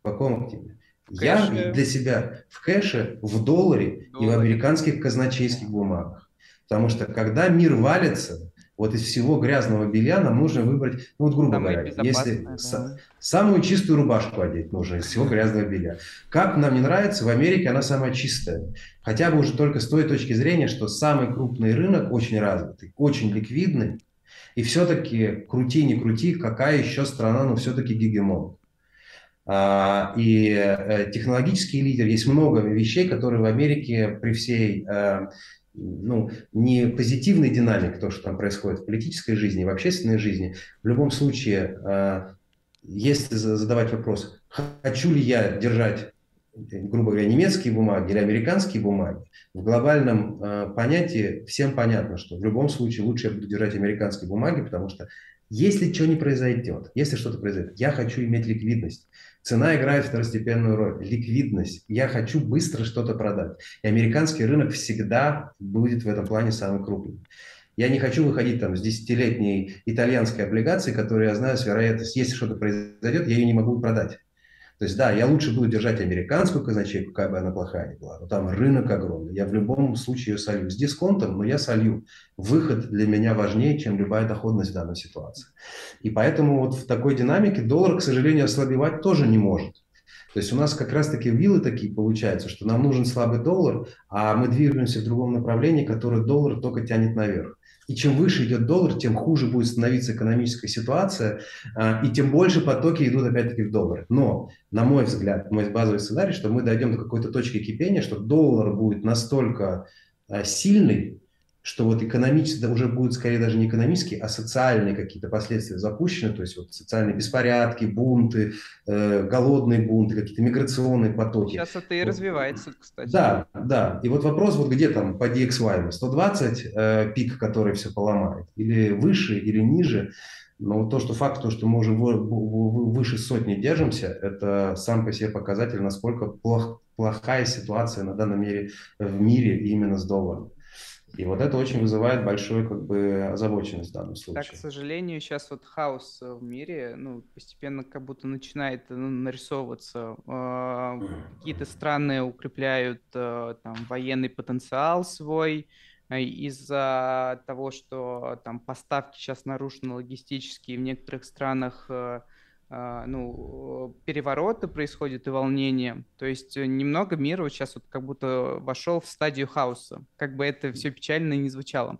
В каком активе? Я для себя в кэше, в долларе Доллар. и в американских казначейских бумагах. Потому что когда мир валится, вот из всего грязного белья нам нужно выбрать, ну вот грубо Самое говоря, если да. с, самую чистую рубашку одеть нужно из всего грязного белья. Как нам не нравится, в Америке она самая чистая. Хотя бы уже только с той точки зрения, что самый крупный рынок очень развитый, очень ликвидный. И все-таки, крути, не крути, какая еще страна, но все-таки гегемон. А, и э, технологический лидер, есть много вещей, которые в Америке при всей э, ну, не позитивный динамик, то, что там происходит в политической жизни, в общественной жизни. В любом случае, а, если задавать вопрос, хочу ли я держать, грубо говоря, немецкие бумаги или американские бумаги, в глобальном а, понятии всем понятно, что в любом случае лучше я буду держать американские бумаги, потому что если что не произойдет, если что-то произойдет, я хочу иметь ликвидность. Цена играет второстепенную роль. Ликвидность. Я хочу быстро что-то продать. И американский рынок всегда будет в этом плане самым крупным. Я не хочу выходить там с десятилетней итальянской облигации, которую я знаю с вероятностью, если что-то произойдет, я ее не могу продать. То есть, да, я лучше буду держать американскую казначейку, какая бы она плохая ни была, но там рынок огромный. Я в любом случае ее солью. С дисконтом, но я солью. Выход для меня важнее, чем любая доходность в данной ситуации. И поэтому вот в такой динамике доллар, к сожалению, ослабевать тоже не может. То есть у нас как раз-таки вилы такие получаются, что нам нужен слабый доллар, а мы двигаемся в другом направлении, которое доллар только тянет наверх. И чем выше идет доллар, тем хуже будет становиться экономическая ситуация, а, и тем больше потоки идут опять-таки в доллар. Но, на мой взгляд, мой базовый сценарий, что мы дойдем до какой-то точки кипения, что доллар будет настолько а, сильный, что вот экономически, да уже будут скорее даже не экономические, а социальные какие-то последствия запущены, то есть вот социальные беспорядки, бунты, э, голодные бунты, какие-то миграционные потоки. Сейчас это и вот. развивается, кстати. Да, да. И вот вопрос, вот где там по DXY, 120 э, пик, который все поломает, или выше, или ниже, но вот то, что факт, то, что мы уже выше сотни держимся, это сам по себе показатель, насколько плох, плохая ситуация на данном мире в мире именно с долларом. И вот это очень вызывает большую как бы озабоченность в данном случае. Так, к сожалению, сейчас вот хаос в мире, ну, постепенно как будто начинает ну, нарисовываться. Э, какие-то страны укрепляют э, там военный потенциал свой, э, из-за того, что там поставки сейчас нарушены логистические в некоторых странах а, ну, перевороты происходят и волнения. То есть э, немного мира вот сейчас вот как будто вошел в стадию хаоса, как бы это все печально не звучало.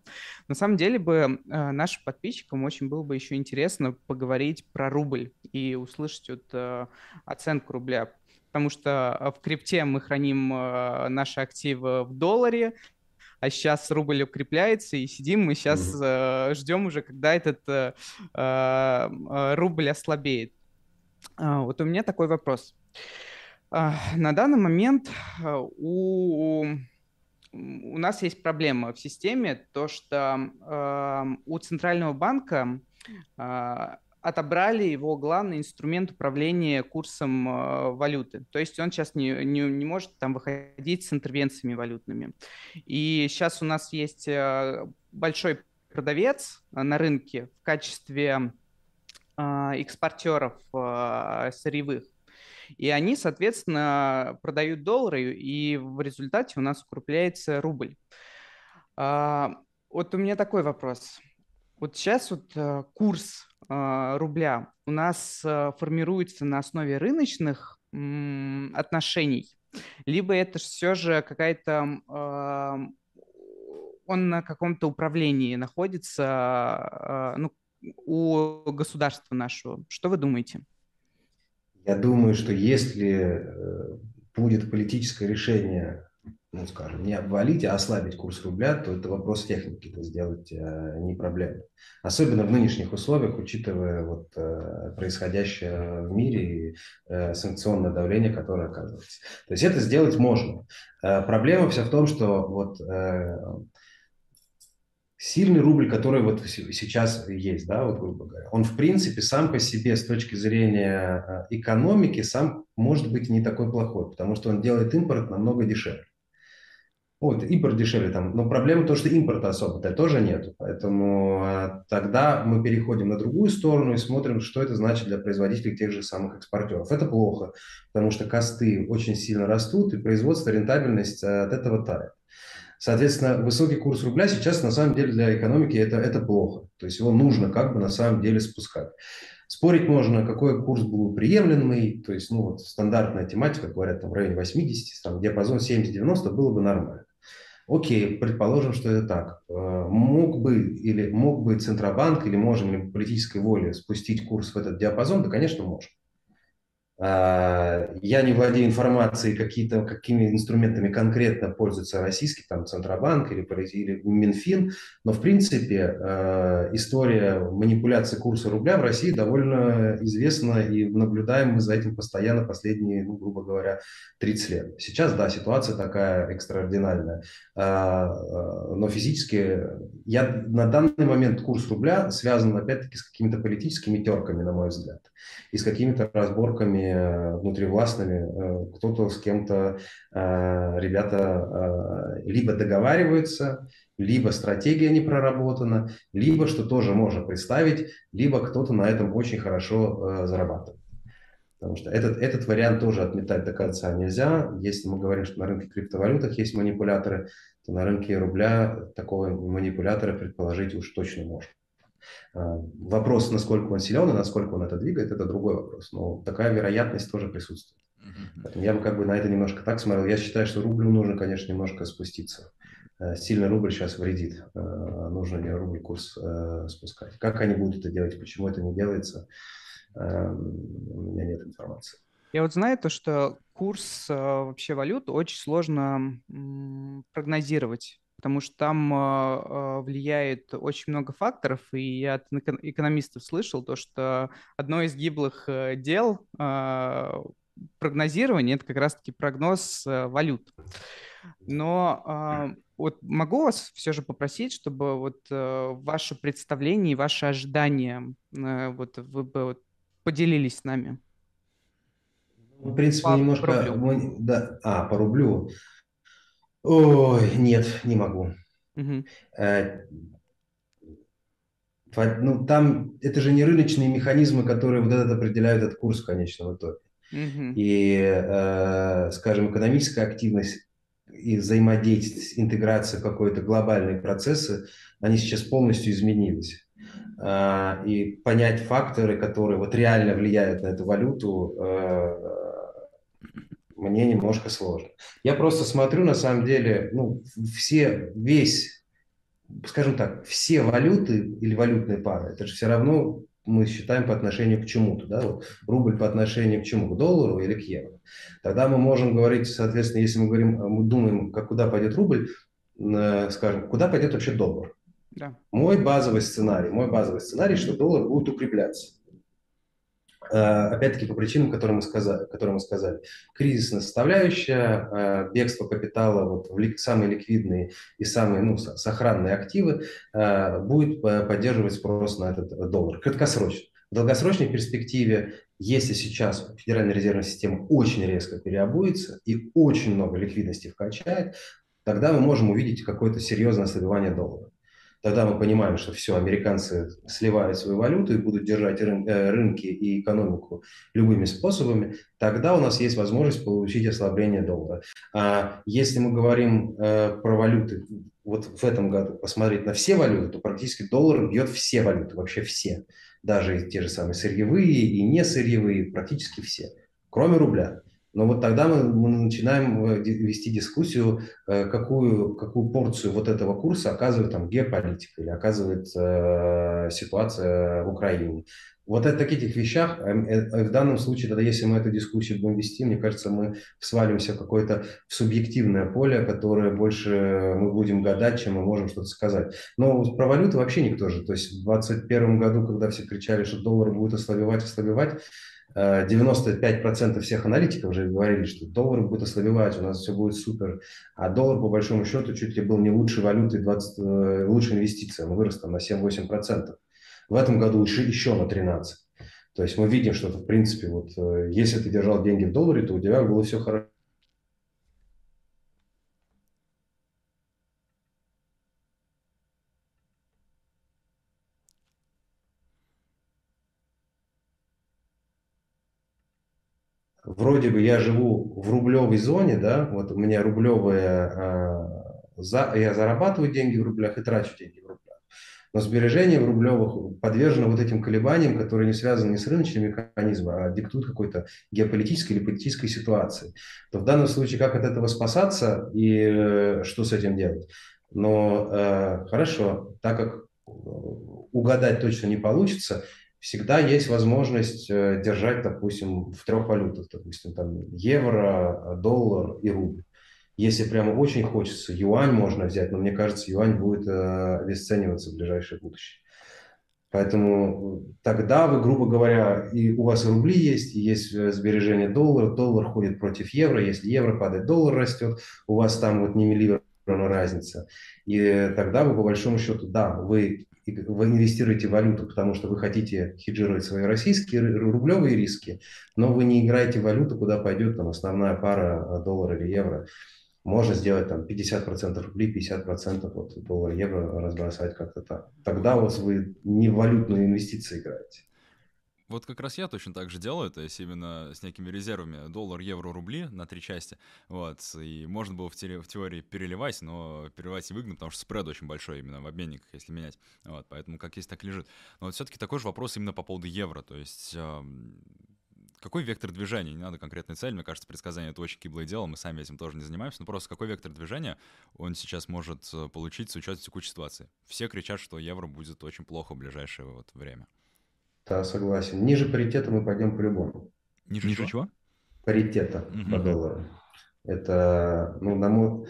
На самом деле бы э, нашим подписчикам очень было бы еще интересно поговорить про рубль и услышать вот э, оценку рубля, потому что в крипте мы храним наши активы в долларе, а сейчас рубль укрепляется, и сидим мы сейчас mm-hmm. э, ждем уже, когда этот э, э, рубль ослабеет. А, вот у меня такой вопрос. А, на данный момент а, у, у нас есть проблема в системе, то что у Центрального банка отобрали его главный инструмент управления курсом валюты. То есть он сейчас не, не, не может там выходить с интервенциями валютными. И сейчас у нас есть большой продавец на рынке в качестве экспортеров а, сырьевых. И они, соответственно, продают доллары, и в результате у нас укрепляется рубль. А, вот у меня такой вопрос. Вот сейчас вот э, курс рубля у нас э, формируется на основе рыночных отношений, либо это все же какая-то он на каком-то управлении находится ну, у государства нашего. Что вы думаете? Я думаю, что если будет политическое решение ну, скажем, не обвалить, а ослабить курс рубля, то это вопрос техники, это сделать э, не проблема. Особенно в нынешних условиях, учитывая вот, э, происходящее в мире и э, санкционное давление, которое оказывается. То есть это сделать можно. Э, проблема вся в том, что вот э, сильный рубль, который вот сейчас есть, да, вот грубо говоря, он в принципе сам по себе с точки зрения э, экономики сам может быть не такой плохой, потому что он делает импорт намного дешевле. Вот, импорт дешевле там. Но проблема то, что импорта особо-то тоже нет. Поэтому а, тогда мы переходим на другую сторону и смотрим, что это значит для производителей тех же самых экспортеров. Это плохо, потому что косты очень сильно растут, и производство, рентабельность а, от этого тает. Соответственно, высокий курс рубля сейчас на самом деле для экономики это, это плохо. То есть его нужно как бы на самом деле спускать. Спорить можно, какой курс был приемлемый, то есть, ну, вот стандартная тематика, говорят, там в районе 80, там диапазон 70-90 было бы нормально. Окей, предположим, что это так. Э, мог бы или мог бы Центробанк или можем ли политической воле спустить курс в этот диапазон? Да, конечно, можем. А, я не владею информацией, какие-то, какими инструментами конкретно пользуется российский там, Центробанк или, или Минфин, но в принципе э, история манипуляции курса рубля в России довольно известна и наблюдаем мы за этим постоянно последние, ну, грубо говоря, 30 лет. Сейчас, да, ситуация такая экстраординарная, а, а, но физически я на данный момент курс рубля связан опять-таки с какими-то политическими терками, на мой взгляд, и с какими-то разборками Э, внутривластными, э, кто-то с кем-то, э, ребята либо договариваются, либо стратегия не проработана, либо, что тоже можно представить, либо кто-то на этом очень хорошо зарабатывает. Потому что этот, этот вариант тоже отметать до конца нельзя. Если мы говорим, что на рынке криптовалютах есть манипуляторы, то на рынке рубля такого манипулятора предположить уж точно можно. А, вопрос, насколько он силен и насколько он это двигает, это другой вопрос. Но такая вероятность тоже присутствует. Поэтому я бы как бы на это немножко так смотрел. Я считаю, что рублю нужно, конечно, немножко спуститься. Э, сильно рубль сейчас вредит. Э, нужно не рубль курс э, спускать. Как они будут это делать, почему это не делается, у меня нет информации. Я вот знаю то, что курс вообще валют очень сложно прогнозировать потому что там э, влияет очень много факторов, и я от экономистов слышал то, что одно из гиблых э, дел э, прогнозирования – это как раз-таки прогноз э, валют. Но вот могу вас все же попросить, чтобы вот э, ваше представление и ваши ожидания э, вот вы бы вот поделились с нами. В принципе, по, немножко... По рублю. Да, а, по рублю. Ой, нет, не могу. Угу. ну, там это же не рыночные механизмы, которые вот этот определяют этот курс в конечном итоге. Угу. И, э, скажем, экономическая активность и взаимодействие, интеграция какой-то глобальные процессы, они сейчас полностью изменились. Э, и понять факторы, которые вот реально влияют на эту валюту, э, мне немножко сложно. Я просто смотрю, на самом деле, ну, все, весь, скажем так, все валюты или валютные пары, это же все равно мы считаем по отношению к чему-то, да, вот рубль по отношению к чему, к доллару или к евро. Тогда мы можем говорить, соответственно, если мы говорим, мы думаем, как куда пойдет рубль, э, скажем, куда пойдет вообще доллар. Да. Мой базовый сценарий, мой базовый сценарий, что доллар будет укрепляться. Э, опять-таки по причинам, которые мы сказали, которые мы сказали. Кризисная составляющая, э, бегство капитала вот, в самые ликвидные и самые ну, сохранные активы э, будет поддерживать спрос на этот доллар. Краткосрочно. В долгосрочной перспективе, если сейчас Федеральная резервная система очень резко переобуется и очень много ликвидности вкачает, тогда мы можем увидеть какое-то серьезное ослабевание доллара. Тогда мы понимаем, что все, американцы сливают свою валюту и будут держать рын, э, рынки и экономику любыми способами, тогда у нас есть возможность получить ослабление доллара. А если мы говорим э, про валюты вот в этом году, посмотреть на все валюты, то практически доллар бьет все валюты, вообще все. Даже те же самые сырьевые и не сырьевые, практически все, кроме рубля. Но вот тогда мы, мы начинаем э, вести дискуссию, э, какую, какую порцию вот этого курса оказывает там геополитика или оказывает э, ситуация в Украине. Вот о таких вещах, э, в данном случае, тогда если мы эту дискуссию будем вести, мне кажется, мы свалимся в какое-то субъективное поле, которое больше мы будем гадать, чем мы можем что-то сказать. Но про валюты вообще никто же. То есть в 2021 году, когда все кричали, что доллар будет ослабевать, ослабевать, 95% всех аналитиков уже говорили, что доллар будет ослабевать, у нас все будет супер. А доллар, по большому счету, чуть ли был не лучшей валютой, 20, э, лучшей инвестицией. Он вырос там на 7-8%. В этом году еще, еще на 13%. То есть мы видим, что, в принципе, вот, э, если ты держал деньги в долларе, то у тебя было все хорошо. Вроде бы я живу в рублевой зоне, да, вот у меня рублевые, а, за, я зарабатываю деньги в рублях и трачу деньги в рублях. Но сбережения в рублевых подвержены вот этим колебаниям, которые не связаны не с рыночными механизмами, а диктуют какой-то геополитической или политической ситуации. То в данном случае как от этого спасаться и э, что с этим делать? Но э, хорошо, так как э, угадать точно не получится, всегда есть возможность э, держать, допустим, в трех валютах, допустим, там евро, доллар и рубль. Если прямо очень хочется, юань можно взять, но мне кажется, юань будет э, обесцениваться в ближайшее будущее. Поэтому тогда вы, грубо говоря, и у вас и рубли есть, и есть э, сбережение доллара, доллар ходит против евро, если евро падает, доллар растет, у вас там вот не миллион разница. И тогда вы, по большому счету, да, вы вы инвестируете в валюту, потому что вы хотите хеджировать свои российские рублевые риски, но вы не играете в валюту, куда пойдет там основная пара э, доллар или евро. Можно сделать там 50% рублей, 50% вот доллар, евро разбросать как-то так. Тогда вот вы не в валютную инвестиции играете. Вот как раз я точно так же делаю, то есть именно с некими резервами доллар, евро, рубли на три части, вот, и можно было в, те, в теории переливать, но переливать и выгодно, потому что спред очень большой именно в обменниках, если менять, вот, поэтому как есть, так лежит. Но вот все-таки такой же вопрос именно по поводу евро, то есть какой вектор движения, не надо конкретной цели, мне кажется, предсказание это очень киблое дело, мы сами этим тоже не занимаемся, но просто какой вектор движения он сейчас может э, получить с учетом текущей ситуации. Все кричат, что евро будет очень плохо в ближайшее вот время. Да, согласен. Ниже паритета мы пойдем по-любому. Ниже, Ниже чего? Паритета угу. по доллару. Это, ну, на мой...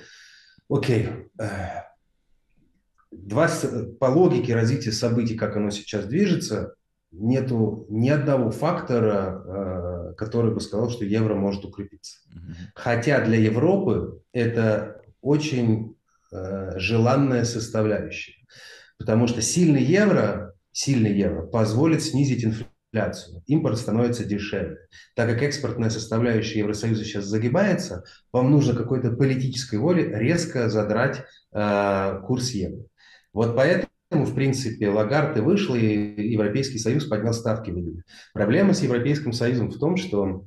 Окей. Два, по логике развития событий, как оно сейчас движется, нету ни одного фактора, э, который бы сказал, что евро может укрепиться. Угу. Хотя для Европы это очень э, желанная составляющая. Потому что сильный евро сильный евро позволит снизить инфляцию. Импорт становится дешевле. Так как экспортная составляющая Евросоюза сейчас загибается, вам нужно какой-то политической воли резко задрать э, курс евро. Вот поэтому в принципе, Лагард и и Европейский Союз поднял ставки в июле. Проблема с Европейским Союзом в том, что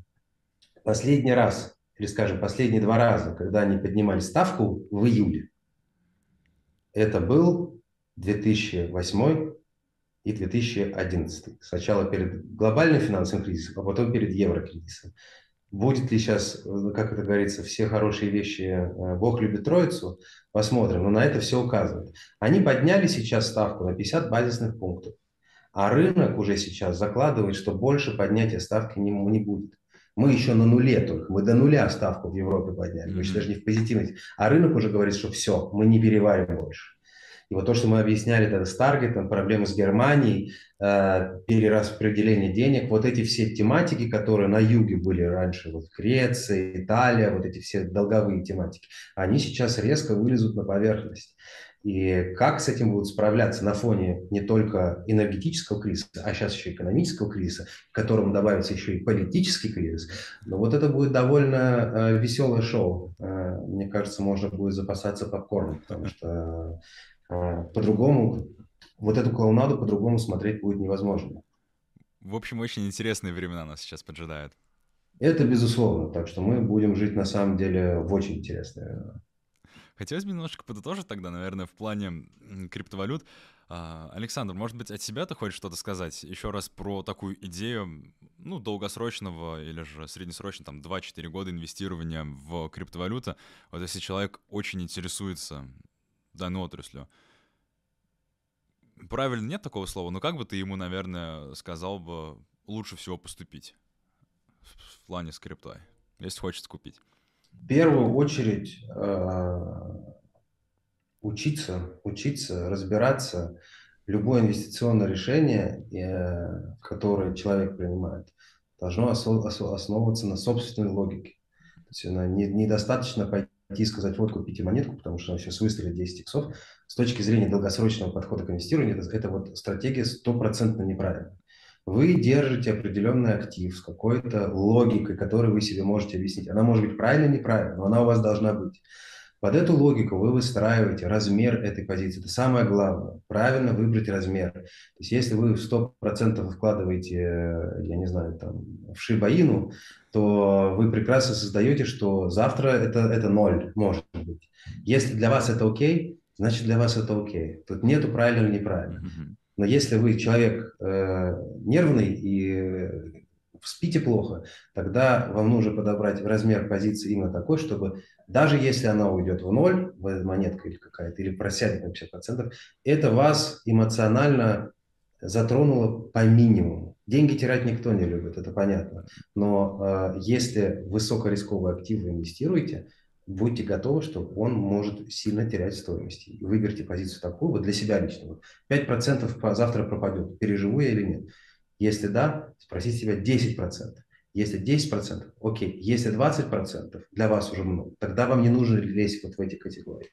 последний раз, или, скажем, последние два раза, когда они поднимали ставку в июле, это был 2008 и 2011. Сначала перед глобальным финансовым кризисом, а потом перед еврокризисом. Будет ли сейчас, как это говорится, все хорошие вещи, э, Бог любит Троицу, посмотрим. Но на это все указывает. Они подняли сейчас ставку на 50 базисных пунктов. А рынок уже сейчас закладывает, что больше поднятия ставки не, не будет. Мы еще на нуле только, мы до нуля ставку в Европе подняли, мы еще даже не в позитивности. А рынок уже говорит, что все, мы не переварим больше. И вот то, что мы объясняли тогда с таргетом, проблемы с Германией, э, перераспределение денег, вот эти все тематики, которые на юге были раньше, вот Греция, Италия, вот эти все долговые тематики, они сейчас резко вылезут на поверхность. И как с этим будут справляться на фоне не только энергетического кризиса, а сейчас еще экономического кризиса, к которому добавится еще и политический кризис, но вот это будет довольно э, веселое шоу. Э, мне кажется, можно будет запасаться попкорном, потому что по-другому, вот эту клоунаду по-другому смотреть будет невозможно. В общем, очень интересные времена нас сейчас поджидают. Это безусловно. Так что мы будем жить на самом деле в очень интересное Хотелось бы немножко подытожить тогда, наверное, в плане криптовалют. А, Александр, может быть, от себя ты хочешь что-то сказать? Еще раз про такую идею, ну, долгосрочного или же среднесрочного, там, 2-4 года инвестирования в криптовалюту. Вот если человек очень интересуется данной отраслью, правильно нет такого слова, но как бы ты ему, наверное, сказал бы лучше всего поступить в плане с криптой, если хочется купить? В первую очередь э, учиться, учиться, разбираться. Любое инвестиционное решение, э, которое человек принимает, должно основываться на собственной логике. То есть недостаточно и сказать, вот купите монетку, потому что она сейчас выстрелит 10 иксов. С точки зрения долгосрочного подхода к инвестированию, это, это вот стратегия стопроцентно неправильная. Вы держите определенный актив с какой-то логикой, которую вы себе можете объяснить. Она может быть правильной или неправильной, но она у вас должна быть. Под эту логику вы выстраиваете размер этой позиции. Это самое главное. Правильно выбрать размер. То есть если вы в 100% вкладываете, я не знаю, там, в шибаину, то вы прекрасно создаете, что завтра это, это ноль, может быть. Если для вас это окей, значит для вас это окей. Тут нету правильно или неправильно. Но если вы человек э, нервный и спите плохо, тогда вам нужно подобрать размер позиции именно такой, чтобы даже если она уйдет в ноль, монетка или какая-то, или просядет на 50%, это вас эмоционально затронуло по минимуму. Деньги терять никто не любит, это понятно. Но э, если высокорисковые активы инвестируете, будьте готовы, что он может сильно терять стоимость. Выберите позицию такую, вот для себя лично. Вот 5% завтра пропадет, переживу я или нет. Если да, спросите себя 10%. Если 10%, окей. Если 20%, для вас уже много, тогда вам не нужно лезть вот в эти категории.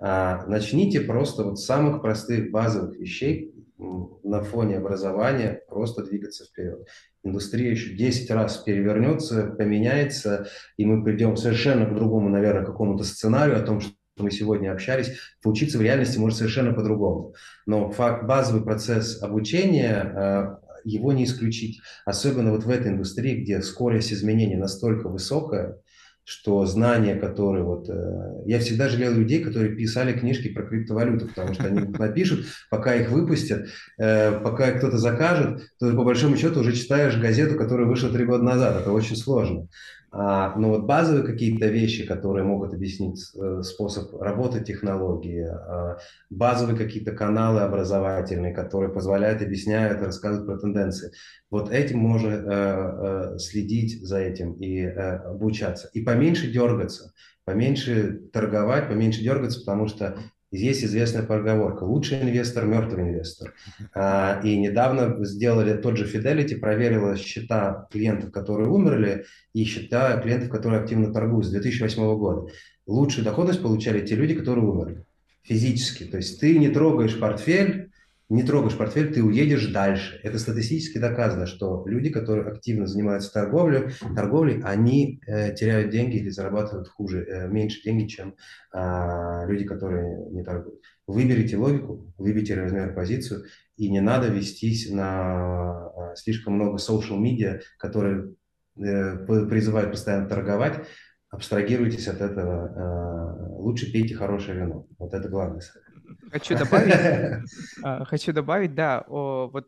А, начните просто вот с самых простых базовых вещей на фоне образования просто двигаться вперед индустрия еще 10 раз перевернется, поменяется, и мы придем совершенно к другому, наверное, какому-то сценарию о том, что мы сегодня общались, поучиться в реальности может совершенно по-другому. Но факт, базовый процесс обучения, э, его не исключить. Особенно вот в этой индустрии, где скорость изменений настолько высокая, что знания, которые вот... Э, я всегда жалел людей, которые писали книжки про криптовалюту, потому что они напишут, пока их выпустят, э, пока кто-то закажет, то по большому счету уже читаешь газету, которая вышла три года назад. Это очень сложно. А, но вот базовые какие-то вещи, которые могут объяснить э, способ работы технологии, а, базовые какие-то каналы образовательные, которые позволяют, объясняют, рассказывают про тенденции. Вот этим можно э, э, следить за этим и обучаться. И поменьше дергаться, поменьше торговать, поменьше дергаться, потому что Здесь известная поговорка «лучший инвестор – мертвый инвестор». А, и недавно сделали тот же Fidelity, проверила счета клиентов, которые умерли, и счета клиентов, которые активно торгуют с 2008 года. Лучшую доходность получали те люди, которые умерли физически. То есть ты не трогаешь портфель, не трогаешь портфель, ты уедешь дальше. Это статистически доказано, что люди, которые активно занимаются торговлей, торговлей они э, теряют деньги или зарабатывают хуже, э, меньше денег, чем э, люди, которые не торгуют. Выберите логику, выберите размер позицию, и не надо вестись на э, слишком много social media, которые э, призывают постоянно торговать. Абстрагируйтесь от этого. Э, лучше пейте хорошее вино. Вот это главный совет. Хочу добавить, а, хочу добавить, да, вот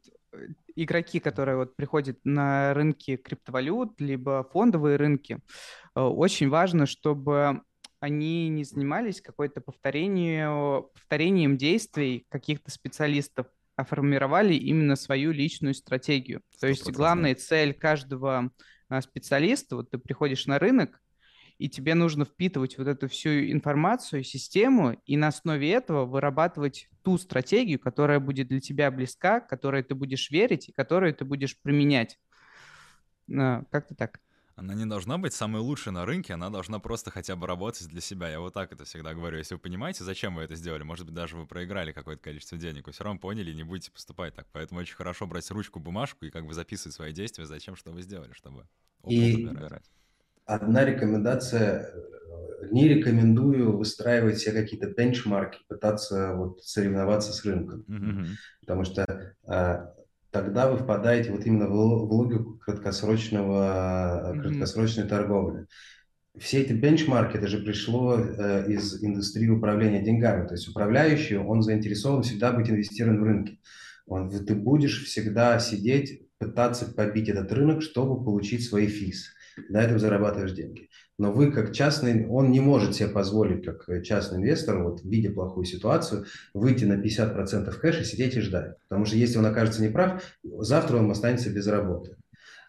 игроки, которые вот приходят на рынки криптовалют, либо фондовые рынки, э, очень важно, чтобы они не занимались какой-то повторением, повторением действий каких-то специалистов, а формировали именно свою личную стратегию. То есть главная цель каждого а, специалиста, вот ты приходишь на рынок, и тебе нужно впитывать вот эту всю информацию, систему, и на основе этого вырабатывать ту стратегию, которая будет для тебя близка, которой ты будешь верить и которую ты будешь применять. А, как-то так. Она не должна быть самой лучшей на рынке, она должна просто хотя бы работать для себя. Я вот так это всегда говорю. Если вы понимаете, зачем вы это сделали, может быть, даже вы проиграли какое-то количество денег, вы все равно поняли и не будете поступать так. Поэтому очень хорошо брать ручку, бумажку и как бы записывать свои действия, зачем, что вы сделали, чтобы опыт и... набирать одна рекомендация. Не рекомендую выстраивать себе какие-то бенчмарки, пытаться вот соревноваться с рынком. Mm-hmm. Потому что а, тогда вы впадаете вот именно в, в логику краткосрочного, mm-hmm. краткосрочной торговли все эти бенчмарки, это же пришло э, из индустрии управления деньгами. То есть управляющий, он заинтересован всегда быть инвестирован в рынке. Он, ты будешь всегда сидеть, пытаться побить этот рынок, чтобы получить свои физ. На этом зарабатываешь деньги. Но вы как частный, он не может себе позволить, как частный инвестор, вот видя плохую ситуацию, выйти на 50% кэша, сидеть и ждать. Потому что если он окажется неправ, завтра он останется без работы.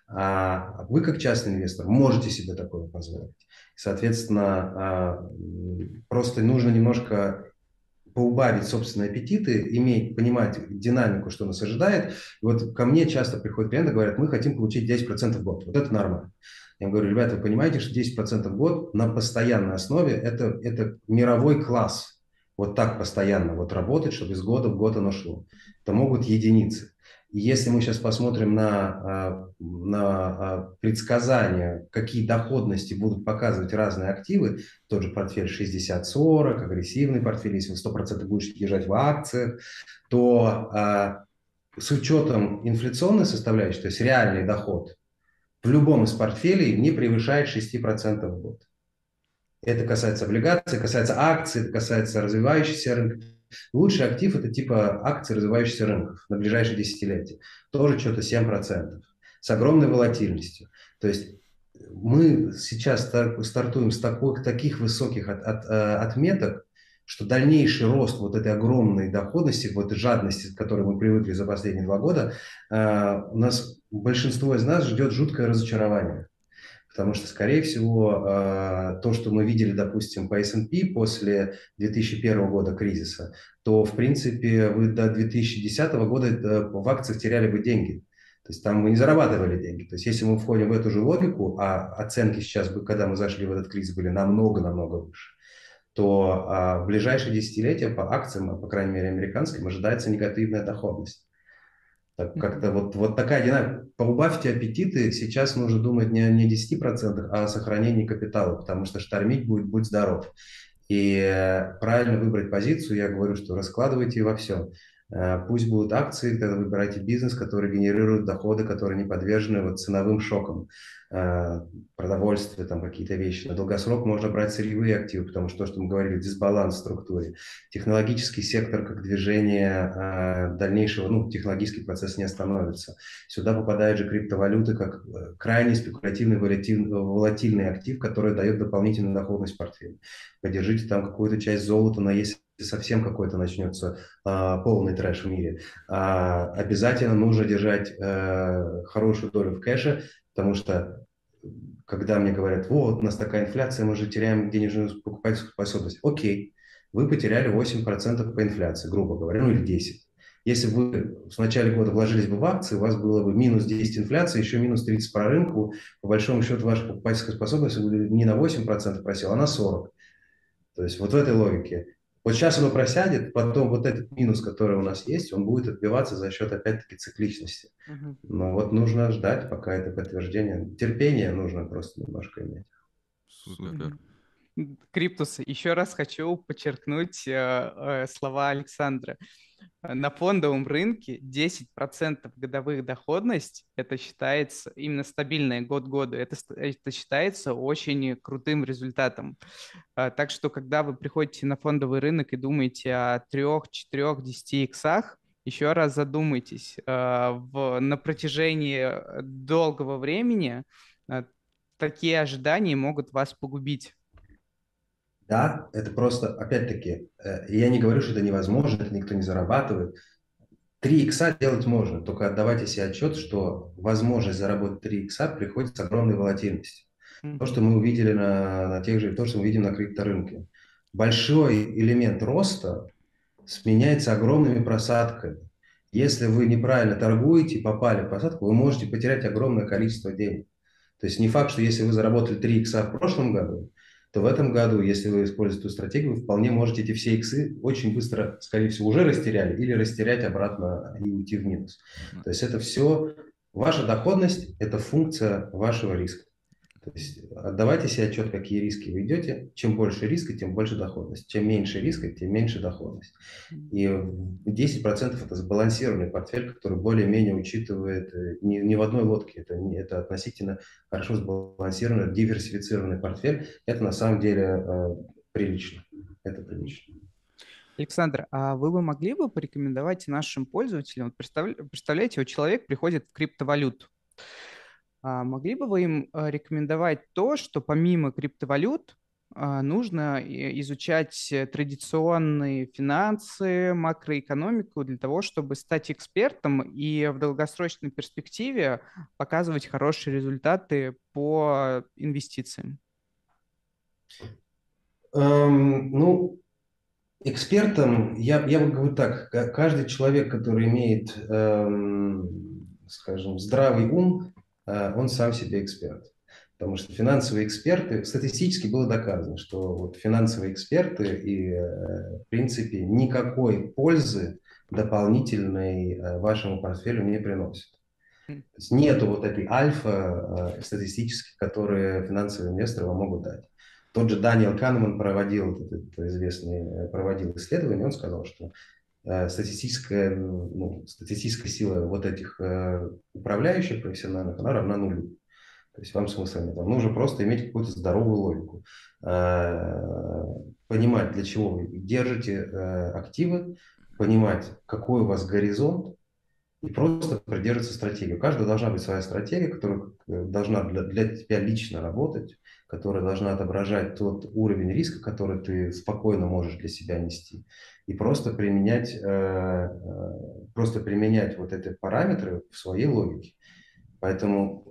А вы как частный инвестор можете себе такое позволить. Соответственно, а, просто нужно немножко поубавить собственные аппетиты, иметь, понимать динамику, что нас ожидает. И вот ко мне часто приходят клиенты, говорят, мы хотим получить 10% в год. Вот это нормально. Я говорю, ребята, вы понимаете, что 10% в год на постоянной основе это, это мировой класс. Вот так постоянно вот работать, чтобы из года в год оно шло. Это могут единицы. Если мы сейчас посмотрим на, а, на а, предсказания, какие доходности будут показывать разные активы, тот же портфель 60-40, агрессивный портфель, если вы 100% будете держать в акциях, то а, с учетом инфляционной составляющей, то есть реальный доход, в любом из портфелей не превышает 6% в год. Это касается облигаций, касается акций, это касается развивающихся рынков. Лучший актив – это типа акции развивающихся рынков на ближайшие десятилетия. Тоже что-то 7%. С огромной волатильностью. То есть мы сейчас стартуем с таких, таких высоких от, от, э, отметок, что дальнейший рост вот этой огромной доходности, вот жадности, к которой мы привыкли за последние два года, э, у нас большинство из нас ждет жуткое разочарование. Потому что, скорее всего, а, то, что мы видели, допустим, по S&P после 2001 года кризиса, то, в принципе, вы до 2010 года э, в акциях теряли бы деньги. То есть там мы не зарабатывали деньги. То есть если мы входим в эту же логику, а оценки сейчас, когда мы зашли в этот кризис, были намного-намного выше, то а, в ближайшие десятилетия по акциям, по крайней мере американским, ожидается негативная доходность. Так, как-то вот, вот такая динамика. Поубавьте аппетиты, сейчас нужно думать не, не 10%, а о сохранении капитала, потому что штормить будет «Будь здоров». И э, правильно выбрать позицию, я говорю, что раскладывайте во все. Э, пусть будут акции, тогда выбирайте бизнес, который генерирует доходы, которые не подвержены вот ценовым шокам. Э, продовольствие, там какие-то вещи. На долгосрок можно брать сырьевые активы, потому что то, что мы говорили, дисбаланс в структуре. Технологический сектор как движение э, дальнейшего, ну, технологический процесс не остановится. Сюда попадают же криптовалюты как крайне спекулятивный, волатильный актив, который дает дополнительную доходность портфеля. Подержите там какую-то часть золота, но если совсем какой-то начнется а, полный трэш в мире, а, обязательно нужно держать а, хорошую долю в кэше, потому что когда мне говорят, вот, у нас такая инфляция, мы же теряем денежную покупательскую способность. Окей, вы потеряли 8% по инфляции, грубо говоря, ну или 10. Если вы в начале года вложились бы в акции, у вас было бы минус 10 инфляции, еще минус 30 по рынку, по большому счету ваша покупательская способность не на 8% просела, а на 40%. То есть вот в этой логике. Вот сейчас оно просядет, потом вот этот минус, который у нас есть, он будет отбиваться за счет, опять-таки, цикличности. Uh-huh. Но вот нужно ждать, пока это подтверждение. Терпение нужно просто немножко иметь. Супер. Криптус, еще раз хочу подчеркнуть э, э, слова Александра. На фондовом рынке 10% годовых доходность, это считается именно стабильная год года, это, это считается очень крутым результатом. А, так что, когда вы приходите на фондовый рынок и думаете о 3, 4, 10 иксах, еще раз задумайтесь, а, в, на протяжении долгого времени а, такие ожидания могут вас погубить. Да, это просто, опять-таки, э, я не говорю, что это невозможно, это никто не зарабатывает. 3 икса делать можно, только отдавайте себе отчет, что возможность заработать 3 икса приходит с огромной волатильностью. То, что мы увидели на, на тех же, то, что мы видим на крипторынке. Большой элемент роста сменяется огромными просадками. Если вы неправильно торгуете, попали в просадку, вы можете потерять огромное количество денег. То есть не факт, что если вы заработали 3 икса в прошлом году, то в этом году, если вы используете эту стратегию, вы вполне можете эти все иксы очень быстро, скорее всего, уже растеряли или растерять обратно и уйти в минус. То есть это все, ваша доходность – это функция вашего риска. То есть отдавайте себе отчет, какие риски вы идете. Чем больше риска, тем больше доходность. Чем меньше риска, тем меньше доходность. И 10% это сбалансированный портфель, который более-менее учитывает э, ни, ни в одной лодке. Это, это относительно хорошо сбалансированный, диверсифицированный портфель. Это на самом деле э, прилично. Это прилично. Александр, а вы бы могли бы порекомендовать нашим пользователям, вот представляете, вот человек приходит в криптовалюту, а могли бы вы им а, рекомендовать то, что помимо криптовалют а, нужно изучать традиционные финансы, макроэкономику для того, чтобы стать экспертом и в долгосрочной перспективе показывать хорошие результаты по инвестициям? Эм, ну, экспертом, я, я бы говорю так, каждый человек, который имеет, эм, скажем, здравый ум, а, он сам себе эксперт. Потому что финансовые эксперты, статистически было доказано, что вот финансовые эксперты и, э, в принципе, никакой пользы дополнительной э, вашему портфелю не приносят. То есть нету вот этой альфа э, статистической, которые финансовые инвесторы вам могут дать. Тот же Даниэл Канеман проводил, этот известный, проводил исследование, он сказал, что Э, статистическая, ну, статистическая сила вот этих э, управляющих профессиональных, она равна нулю. То есть вам смысла нет. Вам нужно просто иметь какую-то здоровую логику. Э, понимать, для чего вы держите активы, понимать, какой у вас горизонт, и просто придерживаться стратегии. У каждого должна быть своя стратегия, которая должна для, для тебя лично работать, которая должна отображать тот уровень риска, который ты спокойно можешь для себя нести и просто применять, э, э, просто применять вот эти параметры в своей логике. Поэтому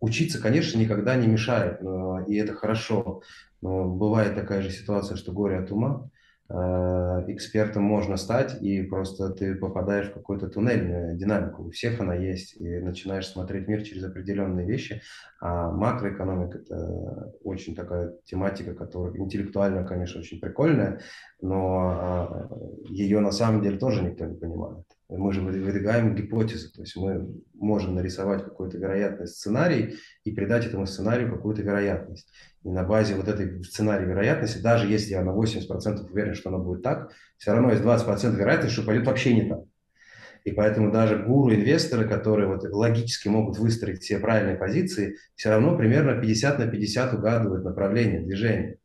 учиться, конечно, никогда не мешает, и это хорошо. Но бывает такая же ситуация, что горе от ума. Э, экспертом можно стать, и просто ты попадаешь в какую-то туннельную динамику. У всех она есть, и начинаешь смотреть мир через определенные вещи. А макроэкономика – это очень такая тематика, которая интеллектуально, конечно, очень прикольная, но а, ее на самом деле тоже никто не понимает. Мы же выдвигаем гипотезы, то есть мы можем нарисовать какой-то вероятный сценарий и придать этому сценарию какую-то вероятность. И на базе вот этой сценария вероятности, даже если я на 80% уверен, что оно будет так, все равно есть 20% вероятности, что пойдет вообще не так. И поэтому даже гуру-инвесторы, которые вот логически могут выстроить все правильные позиции, все равно примерно 50 на 50 угадывают направление движения.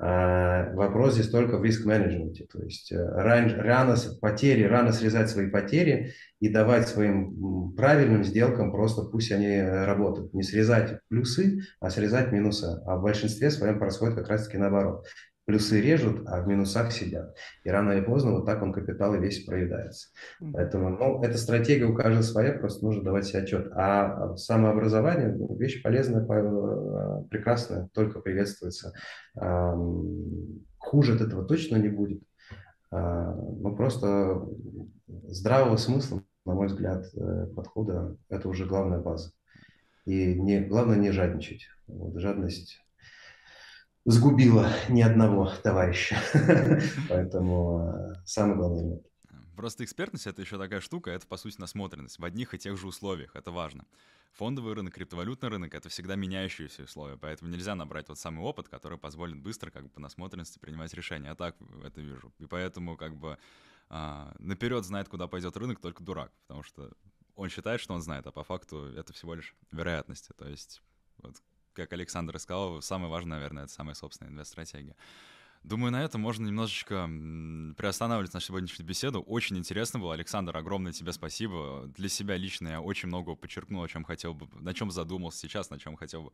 А, вопрос здесь только в риск-менеджменте. То есть э, рано, рано потери, рано срезать свои потери и давать своим правильным сделкам просто пусть они э, работают. Не срезать плюсы, а срезать минусы. А в большинстве своем происходит как раз-таки наоборот плюсы режут, а в минусах сидят. И рано или поздно вот так он капитал и весь проедается. Поэтому, ну, эта стратегия у каждого своя, просто нужно давать себе отчет. А самообразование, ну, вещь полезная, э, прекрасная, только приветствуется. Хуже от этого точно не будет. А, ну, просто здравого смысла, на мой взгляд, э, подхода, это уже главная база. И не, главное не жадничать. Вот, жадность сгубила ни одного товарища. Поэтому э, самое главное Просто экспертность — это еще такая штука, это, по сути, насмотренность в одних и тех же условиях, это важно. Фондовый рынок, криптовалютный рынок — это всегда меняющиеся условия, поэтому нельзя набрать тот самый опыт, который позволит быстро, как бы, по насмотренности принимать решения. Я так это вижу. И поэтому, как бы, а, наперед знает, куда пойдет рынок только дурак, потому что он считает, что он знает, а по факту это всего лишь вероятности. То есть вот как Александр сказал, самое важное, наверное, это самая собственная инвест-стратегия. Думаю, на этом можно немножечко приостанавливать нашу сегодняшнюю беседу. Очень интересно было. Александр, огромное тебе спасибо. Для себя лично я очень много подчеркнул, о чем хотел бы, на чем задумался сейчас, на чем хотел бы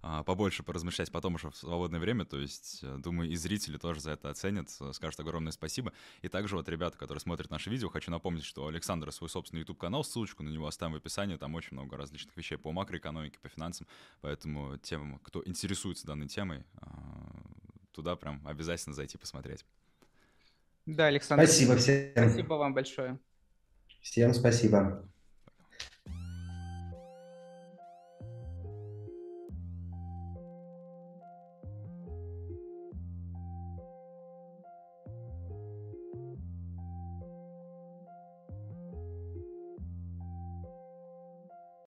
побольше поразмышлять потом уже в свободное время. То есть, э, думаю, и зрители тоже за это оценят, э, скажут огромное спасибо. И также вот ребята, которые смотрят наше видео, хочу напомнить, что у Александра свой собственный YouTube-канал, ссылочку на него оставим в описании, там очень много различных вещей по макроэкономике, по финансам, поэтому тем, кто интересуется данной темой, а, туда прям обязательно зайти посмотреть. Да, Александр. Спасибо всем. Спасибо вам большое. Всем спасибо.